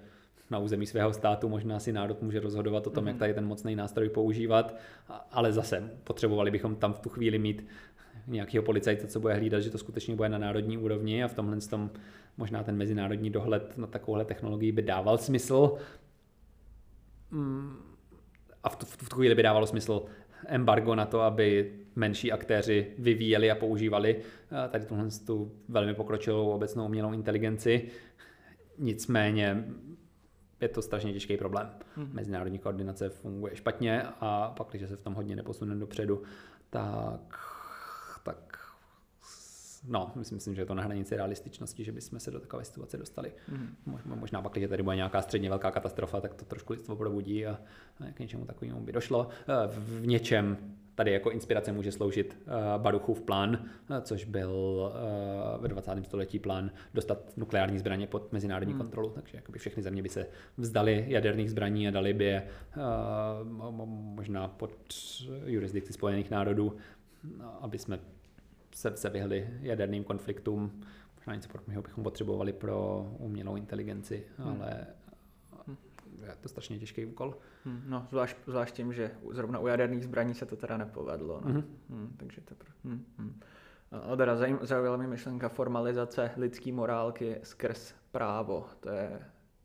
na území svého státu, možná si národ může rozhodovat o tom, mm. jak mhm. tady ten mocný nástroj používat, ale zase potřebovali bychom tam v tu chvíli mít nějakého policajta, co bude hlídat, že to skutečně bude na národní úrovni a v tomhle tom možná ten mezinárodní dohled na takovouhle technologii by dával smysl. Mm, a v tu, v tu chvíli by dávalo smysl embargo na to, aby menší aktéři vyvíjeli a používali tady tuhle tu velmi pokročilou obecnou umělou inteligenci. Nicméně je to strašně těžký problém. Hmm. Mezinárodní koordinace funguje špatně a pak, když se v tom hodně neposune dopředu, tak, tak no, myslím, myslím, že je to na hranici realističnosti, že bychom se do takové situace dostali. Mm. Možná pak, když tady bude nějaká středně velká katastrofa, tak to trošku lidstvo probudí a, a k něčemu takovému by došlo. Eh, v něčem tady jako inspirace může sloužit uh, Baruchův plán, uh, což byl ve 20. století plán dostat nukleární zbraně pod mezinárodní hmm. kontrolu, takže jakoby všechny země by se vzdali jaderných zbraní a dali by je možná pod jurisdikci Spojených národů, aby jsme se, se vyhli jaderným konfliktům. Možná něco podobného bychom potřebovali pro umělou inteligenci, hmm. ale je to strašně těžký úkol. Hmm, no, zvlášť, zvlášť tím, že zrovna u jaderných zbraní se to teda nepovedlo. No. Mm-hmm. Hmm, takže to... Hmm, hmm. A teda zajímavá mi myšlenka formalizace lidské morálky skrz právo. To je,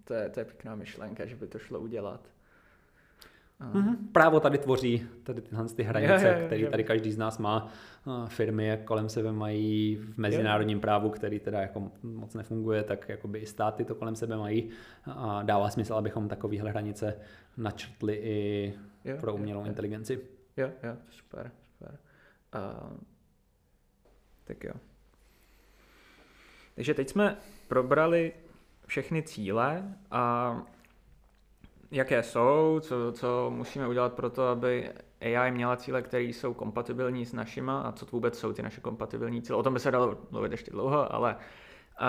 to, je, to je pěkná myšlenka, že by to šlo udělat. Mm-hmm. Právo tady tvoří tady tyhle ty hranice, které tady každý z nás má. Firmy kolem sebe mají v mezinárodním právu, který teda jako moc nefunguje, tak jakoby i státy to kolem sebe mají. A dává smysl, abychom takovéhle hranice načrtli i jo, pro umělou jo, inteligenci. Jo, jo, super, super. Uh, tak jo. Takže teď jsme probrali všechny cíle a jaké jsou, co, co musíme udělat pro to, aby AI měla cíle, které jsou kompatibilní s našima a co vůbec jsou ty naše kompatibilní cíle. O tom by se dalo mluvit ještě dlouho, ale, uh,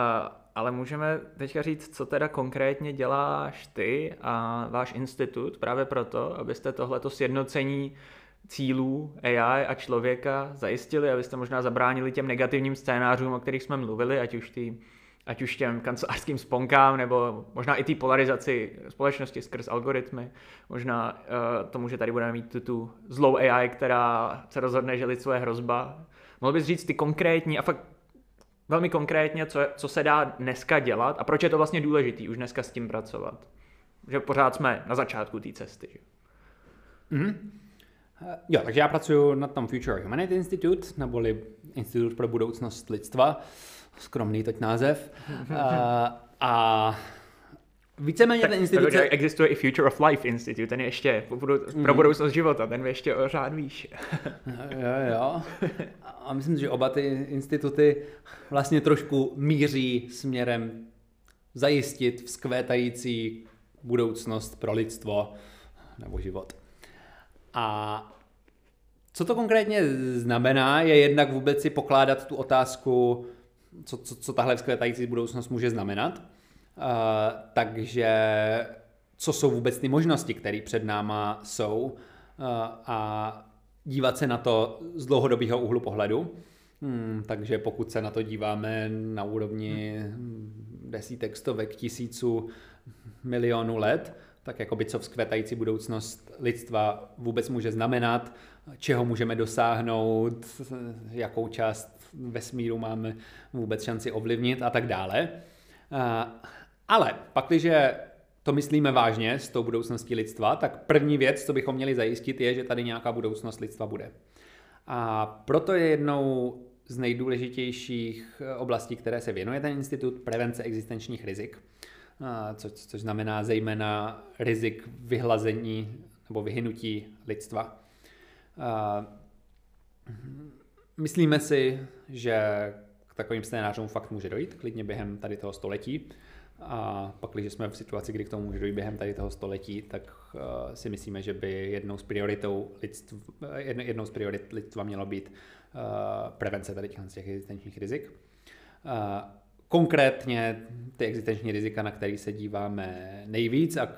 ale můžeme teďka říct, co teda konkrétně děláš ty a váš institut právě proto, abyste tohleto sjednocení cílů AI a člověka zajistili, abyste možná zabránili těm negativním scénářům, o kterých jsme mluvili, ať už ty ať už těm kancelářským sponkám, nebo možná i té polarizaci společnosti skrz algoritmy. Možná uh, tomu, že tady budeme mít tu, tu zlou AI, která se rozhodne, že lidstvo je hrozba. Mohl bys říct ty konkrétní a fakt velmi konkrétně, co, co se dá dneska dělat a proč je to vlastně důležité už dneska s tím pracovat. Že pořád jsme na začátku té cesty. Že? Mm-hmm. Jo, takže já pracuji na tom Future Humanity Institute, neboli Institut pro budoucnost lidstva skromný teď název. a, a Víceméně ten instituce... Tak existuje i Future of Life Institute, ten je ještě pro budoucnost života, ten je ještě o řád výš. jo, jo. A myslím, že oba ty instituty vlastně trošku míří směrem zajistit vzkvétající budoucnost pro lidstvo nebo život. A co to konkrétně znamená, je jednak vůbec si pokládat tu otázku, co, co, co tahle vzkvětající budoucnost může znamenat. Uh, takže co jsou vůbec ty možnosti, které před náma jsou uh, a dívat se na to z dlouhodobého úhlu pohledu. Hmm, takže pokud se na to díváme na úrovni desítek, stovek, tisíců, milionů let, tak jakoby co vzkvětající budoucnost lidstva vůbec může znamenat, čeho můžeme dosáhnout, jakou část vesmíru máme vůbec šanci ovlivnit a tak dále. Ale pak, když to myslíme vážně s tou budoucností lidstva, tak první věc, co bychom měli zajistit, je, že tady nějaká budoucnost lidstva bude. A proto je jednou z nejdůležitějších oblastí, které se věnuje ten institut, prevence existenčních rizik, což, což znamená zejména rizik vyhlazení nebo vyhynutí lidstva. Myslíme si, že k takovým scénářům fakt může dojít, klidně během tady toho století. A pak, když jsme v situaci, kdy k tomu může dojít během tady toho století, tak uh, si myslíme, že by jednou z prioritou lidstva, jednou z priorit lidstva mělo být uh, prevence tady těch existenčních rizik. Uh, konkrétně ty existenční rizika, na které se díváme nejvíc a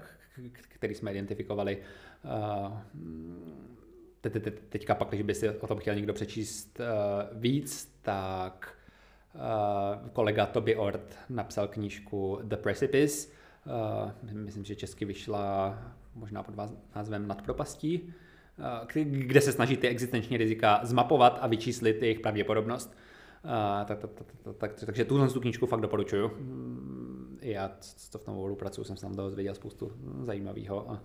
který jsme identifikovali, uh, te, te, te, teďka pak, když by si o tom chtěl někdo přečíst uh, víc, tak uh, kolega Toby Ort napsal knížku The Precipice, uh, myslím, že česky vyšla možná pod názvem Nad propastí, uh, kde se snaží ty existenční rizika zmapovat a vyčíslit jejich pravděpodobnost. Uh, tak, tak, tak, tak, takže tuhle tu knížku fakt doporučuju. Já, co v tom pracuji, jsem se tam dozvěděl spoustu zajímavého. A,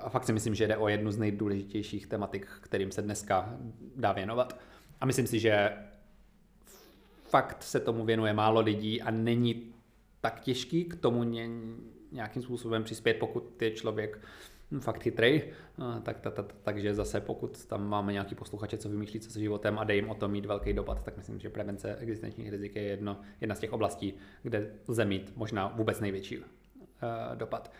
a fakt si myslím, že jde o jednu z nejdůležitějších tematik, kterým se dneska dá věnovat. A myslím si, že fakt se tomu věnuje málo lidí a není tak těžký k tomu nějakým způsobem přispět, pokud je člověk fakt chytrý, tak, tak, tak, takže zase pokud tam máme nějaký posluchače, co vymýšlí co se životem a dej jim o to mít velký dopad, tak myslím, že prevence existenčních rizik je jedno, jedna z těch oblastí, kde lze mít možná vůbec největší uh, dopad.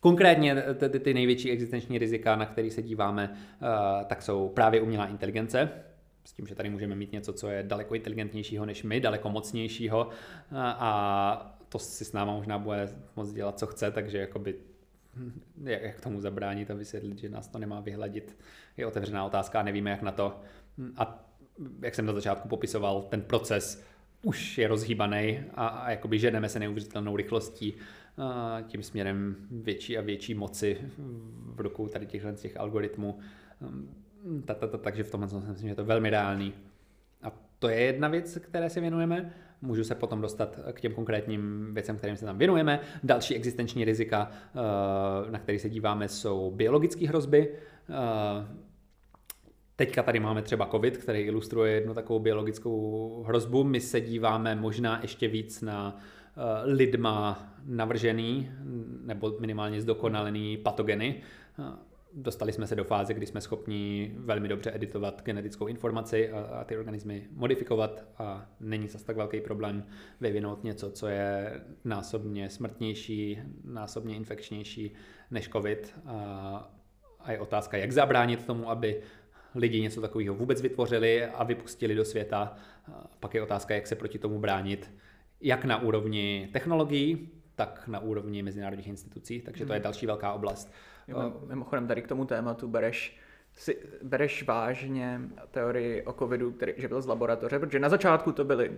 Konkrétně ty, ty největší existenční rizika, na které se díváme, uh, tak jsou právě umělá inteligence, s tím, že tady můžeme mít něco, co je daleko inteligentnějšího než my, daleko mocnějšího. A to si s náma možná bude moc dělat, co chce, takže jakoby jak tomu zabránit a vysvětlit, že nás to nemá vyhladit, je otevřená otázka a nevíme, jak na to. A jak jsem na začátku popisoval, ten proces už je rozhýbaný a, a jakoby ženeme se neuvěřitelnou rychlostí tím směrem větší a větší moci v rukou tady těchhle těch algoritmů. Ta, ta, ta, takže v tomhle si myslím, že je to velmi reálný. A to je jedna věc, které se věnujeme. Můžu se potom dostat k těm konkrétním věcem, kterým se tam věnujeme. Další existenční rizika, eh, na které se díváme, jsou biologické hrozby. Eh, teďka tady máme třeba COVID, který ilustruje jednu takovou biologickou hrozbu. My se díváme možná ještě víc na eh, lidma navržený nebo minimálně zdokonalený patogeny dostali jsme se do fáze, kdy jsme schopni velmi dobře editovat genetickou informaci a, a ty organismy modifikovat a není zase tak velký problém vyvinout něco, co je násobně smrtnější, násobně infekčnější než COVID. A, a je otázka, jak zabránit tomu, aby lidi něco takového vůbec vytvořili a vypustili do světa. A pak je otázka, jak se proti tomu bránit, jak na úrovni technologií, tak na úrovni mezinárodních institucí, takže to je hmm. další velká oblast. Mimochodem tady k tomu tématu bereš si bereš vážně teorii o covidu, který, že byl z laboratoře, protože na začátku to byly,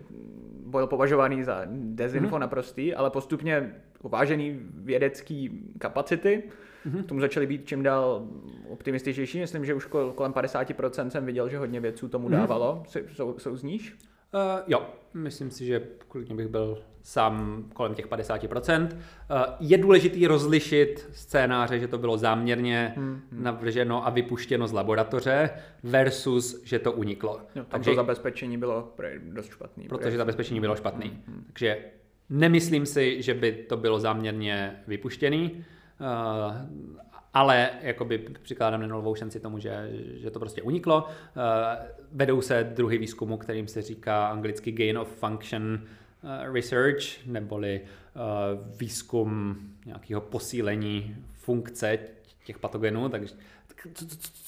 byl považovaný za dezinfo mm-hmm. naprostý, ale postupně uvážený vědecký kapacity, mm-hmm. tomu začaly být čím dál optimističtější. Myslím, že už kolem 50% jsem viděl, že hodně vědců tomu mhm. dávalo. Mm-hmm. Jsou, jsou z níž? Uh, jo, myslím si, že klidně bych byl sám kolem těch 50%. Uh, eh, je důležitý rozlišit scénáře, že to bylo záměrně hmm, hmm. navrženo a vypuštěno z laboratoře versus, že to uniklo. Jo, Takže to zabezpečení bylo dost špatný. Protože zabezpečení bylo špatný. Hmm, hmm. Takže nemyslím si, že by to bylo záměrně vypuštěný. Uh, ale jakoby přikládám nenulovou šanci tomu, že, že to prostě uniklo. Uh, vedou se druhý výzkumu, kterým se říká anglicky gain of function uh, research, neboli uh, výzkum nějakého posílení funkce těch patogenů, takže,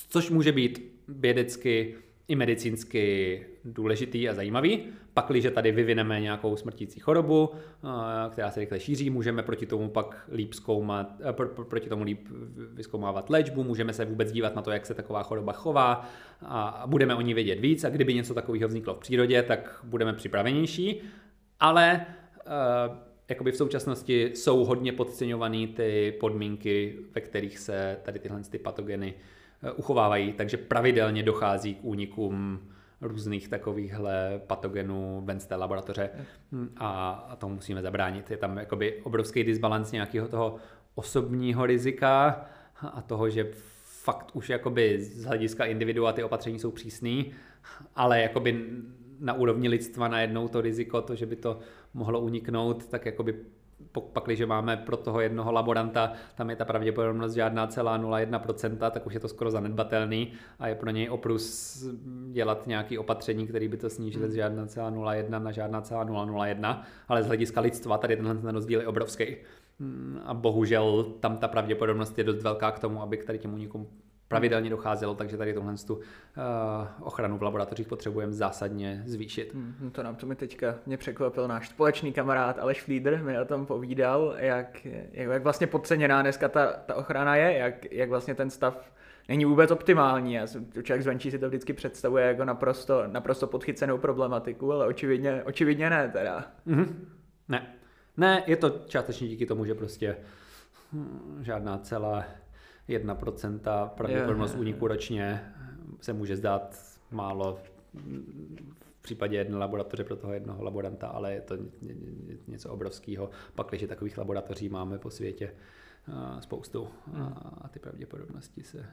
což může být vědecky i medicínsky důležitý a zajímavý. Pak, když tady vyvineme nějakou smrtící chorobu, eh, která se rychle šíří, můžeme proti tomu pak líp zkoumat, eh, proti tomu líp vyskoumávat léčbu, můžeme se vůbec dívat na to, jak se taková choroba chová a budeme o ní vědět víc a kdyby něco takového vzniklo v přírodě, tak budeme připravenější. Ale eh, jakoby v současnosti jsou hodně podceňované ty podmínky, ve kterých se tady tyhle ty patogeny uchovávají, takže pravidelně dochází k únikům různých takovýchhle patogenů ven z té laboratoře hm, a, a tomu musíme zabránit. Je tam jakoby obrovský disbalans nějakého toho osobního rizika a toho, že fakt už jakoby z hlediska individua ty opatření jsou přísný, ale jakoby na úrovni lidstva najednou to riziko, to, že by to mohlo uniknout, tak jakoby pak, když máme pro toho jednoho laboranta, tam je ta pravděpodobnost žádná celá 0,1%, tak už je to skoro zanedbatelný a je pro něj oprus dělat nějaký opatření, který by to snížil z žádná celá 0,1 na žádná celá 0,01, ale z hlediska lidstva tady tenhle ten rozdíl je obrovský. Hmm, a bohužel tam ta pravděpodobnost je dost velká k tomu, aby k tady těm únikům pravidelně docházelo, takže tady tohle tu uh, ochranu v laboratořích potřebujeme zásadně zvýšit. Hmm, to nám to mi teďka mě překvapil náš společný kamarád Aleš Flíder, mi o tom povídal, jak, jak, jak vlastně podceněná dneska ta, ta ochrana je, jak, jak vlastně ten stav není vůbec optimální. Já jsem, člověk zvenčí si to vždycky představuje jako naprosto, naprosto podchycenou problematiku, ale očividně, očividně ne teda. Mm-hmm. Ne. Ne, je to částečně díky tomu, že prostě hm, žádná celá 1% pravděpodobnost úniku ročně se může zdát málo v případě jedné laboratoře pro toho jednoho laboranta, ale je to něco obrovského. Pak, když takových laboratoří máme po světě spoustu a ty pravděpodobnosti se,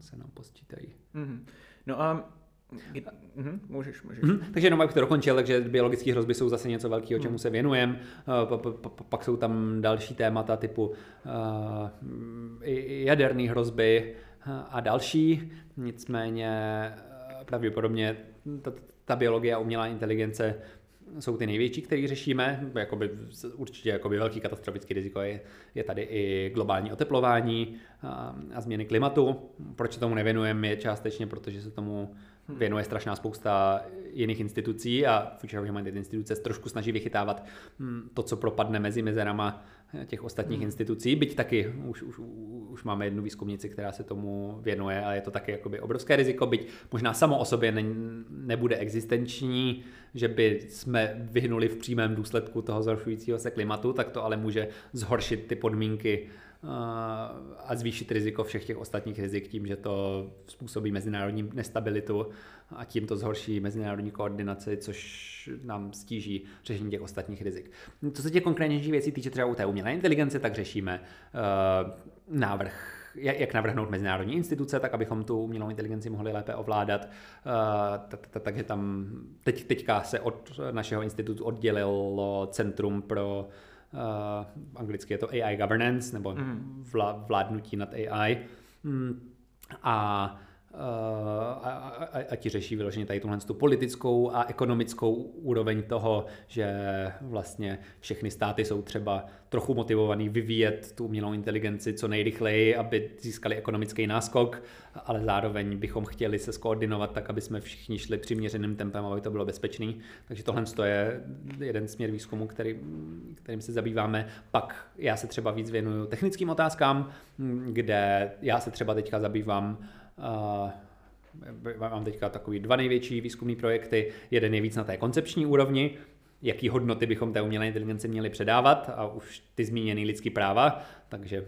se nám posčítají. Mm-hmm. No a Mhm, můžeš, můžeš. Mhm, takže jenom abych to dokončil, takže biologické hrozby jsou zase něco velkého, čemu se věnujeme. Pak jsou tam další témata typu uh, jaderné hrozby a další. Nicméně pravděpodobně ta, ta biologie a umělá inteligence jsou ty největší, které řešíme. Jakoby, určitě jakoby velký katastrofický riziko je, je tady i globální oteplování a, a změny klimatu. Proč tomu nevěnujeme je částečně, protože se tomu věnuje strašná spousta jiných institucí a Future of Humanity instituce trošku snaží vychytávat hm, to, co propadne mezi mezerama těch ostatních hmm. institucí, byť taky už, už, už máme jednu výzkumnici, která se tomu věnuje a je to taky jakoby obrovské riziko, byť možná samo o sobě ne, nebude existenční, že by jsme vyhnuli v přímém důsledku toho zhoršujícího se klimatu, tak to ale může zhoršit ty podmínky a zvýšit riziko všech těch ostatních rizik tím, že to způsobí mezinárodní nestabilitu a tím to zhorší mezinárodní koordinaci, což nám stíží řešení těch ostatních rizik. Co se těch konkrétnějších věcí týče třeba u té umělé inteligence, tak řešíme uh, návrh jak navrhnout mezinárodní instituce, tak abychom tu umělou inteligenci mohli lépe ovládat. Eh, takže tam teď, teďka se od našeho institutu oddělilo Centrum pro uh, anglicky je to AI governance, nebo vlá, vládnutí nad AI. A a, a, a ti řeší vyloženě tady tuhle tu politickou a ekonomickou úroveň toho, že vlastně všechny státy jsou třeba trochu motivovaný vyvíjet tu umělou inteligenci co nejrychleji, aby získali ekonomický náskok, ale zároveň bychom chtěli se skoordinovat tak, aby jsme všichni šli přiměřeným tempem, aby to bylo bezpečný. Takže tohle je jeden směr výzkumu, který, kterým se zabýváme. Pak já se třeba víc věnuju technickým otázkám, kde já se třeba teďka zabývám mám teďka takový dva největší výzkumní projekty. Jeden je víc na té koncepční úrovni, jaký hodnoty bychom té umělé inteligenci měli předávat a už ty zmíněné lidský práva, takže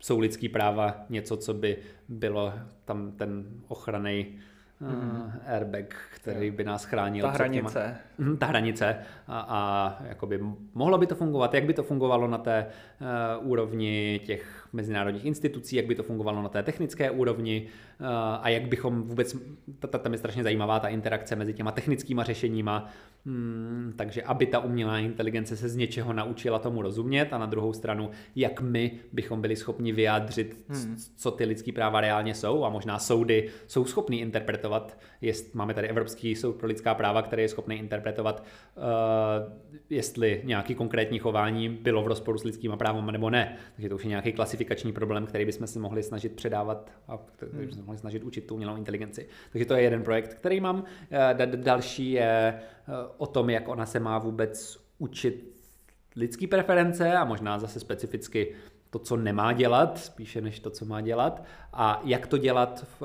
jsou lidský práva něco, co by bylo tam ten ochranný mm. airbag, který by nás chránil. Ta hranice. Těma, mhm, ta hranice a, a jakoby mohlo by to fungovat, jak by to fungovalo na té uh, úrovni těch mezinárodních institucí, jak by to fungovalo na té technické úrovni uh, a jak bychom vůbec, tam je strašně zajímavá ta interakce mezi těma technickýma řešeníma, Hmm, takže aby ta umělá inteligence se z něčeho naučila tomu rozumět a na druhou stranu, jak my bychom byli schopni vyjádřit, hmm. co ty lidský práva reálně jsou a možná soudy jsou schopní interpretovat, jest, máme tady Evropský soud pro lidská práva, který je schopný interpretovat, uh, jestli nějaký konkrétní chování bylo v rozporu s lidskými právy nebo ne. Takže to už je nějaký klasifikační problém, který bychom si mohli snažit předávat a který bychom se mohli snažit učit tu umělou inteligenci. Takže to je jeden projekt, který mám. Uh, další je o tom, jak ona se má vůbec učit lidský preference a možná zase specificky to, co nemá dělat, spíše než to, co má dělat a jak to dělat v,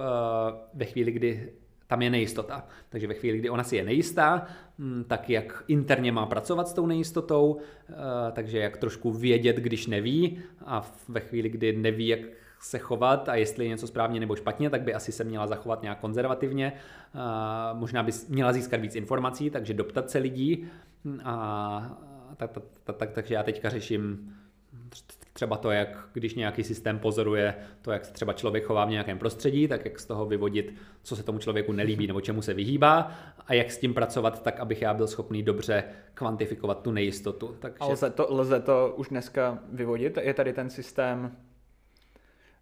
ve chvíli, kdy tam je nejistota. Takže ve chvíli, kdy ona si je nejistá, hm, tak jak interně má pracovat s tou nejistotou, eh, takže jak trošku vědět, když neví a ve chvíli, kdy neví, jak se chovat a jestli je něco správně nebo špatně, tak by asi se měla zachovat nějak konzervativně. Možná by měla získat víc informací, takže doptat se lidí. A tak, tak, tak, tak, takže já teďka řeším třeba to, jak když nějaký systém pozoruje to, jak se třeba člověk chová v nějakém prostředí, tak jak z toho vyvodit, co se tomu člověku nelíbí nebo čemu se vyhýbá a jak s tím pracovat tak, abych já byl schopný dobře kvantifikovat tu nejistotu. Takže... A lze to, lze to už dneska vyvodit? Je tady ten systém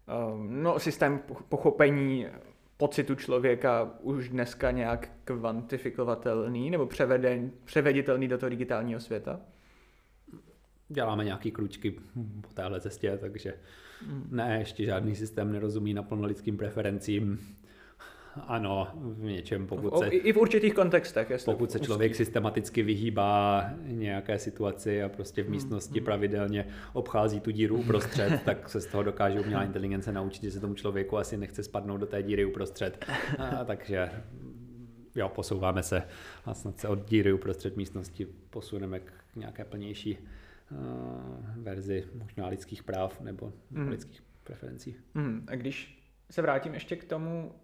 Ehm, no, systém pochopení pocitu člověka už dneska nějak kvantifikovatelný nebo převeden, převeditelný do toho digitálního světa? Děláme nějaký kručky po téhle cestě, takže ne, ještě žádný systém nerozumí naplno lidským preferencím. Ano, v něčem, pokud se... I v určitých kontextech. Jestli pokud se člověk úzký. systematicky vyhýbá nějaké situaci a prostě v místnosti hmm. pravidelně obchází tu díru uprostřed, tak se z toho dokáže umělá inteligence naučit, že se tomu člověku asi nechce spadnout do té díry uprostřed. A, takže jo, posouváme se a snad se od díry uprostřed místnosti posuneme k nějaké plnější verzi možná lidských práv nebo mm. lidských preferencí. Mm. A když se vrátím ještě k tomu,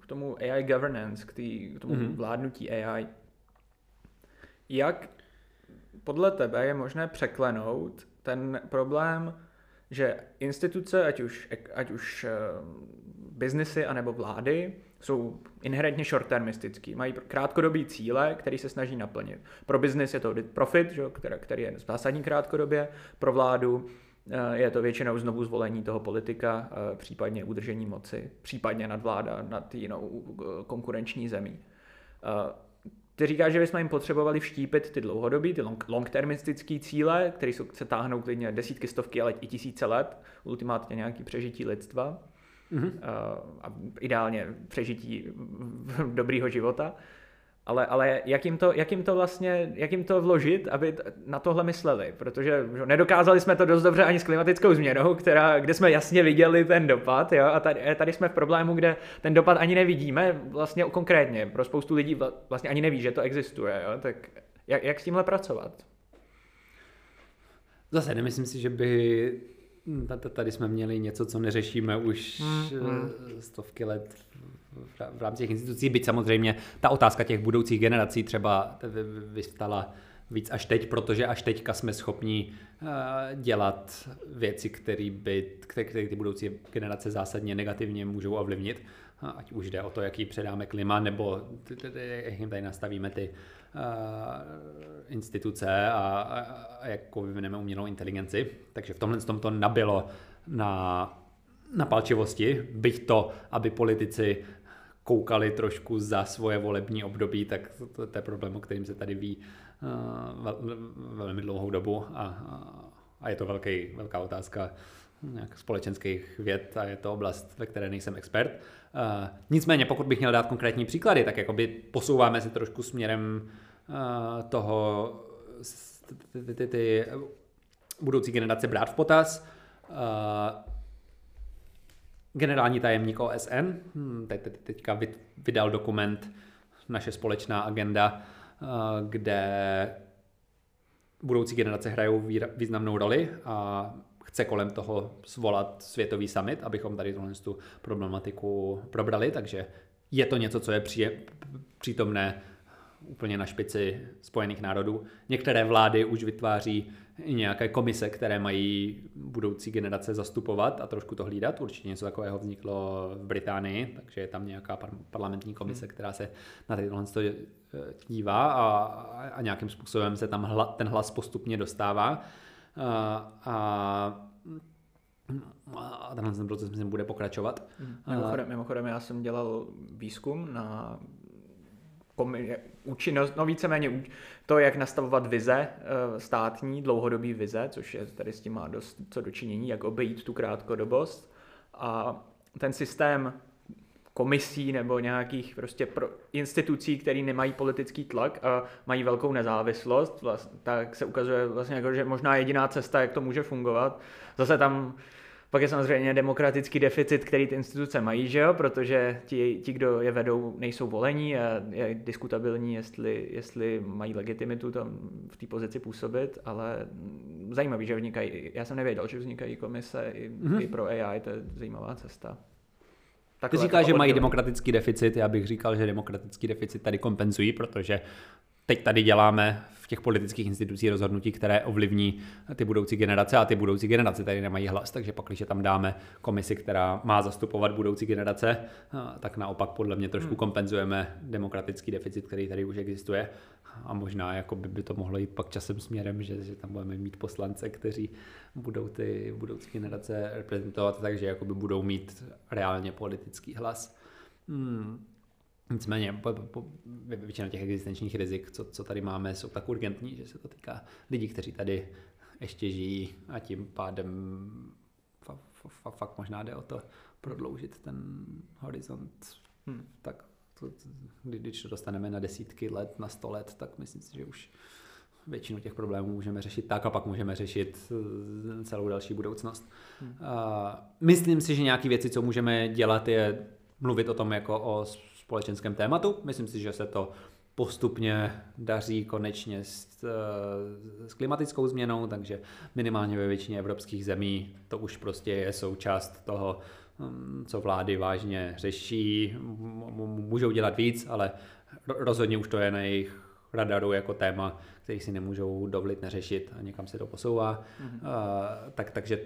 k tomu AI governance, k, tý, k tomu mm-hmm. vládnutí AI. Jak podle tebe je možné překlenout ten problém, že instituce, ať už, ať už uh, biznesy anebo vlády, jsou inherentně short-termistický. Mají krátkodobý cíle, který se snaží naplnit. Pro biznis je to profit, že, který je zásadní krátkodobě, pro vládu eh, je to většinou znovu zvolení toho politika, eh, případně udržení moci, případně nadvláda nad jinou eh, konkurenční zemí. Ty říká, že bychom jim potřebovali vštípit ty dlouhodobí, ty long, long-termistické cíle, které se táhnou klidně desítky, stovky, ale i tisíce let, ultimátně nějaký přežití lidstva mm-hmm. a ideálně přežití dobrýho života. Ale, ale jak, jim to, jak, jim to vlastně, jak jim to vložit, aby na tohle mysleli? Protože že, nedokázali jsme to dost dobře ani s klimatickou změnou, která, kde jsme jasně viděli ten dopad. Jo? A tady, tady jsme v problému, kde ten dopad ani nevidíme vlastně konkrétně. Pro spoustu lidí vlastně ani neví, že to existuje. Jo? Tak jak, jak s tímhle pracovat? Zase nemyslím si, že by Tady jsme měli něco, co neřešíme už mm, stovky let v rámci těch institucí, byť samozřejmě ta otázka těch budoucích generací třeba vystala víc až teď, protože až teďka jsme schopni eh, dělat věci, které by, které ty budoucí generace zásadně negativně můžou ovlivnit, ať už jde o to, jaký předáme klima, nebo jak jim tady nastavíme ty instituce a, a, a jak vyvineme umělou inteligenci. Takže v tomhle tom to nabilo na, na palčivosti, byť to, aby politici koukali trošku za svoje volební období, tak to, to je problém, o kterým se tady ví uh, vel, velmi dlouhou dobu a, a, a je to velký, velká otázka nějak společenských věd a je to oblast, ve které nejsem expert. Uh, nicméně, pokud bych měl dát konkrétní příklady, tak jakoby posouváme se trošku směrem uh, toho ty, budoucí generace brát v potaz. Uh, generální tajemník OSN hm, teď, teď, teďka vydal dokument Naše společná agenda, uh, kde budoucí generace hrajou významnou roli a chce kolem toho svolat světový summit, abychom tady tuhle tu problematiku probrali, takže je to něco, co je přítomné úplně na špici Spojených národů. Některé vlády už vytváří nějaké komise, které mají budoucí generace zastupovat a trošku to hlídat. Určitě něco takového vzniklo v Británii, takže je tam nějaká parlamentní komise, hmm. která se na tyhle eh, dívá a, a nějakým způsobem se tam hla, ten hlas postupně dostává. A, a a tenhle ten proces myslím bude pokračovat. Hmm. Mimochodem, mimochodem já jsem dělal výzkum na komi- účinnost, no víceméně to, jak nastavovat vize eh, státní, dlouhodobý vize, což je tady s tím má dost co dočinění, jak obejít tu krátkodobost. A ten systém komisí nebo nějakých prostě pro institucí, které nemají politický tlak a mají velkou nezávislost, vlast, tak se ukazuje vlastně jako, že možná jediná cesta, jak to může fungovat. Zase tam pak je samozřejmě demokratický deficit, který ty instituce mají, že jo? protože ti, ti, kdo je vedou, nejsou volení a je diskutabilní, jestli, jestli mají legitimitu tam v té pozici působit, ale zajímavý, že vznikají, já jsem nevěděl, že vznikají komise i, mm-hmm. i pro AI, to je zajímavá cesta. Takhle Ty říkáš, že mají demokratický deficit, já bych říkal, že demokratický deficit tady kompenzují, protože teď tady děláme v těch politických institucích rozhodnutí, které ovlivní ty budoucí generace a ty budoucí generace tady nemají hlas, takže pak, když tam dáme komisi, která má zastupovat budoucí generace, tak naopak podle mě trošku hmm. kompenzujeme demokratický deficit, který tady už existuje a možná jako by, by to mohlo jít pak časem směrem, že, že tam budeme mít poslance, kteří budou ty budoucí generace reprezentovat, takže jako by budou mít reálně politický hlas. Hmm. Nicméně po, po, většina těch existenčních rizik, co, co tady máme, jsou tak urgentní, že se to týká lidí, kteří tady ještě žijí a tím pádem fa, fa, fakt možná jde o to prodloužit ten horizont. Hmm. Tak to, když to dostaneme na desítky let, na sto let, tak myslím si, že už většinu těch problémů můžeme řešit tak a pak můžeme řešit eh, celou další budoucnost. Hmm. A myslím si, že nějaké věci, co můžeme dělat, je mluvit o tom jako o společenském tématu. Myslím si, že se to postupně daří konečně s, s klimatickou změnou, takže minimálně ve většině evropských zemí to už prostě je součást toho, hm, co vlády vážně řeší. Můžou dělat víc, ale rozhodně už to je na jejich radaru jako téma, který si nemůžou dovolit neřešit a někam se to posouvá. Mm-hmm. Uh, tak, takže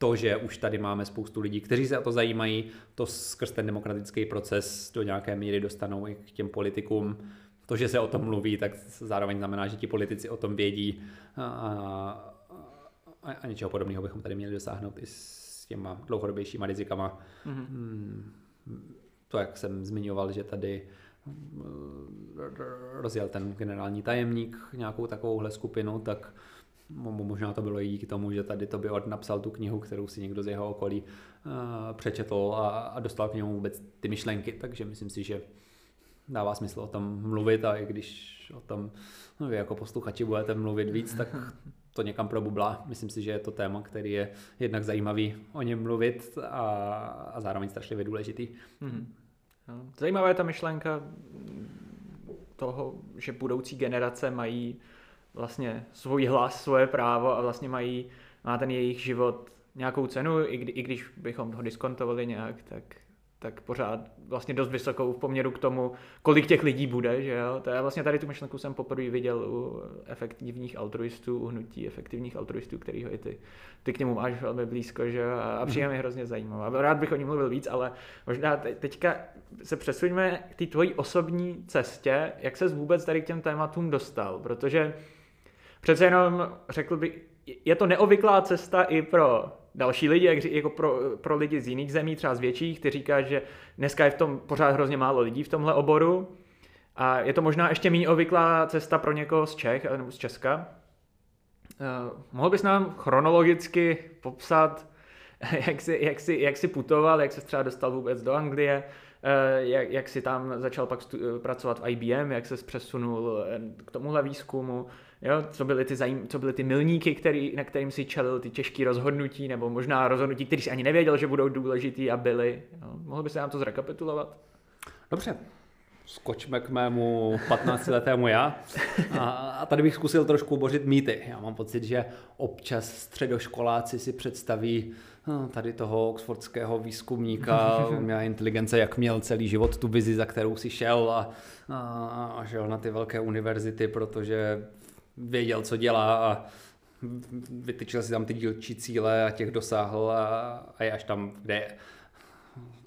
to, že už tady máme spoustu lidí, kteří se o to zajímají, to skrz ten demokratický proces do nějaké míry dostanou i k těm politikům. To, že se o tom mluví, tak zároveň znamená, že ti politici o tom vědí a, a, a něčeho podobného bychom tady měli dosáhnout i s těma dlouhodobějšíma rizikama. Mm-hmm. To, jak jsem zmiňoval, že tady rozjel ten generální tajemník nějakou takovouhle skupinu, tak možná to bylo i díky tomu, že tady to by napsal tu knihu, kterou si někdo z jeho okolí uh, přečetl a, a dostal k němu vůbec ty myšlenky, takže myslím si, že dává smysl o tom mluvit a i když o tom no, vy jako posluchači budete mluvit víc, tak to někam probublá. Myslím si, že je to téma, který je jednak zajímavý o něm mluvit a, a zároveň strašlivě důležitý. Mm-hmm. Zajímavá je ta myšlenka toho, že budoucí generace mají vlastně svůj hlas, svoje právo a vlastně mají, má ten jejich život nějakou cenu, i, kdy, i když bychom ho diskontovali nějak, tak tak pořád vlastně dost vysokou v poměru k tomu, kolik těch lidí bude, že jo. To je vlastně tady tu myšlenku jsem poprvé viděl u efektivních altruistů, u hnutí efektivních altruistů, kterýho i ty, ty k němu máš velmi blízko, že jo. A přijde mi hrozně zajímavá. Rád bych o ní mluvil víc, ale možná teďka se přesuňme k té tvojí osobní cestě, jak ses vůbec tady k těm tématům dostal, protože přece jenom řekl bych, je to neobvyklá cesta i pro další lidi, jak, jako pro, pro lidi z jiných zemí, třeba z větších, kteří říká, že dneska je v tom pořád hrozně málo lidí v tomhle oboru. A je to možná ještě méně obvyklá cesta pro někoho z Čech nebo z Česka. Uh, mohl bys nám chronologicky popsat, jak jsi, jak, jsi, jak jsi putoval, jak jsi třeba dostal vůbec do Anglie, uh, jak, jak jsi tam začal pak stu- pracovat v IBM, jak se přesunul k tomuhle výzkumu, Jo, co byly ty, zajím, co byly ty milníky, který, na kterým si čelil ty těžké rozhodnutí, nebo možná rozhodnutí, který si ani nevěděl, že budou důležitý a byly. Jo. Mohl by se nám to zrekapitulovat? Dobře, skočme k mému 15-letému já. A, a tady bych zkusil trošku bořit mýty. Já mám pocit, že občas středoškoláci si představí no, tady toho oxfordského výzkumníka, měla inteligence, jak měl celý život tu vizi, za kterou si šel a, a, a šel na ty velké univerzity, protože věděl, co dělá a vytyčil si tam ty dílčí cíle a těch dosáhl a, a je až tam, kde je.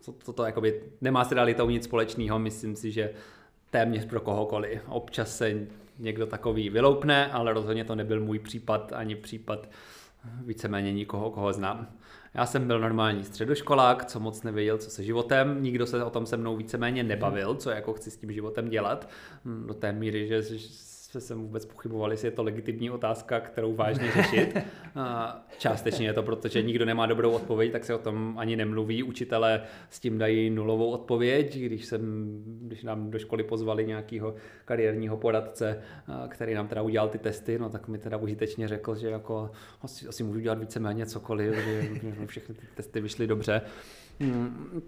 To, to, to jakoby nemá s realitou nic společného, myslím si, že téměř pro kohokoliv. Občas se někdo takový vyloupne, ale rozhodně to nebyl můj případ, ani případ víceméně nikoho, koho znám. Já jsem byl normální středoškolák, co moc nevěděl, co se životem, nikdo se o tom se mnou víceméně nebavil, co jako chci s tím životem dělat, do té míry, že jsem vůbec pochyboval, jestli je to legitimní otázka, kterou vážně řešit. Částečně je to, protože nikdo nemá dobrou odpověď, tak se o tom ani nemluví. Učitelé s tím dají nulovou odpověď. Když, jsem, když nám do školy pozvali nějakého kariérního poradce, který nám teda udělal ty testy, no tak mi teda užitečně řekl, že jako asi, asi můžu dělat víceméně cokoliv, že všechny ty testy vyšly dobře. Hmm.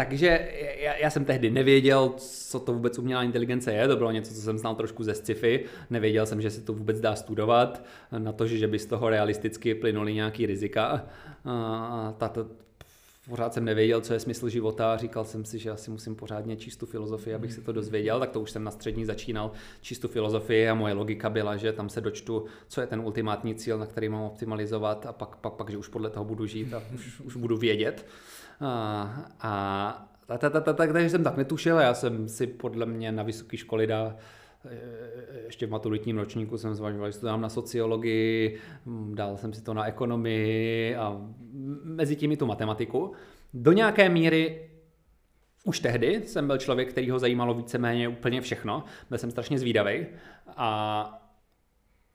Takže já, já jsem tehdy nevěděl, co to vůbec umělá inteligence je, to bylo něco, co jsem znal trošku ze sci-fi, nevěděl jsem, že se to vůbec dá studovat, na to, že by z toho realisticky plynuly nějaký rizika. A tato, pořád jsem nevěděl, co je smysl života, říkal jsem si, že asi musím pořádně číst tu filozofii, abych se to dozvěděl, tak to už jsem na střední začínal číst tu filozofii a moje logika byla, že tam se dočtu, co je ten ultimátní cíl, na který mám optimalizovat a pak, pak, pak že už podle toho budu žít a už, už budu vědět. A, takže jsem tak netušil, já jsem si podle mě na vysoké školy dal e, ještě v maturitním ročníku jsem zvažoval, že to dám na sociologii, dal jsem si to na ekonomii a mezi tím i tu matematiku. Do nějaké míry už tehdy jsem byl člověk, který ho zajímalo víceméně úplně všechno, byl jsem strašně zvídavý a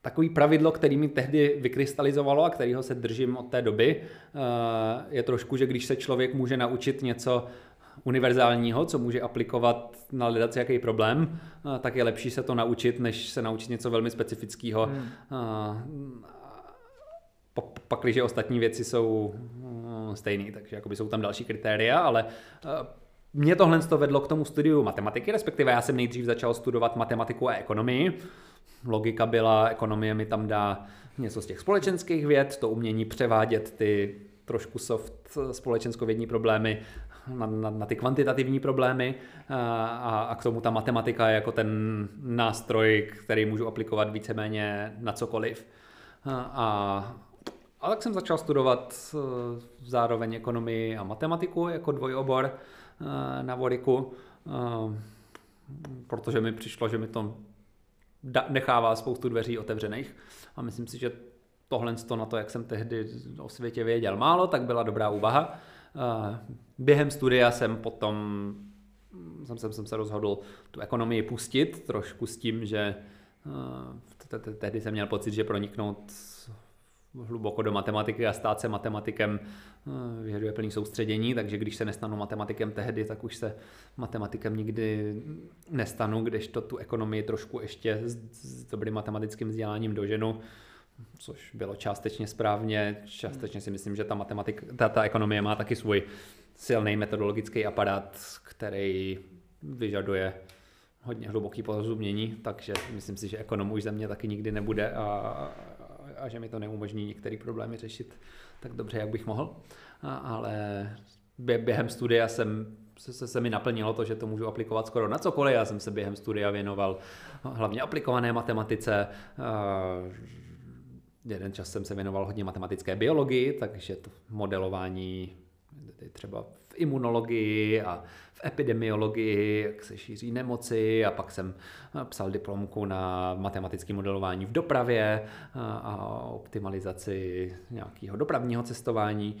Takový pravidlo, který mi tehdy vykrystalizovalo a kterého se držím od té doby, eh, je trošku, že když se člověk může naučit něco univerzálního, co může aplikovat na lidaci jaký problém, eh, tak je lepší se to naučit, než se naučit něco velmi specifického. Hmm. Eh, pak, když ostatní věci jsou stejné, takže jakoby jsou tam další kritéria, ale mě tohle to vedlo k tomu studiu matematiky, respektive já jsem nejdřív začal studovat matematiku a ekonomii, logika byla, ekonomie mi tam dá něco z těch společenských věd, to umění převádět ty trošku soft společenskovědní problémy na, na, na ty kvantitativní problémy a, a k tomu ta matematika je jako ten nástroj, který můžu aplikovat víceméně na cokoliv. A, a A tak jsem začal studovat zároveň ekonomii a matematiku jako dvojobor na Voriku, protože mi přišlo, že mi to nechává spoustu dveří otevřených a myslím si, že tohle na to, jak jsem tehdy o světě věděl málo, tak byla dobrá úvaha. Během studia jsem potom jsem, jsem, jsem se rozhodl tu ekonomii pustit, trošku s tím, že tehdy jsem měl pocit, že proniknout hluboko do matematiky a stát se matematikem vyžaduje plný soustředění, takže když se nestanu matematikem tehdy, tak už se matematikem nikdy nestanu, když to tu ekonomii trošku ještě s, dobrým matematickým vzděláním doženu což bylo částečně správně. Částečně si myslím, že ta matematika, ta, ta ekonomie má taky svůj silný metodologický aparát, který vyžaduje hodně hluboký porozumění, takže myslím si, že ekonom už ze mě taky nikdy nebude a, a že mi to neumožní některé problémy řešit tak dobře, jak bych mohl. A, ale během studia jsem se, se, se mi naplnilo to, že to můžu aplikovat skoro na cokoliv. Já jsem se během studia věnoval hlavně aplikované matematice, jeden čas jsem se věnoval hodně matematické biologii, takže to modelování třeba imunologii a v epidemiologii, jak se šíří nemoci a pak jsem psal diplomku na matematické modelování v dopravě a optimalizaci nějakého dopravního cestování.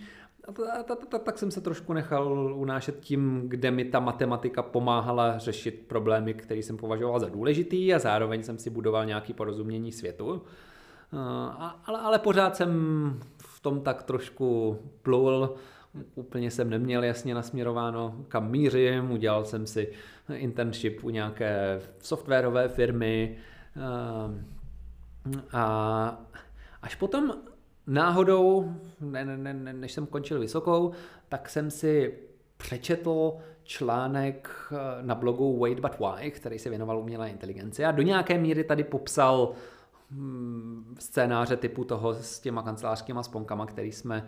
A tak jsem se trošku nechal unášet tím, kde mi ta matematika pomáhala řešit problémy, které jsem považoval za důležitý a zároveň jsem si budoval nějaké porozumění světu. Ale, ale pořád jsem v tom tak trošku plul, úplně jsem neměl jasně nasměrováno, kam mířím, udělal jsem si internship u nějaké softwarové firmy a až potom náhodou, ne, ne, ne, než jsem končil vysokou, tak jsem si přečetl článek na blogu Wait But Why, který se věnoval umělé inteligenci a do nějaké míry tady popsal Hmm, scénáře typu toho s těma kancelářskýma sponkama, který jsme,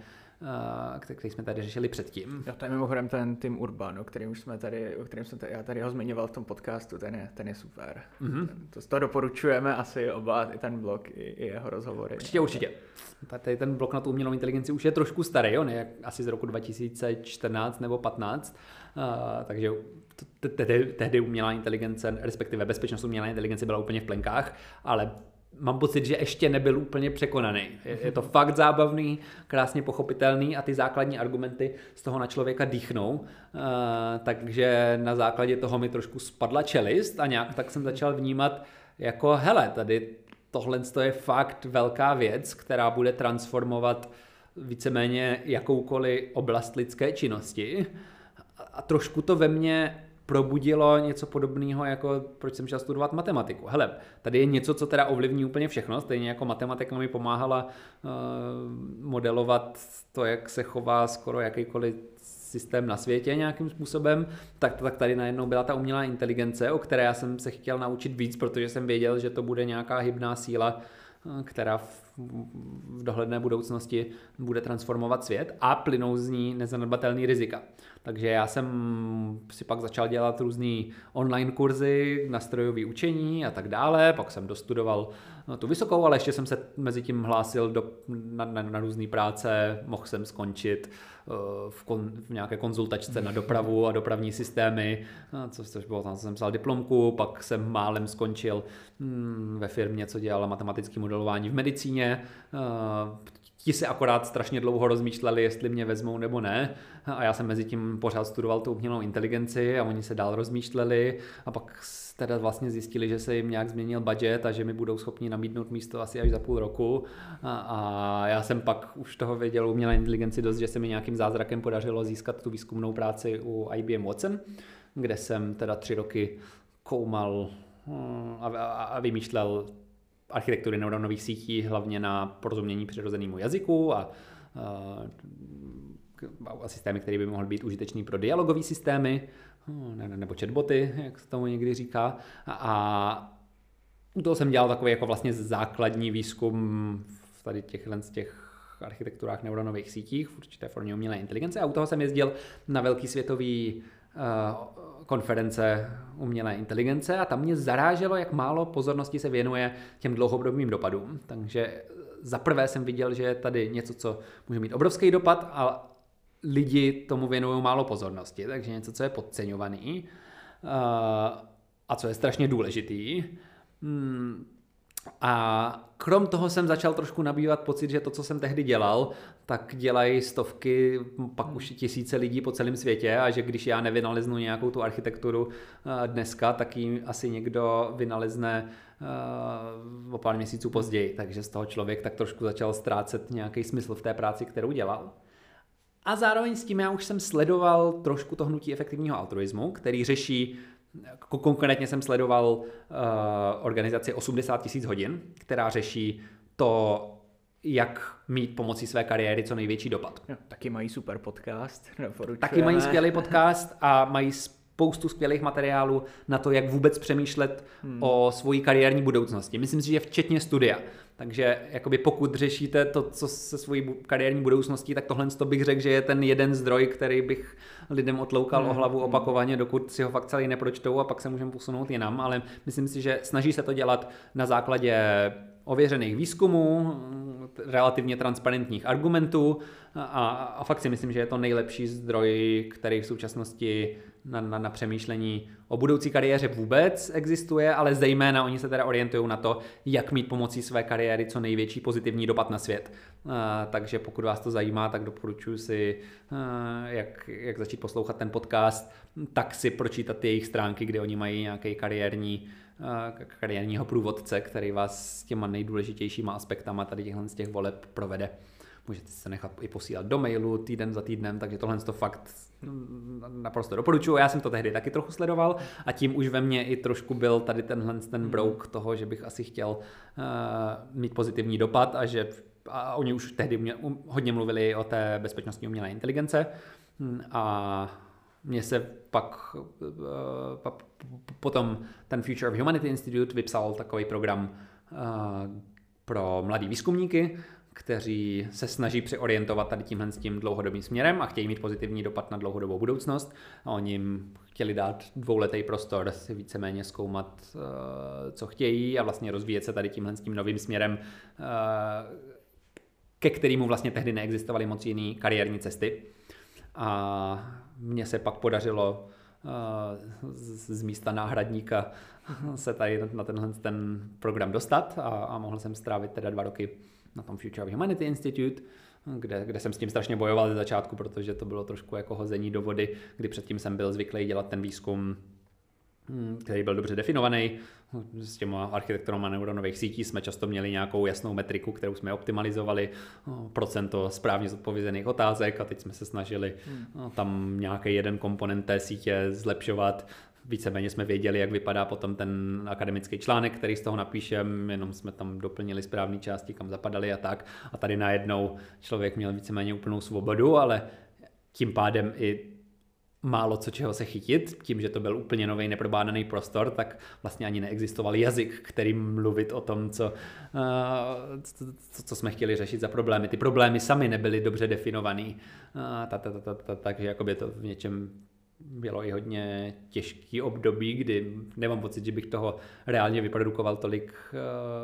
který jsme tady řešili předtím. Jo, to je mimochodem ten Tim Urban, o kterým jsme tady, o kterým jsem tady, já tady ho zmiňoval v tom podcastu, ten je, ten je super. Mm-hmm. to, to doporučujeme asi oba, i ten blog, i, i jeho rozhovory. Určitě, určitě. Tady ten blog na tu umělou inteligenci už je trošku starý, on je asi z roku 2014 nebo 15, uh, takže tehdy umělá inteligence, respektive bezpečnost umělé inteligence byla úplně v plenkách, ale mám pocit, že ještě nebyl úplně překonaný. Je, je to fakt zábavný, krásně pochopitelný a ty základní argumenty z toho na člověka dýchnou. Uh, takže na základě toho mi trošku spadla čelist a nějak tak jsem začal vnímat jako hele, tady tohle je fakt velká věc, která bude transformovat víceméně jakoukoliv oblast lidské činnosti. A trošku to ve mně probudilo něco podobného, jako proč jsem šel studovat matematiku. Hele, tady je něco, co teda ovlivní úplně všechno, stejně jako matematika mi pomáhala uh, modelovat to, jak se chová skoro jakýkoliv systém na světě nějakým způsobem, tak, tak tady najednou byla ta umělá inteligence, o které já jsem se chtěl naučit víc, protože jsem věděl, že to bude nějaká hybná síla, eh, která v, v dohledné budoucnosti bude transformovat svět a plynou z ní nezanedbatelný rizika. Takže já jsem si pak začal dělat různé online kurzy na strojové učení a tak dále, pak jsem dostudoval no, tu vysokou, ale ještě jsem se mezi tím hlásil do, na, na, na různé práce, mohl jsem skončit uh, v, kon, v nějaké konzultačce na dopravu a dopravní systémy, no, co, což bylo, tam jsem psal diplomku, pak jsem málem skončil hm, ve firmě, co dělala matematické modelování v medicíně, uh, ti se akorát strašně dlouho rozmýšleli, jestli mě vezmou nebo ne. A já jsem mezi tím pořád studoval tu umělou inteligenci a oni se dál rozmýšleli a pak teda vlastně zjistili, že se jim nějak změnil budget a že mi budou schopni nabídnout místo asi až za půl roku. A, a já jsem pak už toho věděl umělé inteligenci dost, že se mi nějakým zázrakem podařilo získat tu výzkumnou práci u IBM Watson, kde jsem teda tři roky koumal hm, a, a, a vymýšlel architektury neuronových sítí, hlavně na porozumění přirozenému jazyku a, a, a systémy, které by mohly být užitečný pro dialogové systémy, hm, ne, nebo chatboty, jak se tomu někdy říká. A, a u toho jsem dělal takový jako vlastně základní výzkum v tady těchhle z těch architekturách neuronových sítích v určité formě umělé inteligence a u toho jsem jezdil na velký světový uh, konference umělé inteligence a tam mě zaráželo, jak málo pozornosti se věnuje těm dlouhodobým dopadům. Takže za prvé jsem viděl, že je tady něco, co může mít obrovský dopad a lidi tomu věnují málo pozornosti, takže něco, co je podceňovaný uh, a co je strašně důležitý. A krom toho jsem začal trošku nabývat pocit, že to, co jsem tehdy dělal, tak dělají stovky, pak už tisíce lidí po celém světě a že když já nevynaleznu nějakou tu architekturu eh, dneska, tak ji asi někdo vynalezne eh, o pár měsíců později. Takže z toho člověk tak trošku začal ztrácet nějaký smysl v té práci, kterou dělal. A zároveň s tím já už jsem sledoval trošku to hnutí efektivního altruismu, který řeší Konkrétně jsem sledoval uh, organizaci 80 tisíc hodin, která řeší to, jak mít pomocí své kariéry co největší dopad. Jo, taky mají super podcast, Taky mají skvělý podcast a mají spoustu skvělých materiálů na to, jak vůbec přemýšlet hmm. o svojí kariérní budoucnosti. Myslím si, že včetně studia. Takže jakoby pokud řešíte to, co se svojí kariérní budoucností, tak tohle to bych řekl, že je ten jeden zdroj, který bych lidem otloukal hmm. o hlavu opakovaně, dokud si ho fakt celý nepročtou a pak se můžeme posunout jinam, ale myslím si, že snaží se to dělat na základě ověřených výzkumů, relativně transparentních argumentů a, a fakt si myslím, že je to nejlepší zdroj, který v současnosti na, na, na přemýšlení o budoucí kariéře vůbec existuje, ale zejména oni se teda orientují na to, jak mít pomocí své kariéry co největší pozitivní dopad na svět. Uh, takže pokud vás to zajímá, tak doporučuji si, uh, jak, jak začít poslouchat ten podcast, tak si pročítat jejich stránky, kde oni mají nějaký kariérní uh, kariérního průvodce, který vás s těma nejdůležitějšíma aspektama tady těchhle z těch voleb provede. Můžete se nechat i posílat do mailu týden za týdnem, takže tohle to fakt naprosto doporučuji. Já jsem to tehdy taky trochu sledoval a tím už ve mně i trošku byl tady tenhle ten hmm. brouk toho, že bych asi chtěl uh, mít pozitivní dopad a že a oni už tehdy mě, um, hodně mluvili o té bezpečnostní umělé inteligence hm, a mně se pak uh, potom ten Future of Humanity Institute vypsal takový program uh, pro mladý výzkumníky, kteří se snaží přeorientovat tady tímhle s tím dlouhodobým směrem a chtějí mít pozitivní dopad na dlouhodobou budoucnost. A oni jim chtěli dát dvouletý prostor si víceméně zkoumat, eh, co chtějí a vlastně rozvíjet se tady tímhle s tím novým směrem, eh, ke kterému vlastně tehdy neexistovaly moc jiný kariérní cesty. A mně se pak podařilo eh, z místa náhradníka se tady na tenhle ten program dostat a, a mohl jsem strávit teda dva roky na tom Future of Humanity Institute, kde, kde jsem s tím strašně bojoval ze začátku, protože to bylo trošku jako hození do vody, kdy předtím jsem byl zvyklý dělat ten výzkum hm, který byl dobře definovaný. S těma architekturama neuronových sítí jsme často měli nějakou jasnou metriku, kterou jsme optimalizovali, procento správně zodpovězených otázek a teď jsme se snažili hmm. tam nějaký jeden komponent té sítě zlepšovat víceméně jsme věděli, jak vypadá potom ten akademický článek, který z toho napíšem, jenom jsme tam doplnili správné části, kam zapadaly a tak. A tady najednou člověk měl víceméně úplnou svobodu, ale tím pádem i málo co čeho se chytit, tím, že to byl úplně nový neprobádaný prostor, tak vlastně ani neexistoval jazyk, kterým mluvit o tom, co, uh, co, co jsme chtěli řešit za problémy. Ty problémy sami nebyly dobře definovaný, uh, takže jakoby to v něčem bylo i hodně těžký období, kdy nemám pocit, že bych toho reálně vyprodukoval tolik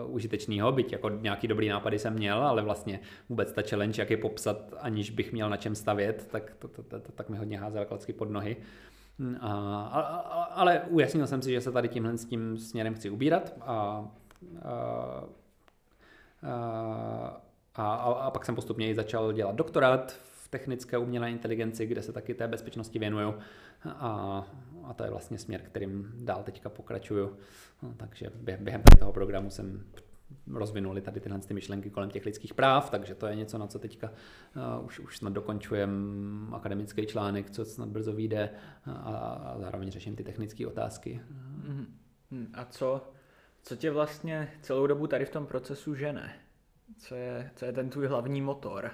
uh, užitečného, byť jako nějaký dobrý nápady jsem měl, ale vlastně vůbec ta challenge, jak je popsat, aniž bych měl na čem stavět, tak, to, to, to, to, tak mi hodně házel klacky pod nohy. A, a, a, ale ujasnil jsem si, že se tady tímhle s tím směrem chci ubírat a, a, a, a, a pak jsem postupně i začal dělat doktorát technické umělé inteligenci, kde se taky té bezpečnosti věnuju a, a to je vlastně směr, kterým dál teďka pokračuju. No, takže během toho programu jsem rozvinuli tady tyhle ty myšlenky kolem těch lidských práv, takže to je něco, na co teďka uh, už, už snad dokončujem akademický článek, co snad brzo vyjde a, a zároveň řeším ty technické otázky. Mm-hmm. A co, co tě vlastně celou dobu tady v tom procesu žene? Co je, co je ten tvůj hlavní motor?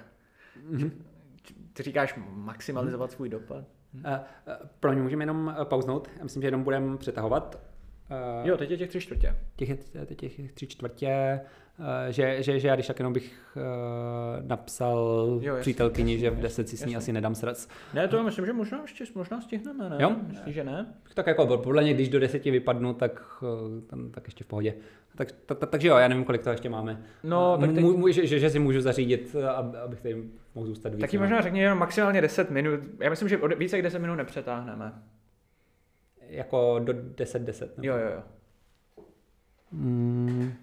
Mm-hmm ty říkáš maximalizovat svůj dopad? Hmm. Pro mě můžeme jenom eh, pauznout. Myslím, že jenom budeme přetahovat. Uh, jo, teď je těch tři čtvrtě. Těch je teď těch tři čtvrtě, uh, že, že, že já když tak jenom bych uh, napsal jo, jasný, přítelkyni, jasný, že v 10 si s ní asi nedám srdc. Ne, to myslím, že možná ještě možná stihneme, ne? Jo? Myslíš, že ne? Tak jako podle mě, když do deseti vypadnu, tak, tam, tak ještě v pohodě. Tak, tak, tak, takže jo, já nevím, kolik to ještě máme. No, tak teď... Můj, že, že, že, si můžu zařídit, abych tady mohl zůstat víc. Taky možná řekni jenom maximálně 10 minut. Já myslím, že více jak 10 minut nepřetáhneme jako do 10-10. Jo, jo, jo. Hmm.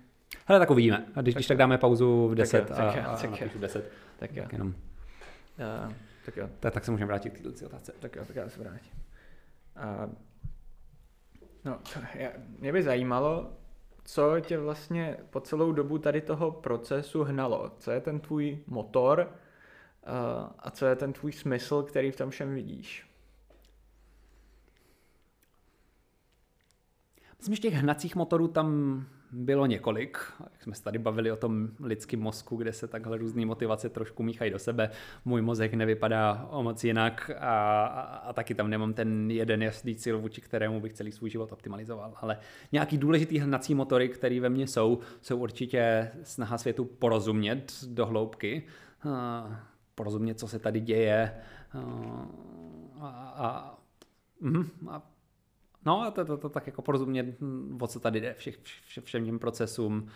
Hele, tak uvidíme. A když, tak, když tak dáme pauzu v 10 tak jo, tak a, a, tak napíšu 10. Tak jo. Tak jenom. Uh, tak jo. Tak, tak se můžeme vrátit k této otázce. Tak jo, tak já se vrátím. Uh, no, já, mě by zajímalo, co tě vlastně po celou dobu tady toho procesu hnalo. Co je ten tvůj motor uh, a co je ten tvůj smysl, který v tom všem vidíš? Myslím, že těch hnacích motorů tam bylo několik. Jak jsme se tady bavili o tom lidském mozku, kde se takhle různé motivace trošku míchají do sebe. Můj mozek nevypadá o moc jinak a, a, a taky tam nemám ten jeden jasný cíl, vůči kterému bych celý svůj život optimalizoval. Ale nějaký důležitý hnací motory, které ve mně jsou, jsou určitě snaha světu porozumět do hloubky, porozumět, co se tady děje a, a, a No to, to, to tak jako porozumět, o co tady jde, všech, vše, všem těm procesům,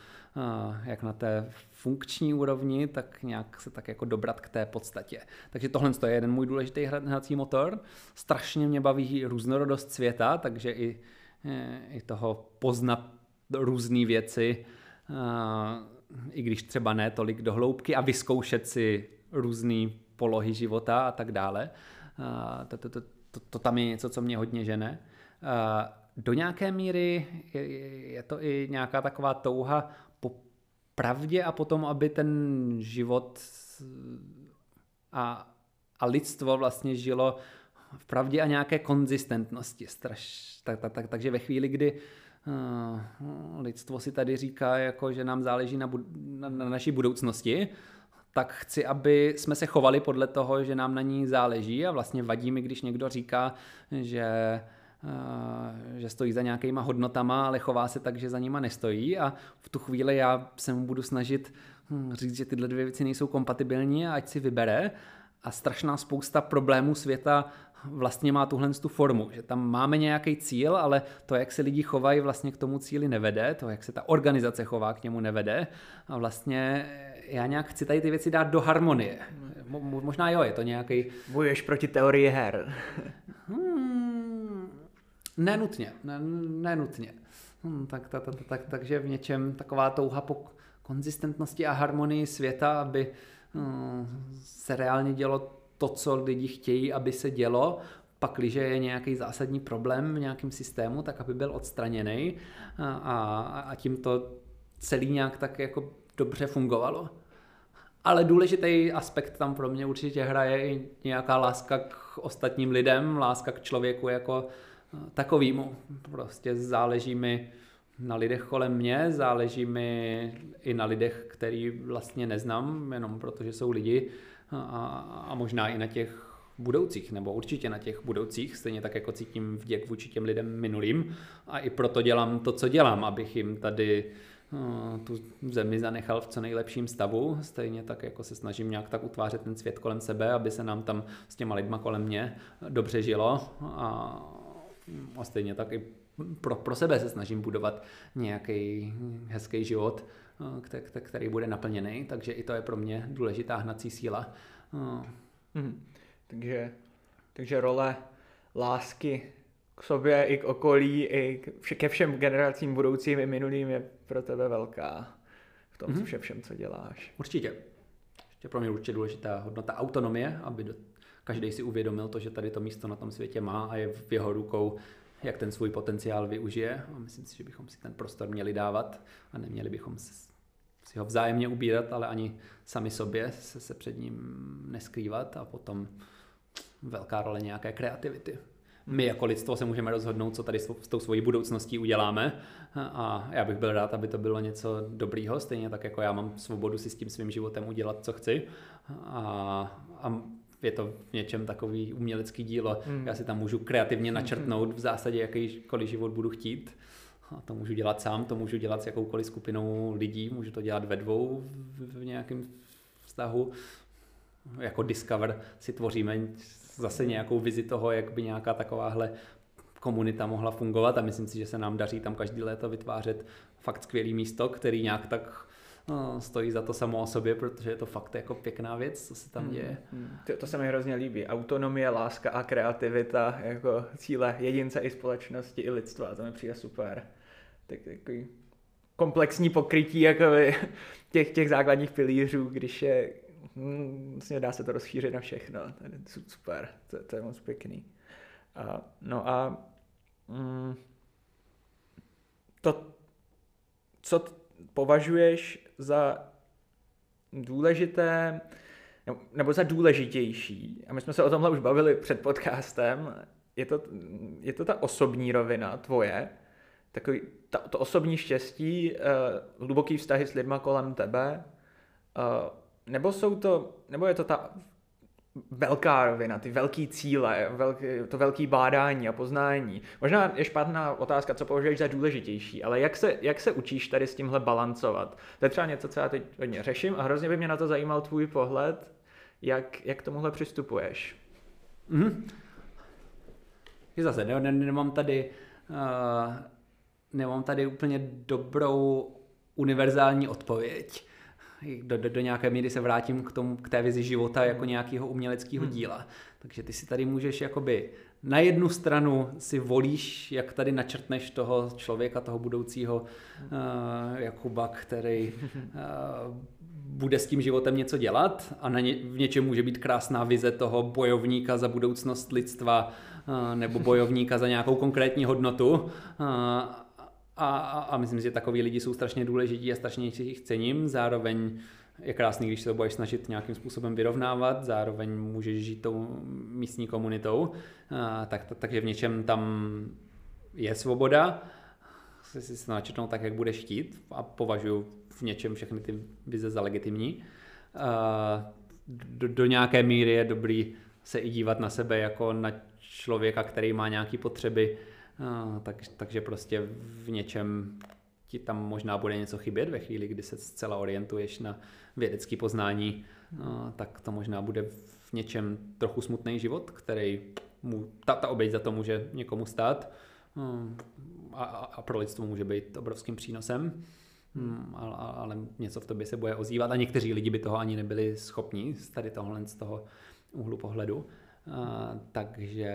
jak na té funkční úrovni, tak nějak se tak jako dobrat k té podstatě. Takže tohle je jeden můj důležitý hrací motor. Strašně mě baví různorodost světa, takže i, e, i toho poznat různé věci, i když třeba ne tolik do hloubky a vyzkoušet si různé polohy života a tak dále. To, to, to, to, to tam je něco, co mě hodně žene. Eh, do nějaké míry je, to i nějaká taková touha po pravdě a potom, aby ten život a, a lidstvo vlastně žilo v pravdě a nějaké konzistentnosti. Straš, tak, tak, tak, takže ve chvíli, kdy uh, lidstvo si tady říká, jako, že nám záleží na, bud- na, na naší budoucnosti, tak chci, aby jsme se chovali podle toho, že nám na ní záleží a vlastně vadí mi, když někdo říká, že Eh, že stojí za nějakýma hodnotama, ale chová se tak, že za nima nestojí a v tu chvíli já se mu budu snažit hm, říct, že tyhle dvě věci nejsou kompatibilní a ať si vybere a strašná spousta problémů světa vlastně má tuhle tu formu, že tam máme nějaký cíl, ale to, jak se lidi chovají, vlastně k tomu cíli nevede, to, jak se ta organizace chová, k němu nevede a vlastně já nějak chci tady ty věci dát do harmonie. Mo- možná jo, je to nějaký... Bojuješ proti teorii her. hmm, Nenutně, ne, nenutně. Hmm, tak, tak, tak, tak, takže v něčem taková touha po konzistentnosti a harmonii světa, aby hmm, se reálně dělo to, co lidi chtějí, aby se dělo, pak, když je nějaký zásadní problém v nějakém systému, tak aby byl odstraněný a, a, a tím to celý nějak tak jako dobře fungovalo. Ale důležitý aspekt tam pro mě určitě hraje i nějaká láska k ostatním lidem, láska k člověku jako takovýmu. Prostě záleží mi na lidech kolem mě, záleží mi i na lidech, který vlastně neznám, jenom protože jsou lidi a, a možná i na těch budoucích, nebo určitě na těch budoucích, stejně tak jako cítím vděk vůči těm lidem minulým. A i proto dělám to, co dělám, abych jim tady tu zemi zanechal v co nejlepším stavu, stejně tak jako se snažím nějak tak utvářet ten svět kolem sebe, aby se nám tam s těma lidma kolem mě dobře žilo. A a stejně tak i pro, pro sebe se snažím budovat nějaký hezký život, který, bude naplněný, takže i to je pro mě důležitá hnací síla. Hmm. Takže, takže role lásky k sobě i k okolí, i k, ke všem generacím budoucím i minulým je pro tebe velká v tom, mm-hmm. všem, co děláš. Určitě. Ještě pro mě určitě důležitá hodnota autonomie, aby do každý si uvědomil to, že tady to místo na tom světě má a je v jeho rukou, jak ten svůj potenciál využije. A myslím si, že bychom si ten prostor měli dávat a neměli bychom si ho vzájemně ubírat, ale ani sami sobě se, se před ním neskrývat a potom velká role nějaké kreativity. My jako lidstvo se můžeme rozhodnout, co tady s tou svojí budoucností uděláme a já bych byl rád, aby to bylo něco dobrýho, stejně tak jako já mám svobodu si s tím svým životem udělat, co chci a, a je to v něčem takový umělecký dílo. Mm. Já si tam můžu kreativně hmm. načrtnout v zásadě jakýkoliv život budu chtít. A to můžu dělat sám, to můžu dělat s jakoukoliv skupinou lidí, můžu to dělat ve dvou v, v nějakém vztahu. Jako Discover si tvoříme zase nějakou vizi toho, jak by nějaká takováhle komunita mohla fungovat a myslím si, že se nám daří tam každý léto vytvářet fakt skvělý místo, který nějak tak no, stojí za to samo o sobě, protože je to fakt jako pěkná věc, co se tam hmm, děje. Hmm. To, to se mi hrozně líbí. Autonomie, láska a kreativita jako cíle jedince i společnosti i lidstva, to mi přijde super. Tak takový komplexní pokrytí jakoby, těch, těch základních pilířů, když je, hm, vlastně dá se to rozšířit na všechno. To je super, to, to je moc pěkný. A, no a mm, to, co považuješ za důležité nebo za důležitější, a my jsme se o tomhle už bavili před podcastem, je to, je to ta osobní rovina tvoje, takový ta, to osobní štěstí, uh, hluboký vztahy s lidma kolem tebe, uh, nebo jsou to, nebo je to ta velká rovina, ty velký cíle, velký, to velký bádání a poznání. Možná je špatná otázka, co považuješ za důležitější, ale jak se, jak se učíš tady s tímhle balancovat? To je třeba něco, co já teď hodně řeším a hrozně by mě na to zajímal tvůj pohled, jak, jak tomuhle přistupuješ. Mm-hmm. Zase, ne, ne, nemám tady uh, nemám tady úplně dobrou univerzální odpověď do, do, do nějaké míry se vrátím k, tomu, k té vizi života jako nějakého uměleckého hmm. díla. Takže ty si tady můžeš jakoby na jednu stranu si volíš, jak tady načrtneš toho člověka, toho budoucího uh, Jakuba, který uh, bude s tím životem něco dělat a na ně, v něčem může být krásná vize toho bojovníka za budoucnost lidstva uh, nebo bojovníka za nějakou konkrétní hodnotu. Uh, a, a, a myslím si, že takový lidi jsou strašně důležití a strašně jich cením. Zároveň je krásný, když se to budeš snažit nějakým způsobem vyrovnávat, zároveň můžeš žít tou místní komunitou, a, tak, tak, takže v něčem tam je svoboda, si si to načetnout tak, jak budeš chtít a považuji v něčem všechny ty vize za legitimní. A, do, do nějaké míry je dobrý se i dívat na sebe jako na člověka, který má nějaké potřeby, No, tak, takže prostě v něčem ti tam možná bude něco chybět ve chvíli, kdy se zcela orientuješ na vědecké poznání, no, tak to možná bude v něčem trochu smutný život, který mu, ta, ta oběť za to může někomu stát a, a pro lidstvo může být obrovským přínosem. Hmm, ale, ale něco v tobě se bude ozývat a někteří lidi by toho ani nebyli schopni z tady tohle z toho úhlu pohledu. Uh, takže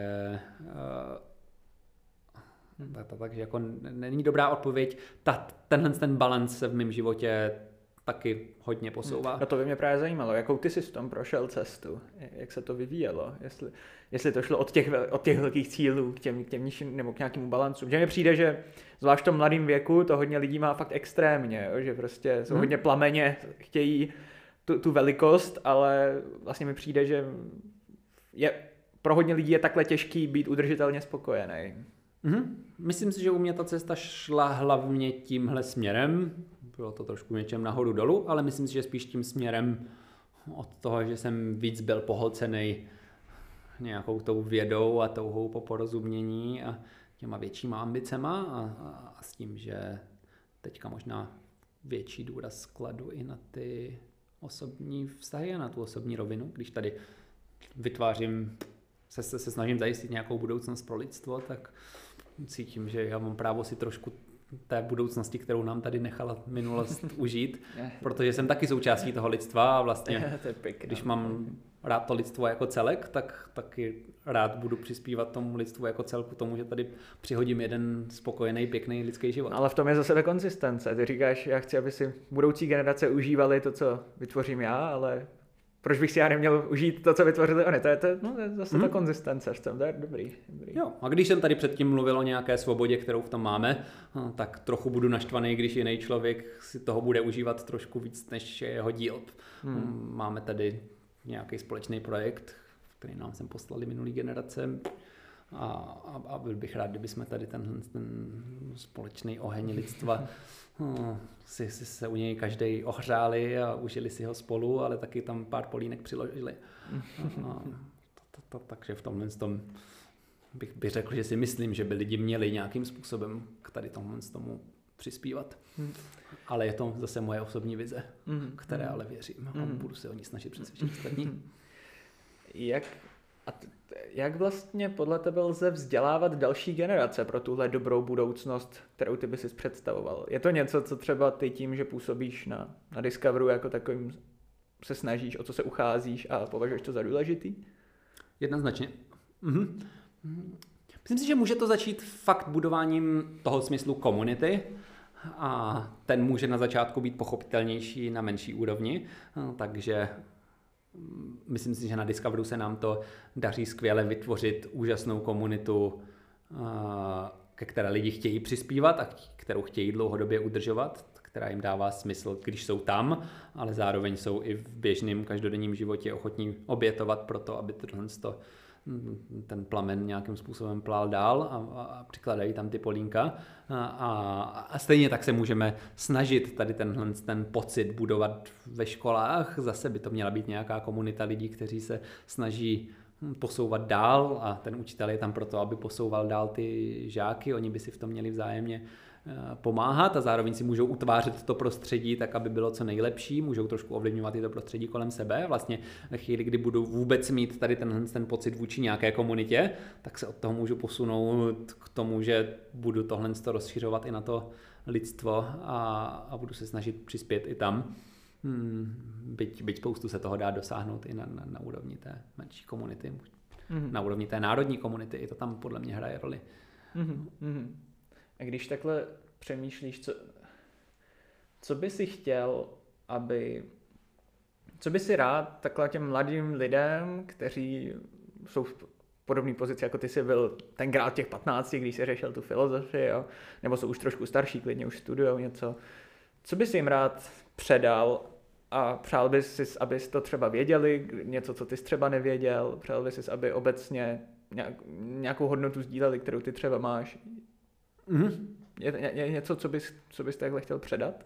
Hmm. Tak, tak, takže jako není dobrá odpověď. Ta, tenhle ten balans se v mém životě taky hodně posouvá. No to by mě právě zajímalo, jakou ty jsi v tom prošel cestu, jak se to vyvíjelo, jestli, jestli to šlo od těch, od těch velkých cílů k těm, k těm nižším, nebo k nějakému balancu. Že mi přijde, že zvlášť v tom mladém věku to hodně lidí má fakt extrémně, že prostě jsou hmm. hodně plameně, chtějí tu, tu velikost, ale vlastně mi přijde, že je, pro hodně lidí je takhle těžký být udržitelně spokojený. Mm-hmm. Myslím si, že u mě ta cesta šla hlavně tímhle směrem. Bylo to trošku něčem nahoru dolů, ale myslím si, že spíš tím směrem od toho, že jsem víc byl pohlcený nějakou tou vědou a touhou po porozumění a těma většíma ambicema a, a, a s tím, že teďka možná větší důraz skladu i na ty osobní vztahy a na tu osobní rovinu, když tady vytvářím, se, se, se snažím zajistit nějakou budoucnost pro lidstvo, tak cítím, že já mám právo si trošku té budoucnosti, kterou nám tady nechala minulost užít, protože jsem taky součástí toho lidstva a vlastně, když mám rád to lidstvo jako celek, tak taky rád budu přispívat tomu lidstvu jako celku, tomu, že tady přihodím jeden spokojený, pěkný lidský život. Ale v tom je zase ta konzistence. Ty říkáš, já chci, aby si budoucí generace užívali to, co vytvořím já, ale proč bych si já neměl užít to, co vytvořili oni. To je, to, no, to je zase hmm. ta mhm. konzistence v tom, to je dobrý, dobrý. Jo, a když jsem tady předtím mluvil o nějaké svobodě, kterou v tom máme, no, tak trochu budu naštvaný, když jiný člověk si toho bude užívat trošku víc, než je jeho díl. Hmm. Máme tady nějaký společný projekt, který nám sem poslali minulý generace, a, a, a byl bych rád, kdyby jsme tady ten, ten společný oheň lidstva no, si, si se u něj každý ohřáli a užili si ho spolu, ale taky tam pár polínek přiložili. A, a, to, to, to, takže v tomhle tom bych, bych řekl, že si myslím, že by lidi měli nějakým způsobem k tady tomu, tomu přispívat. Hmm. Ale je to zase moje osobní vize, hmm. které hmm. ale věřím a hmm. budu se o ní snažit přesvědčit ostatní. Jak, a t- jak vlastně podle tebe lze vzdělávat další generace pro tuhle dobrou budoucnost, kterou ty bys si představoval? Je to něco, co třeba ty tím, že působíš na, na Discoveru jako takovým se snažíš, o co se ucházíš a považuješ to za důležitý? Jednoznačně. Mhm. Myslím si, že může to začít fakt budováním toho smyslu komunity a ten může na začátku být pochopitelnější na menší úrovni, takže myslím si, že na Discoveru se nám to daří skvěle vytvořit úžasnou komunitu, ke které lidi chtějí přispívat a kterou chtějí dlouhodobě udržovat, která jim dává smysl, když jsou tam, ale zároveň jsou i v běžném každodenním životě ochotní obětovat pro to, aby tohle ten plamen nějakým způsobem plál dál a, a přikladají tam ty polínka. A, a, a stejně tak se můžeme snažit tady tenhle ten pocit budovat ve školách. Zase by to měla být nějaká komunita lidí, kteří se snaží posouvat dál a ten učitel je tam proto, aby posouval dál ty žáky. Oni by si v tom měli vzájemně pomáhat a zároveň si můžou utvářet to prostředí tak, aby bylo co nejlepší, můžou trošku ovlivňovat i to prostředí kolem sebe. Vlastně ve chvíli, kdy budu vůbec mít tady ten, ten pocit vůči nějaké komunitě, tak se od toho můžu posunout k tomu, že budu tohle rozšiřovat i na to lidstvo a, a budu se snažit přispět i tam. Hmm, byť, byť spoustu se toho dá dosáhnout i na, na, na úrovni té menší komunity, mm-hmm. na úrovni té národní komunity, i to tam podle mě hraje roli. Mm-hmm. A když takhle přemýšlíš, co, co by si chtěl, aby, co by si rád takhle těm mladým lidem, kteří jsou v podobné pozici, jako ty jsi byl tenkrát těch 15, když jsi řešil tu filozofii, jo? nebo jsou už trošku starší, klidně už studují něco, co by si jim rád předal a přál bys si, abys to třeba věděli, něco, co ty třeba nevěděl, přál bys si, aby obecně nějakou hodnotu sdíleli, kterou ty třeba máš, Mm-hmm. Je, je něco, co bys, co bys takhle chtěl předat?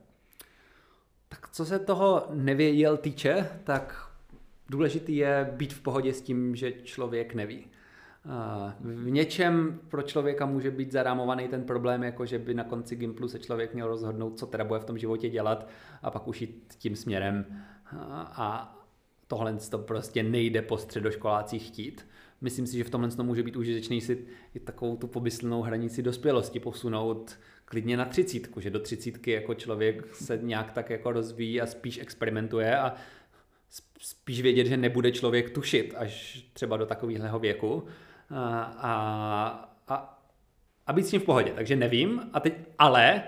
Tak co se toho nevěděl týče, tak důležitý je být v pohodě s tím, že člověk neví. V něčem pro člověka může být zarámovaný ten problém, jako že by na konci Gimplu se člověk měl rozhodnout, co teda bude v tom životě dělat a pak už jít tím směrem. A tohle to prostě nejde po středoškolácích chtít myslím si, že v tomhle to může být užitečný si i takovou tu pomyslnou hranici dospělosti posunout klidně na třicítku, že do třicítky jako člověk se nějak tak jako rozvíjí a spíš experimentuje a spíš vědět, že nebude člověk tušit až třeba do takového věku a, a, a, a být s tím v pohodě. Takže nevím, a teď, ale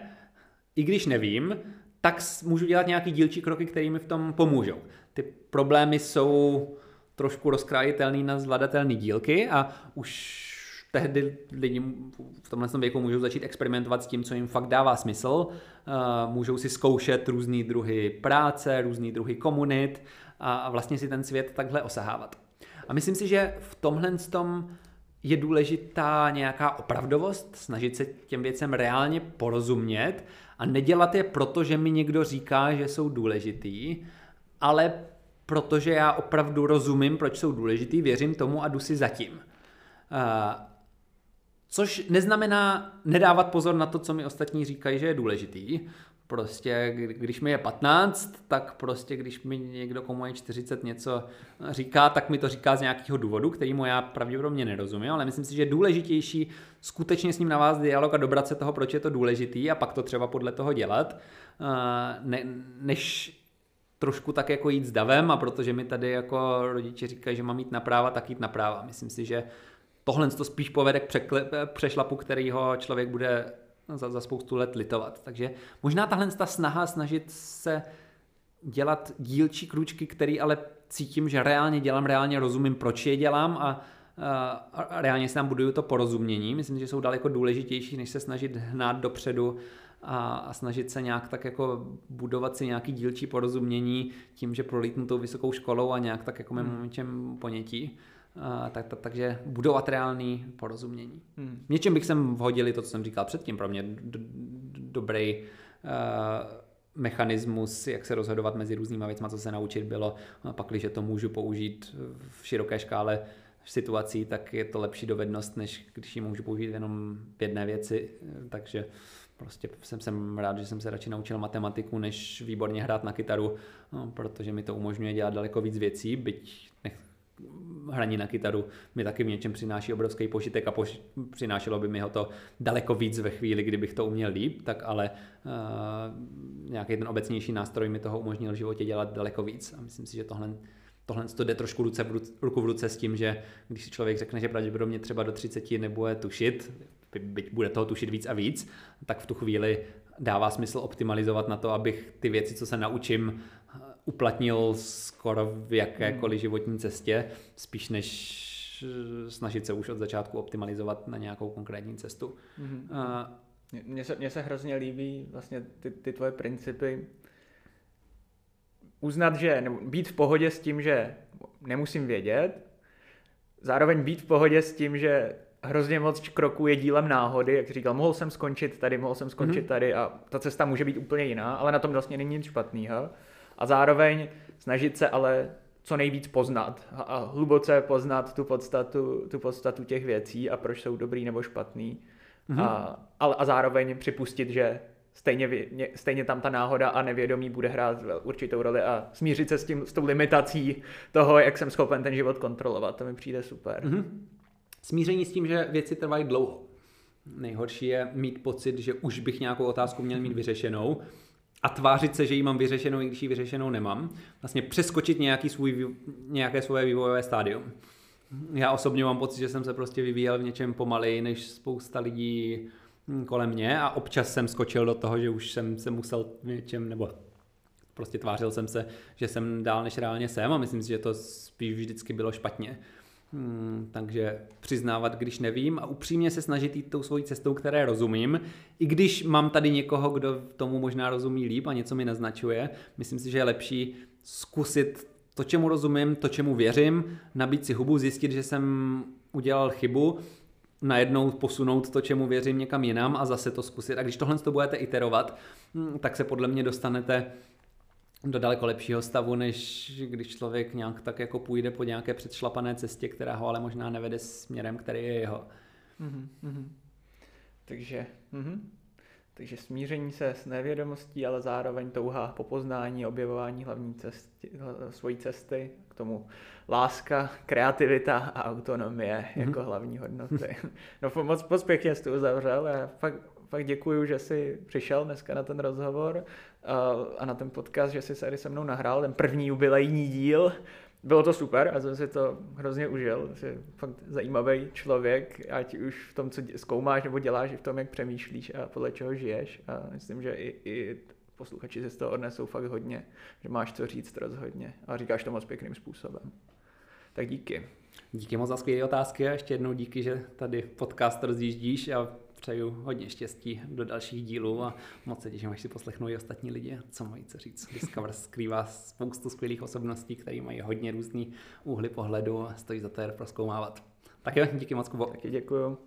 i když nevím, tak můžu dělat nějaký dílčí kroky, které mi v tom pomůžou. Ty problémy jsou trošku rozkrájitelný na zvladatelné dílky a už tehdy lidi v tomhle věku můžou začít experimentovat s tím, co jim fakt dává smysl. Můžou si zkoušet různé druhy práce, různé druhy komunit a vlastně si ten svět takhle osahávat. A myslím si, že v tomhle tom je důležitá nějaká opravdovost, snažit se těm věcem reálně porozumět a nedělat je proto, že mi někdo říká, že jsou důležitý, ale protože já opravdu rozumím, proč jsou důležitý, věřím tomu a jdu si zatím. Což neznamená nedávat pozor na to, co mi ostatní říkají, že je důležitý. Prostě, když mi je 15, tak prostě, když mi někdo, komu je 40 něco říká, tak mi to říká z nějakého důvodu, který mu já pravděpodobně nerozumím, ale myslím si, že je důležitější skutečně s ním navázat dialog a dobrat se toho, proč je to důležitý a pak to třeba podle toho dělat, ne, než trošku tak jako jít s davem a protože mi tady jako rodiče říkají, že mám jít na práva, tak jít na práva. Myslím si, že tohle to spíš povede k přešlapu, kterýho člověk bude za, za spoustu let litovat. Takže možná tahle ta snaha snažit se dělat dílčí kručky, který ale cítím, že reálně dělám, reálně rozumím, proč je dělám a, a, a reálně si tam buduju to porozumění. Myslím, že jsou daleko důležitější, než se snažit hnát dopředu a, a snažit se nějak tak jako budovat si nějaký dílčí porozumění tím, že prolítnu tou vysokou školou a nějak tak jako hmm. něčem ponětí. A, tak, tak, takže budovat reálný porozumění. Hmm. Něčem bych sem vhodili to, co jsem říkal předtím, pro mě d- dobrý uh, mechanismus, jak se rozhodovat mezi různýma věcmi, co se naučit bylo, pak, když to můžu použít v široké škále situací, tak je to lepší dovednost, než když ji můžu použít jenom v jedné věci, takže prostě jsem, jsem rád, že jsem se radši naučil matematiku, než výborně hrát na kytaru, no, protože mi to umožňuje dělat daleko víc věcí, byť nech, hraní na kytaru mi taky v něčem přináší obrovský požitek a pož- přinášelo by mi ho to daleko víc ve chvíli, kdybych to uměl líp, tak ale uh, nějaký ten obecnější nástroj mi toho umožnil v životě dělat daleko víc. A myslím si, že tohle tohle to jde trošku ruce v ruce, ruku v ruce s tím, že když si člověk řekne, že pravděpodobně třeba do 30 nebude tušit, byť bude toho tušit víc a víc, tak v tu chvíli dává smysl optimalizovat na to, abych ty věci, co se naučím, uplatnil skoro v jakékoliv hmm. životní cestě, spíš než snažit se už od začátku optimalizovat na nějakou konkrétní cestu. Mm-hmm. Mně se, mně se hrozně líbí vlastně ty, ty tvoje principy. Uznat, že, nebo být v pohodě s tím, že nemusím vědět, zároveň být v pohodě s tím, že hrozně moc kroků je dílem náhody, jak říkal, mohl jsem skončit tady, mohl jsem skončit mm-hmm. tady a ta cesta může být úplně jiná, ale na tom vlastně není nic špatného. A zároveň snažit se ale co nejvíc poznat a hluboce poznat tu podstatu, tu podstatu těch věcí a proč jsou dobrý nebo špatný. Mm-hmm. A, a, a zároveň připustit, že stejně, stejně tam ta náhoda a nevědomí bude hrát určitou roli a smířit se s, tím, s tou limitací toho, jak jsem schopen ten život kontrolovat. To mi přijde super. Mm-hmm. Smíření s tím, že věci trvají dlouho. Nejhorší je mít pocit, že už bych nějakou otázku měl mít vyřešenou a tvářit se, že ji mám vyřešenou, i když ji vyřešenou nemám. Vlastně přeskočit nějaký svůj, nějaké svoje vývojové stádium. Já osobně mám pocit, že jsem se prostě vyvíjel v něčem pomaleji než spousta lidí kolem mě a občas jsem skočil do toho, že už jsem se musel v něčem, nebo prostě tvářil jsem se, že jsem dál než reálně jsem a myslím si, že to spíš vždycky bylo špatně. Hmm, takže přiznávat, když nevím a upřímně se snažit jít tou svojí cestou, které rozumím, i když mám tady někoho, kdo tomu možná rozumí líp a něco mi naznačuje, myslím si, že je lepší zkusit to, čemu rozumím, to, čemu věřím, nabít si hubu, zjistit, že jsem udělal chybu, najednou posunout to, čemu věřím, někam jinam a zase to zkusit. A když tohle to budete iterovat, hmm, tak se podle mě dostanete do daleko lepšího stavu, než když člověk nějak tak jako půjde po nějaké předšlapané cestě, která ho ale možná nevede směrem, který je jeho. Mm-hmm. Takže, mm-hmm. takže smíření se s nevědomostí, ale zároveň touha po poznání, objevování hlavní cesty, svojí cesty, k tomu láska, kreativita a autonomie mm-hmm. jako hlavní hodnoty. No moc, moc pěkně jsi to uzavřel. Já fakt, fakt děkuju, že jsi přišel dneska na ten rozhovor a na ten podcast, že jsi tady se mnou nahrál ten první jubilejní díl. Bylo to super a jsem si to hrozně užil. Jsi fakt zajímavý člověk, ať už v tom, co zkoumáš nebo děláš, i v tom, jak přemýšlíš a podle čeho žiješ. A myslím, že i, i posluchači si z toho odnesou fakt hodně, že máš co říct rozhodně a říkáš to moc pěkným způsobem. Tak díky. Díky moc za skvělé otázky a ještě jednou díky, že tady podcast rozjíždíš a přeju hodně štěstí do dalších dílů a moc se těším, až si poslechnou i ostatní lidi, co mají co říct. Discover skrývá spoustu skvělých osobností, které mají hodně různý úhly pohledu a stojí za to je proskoumávat. Tak jo, díky moc, Kubo. Taky děkuju.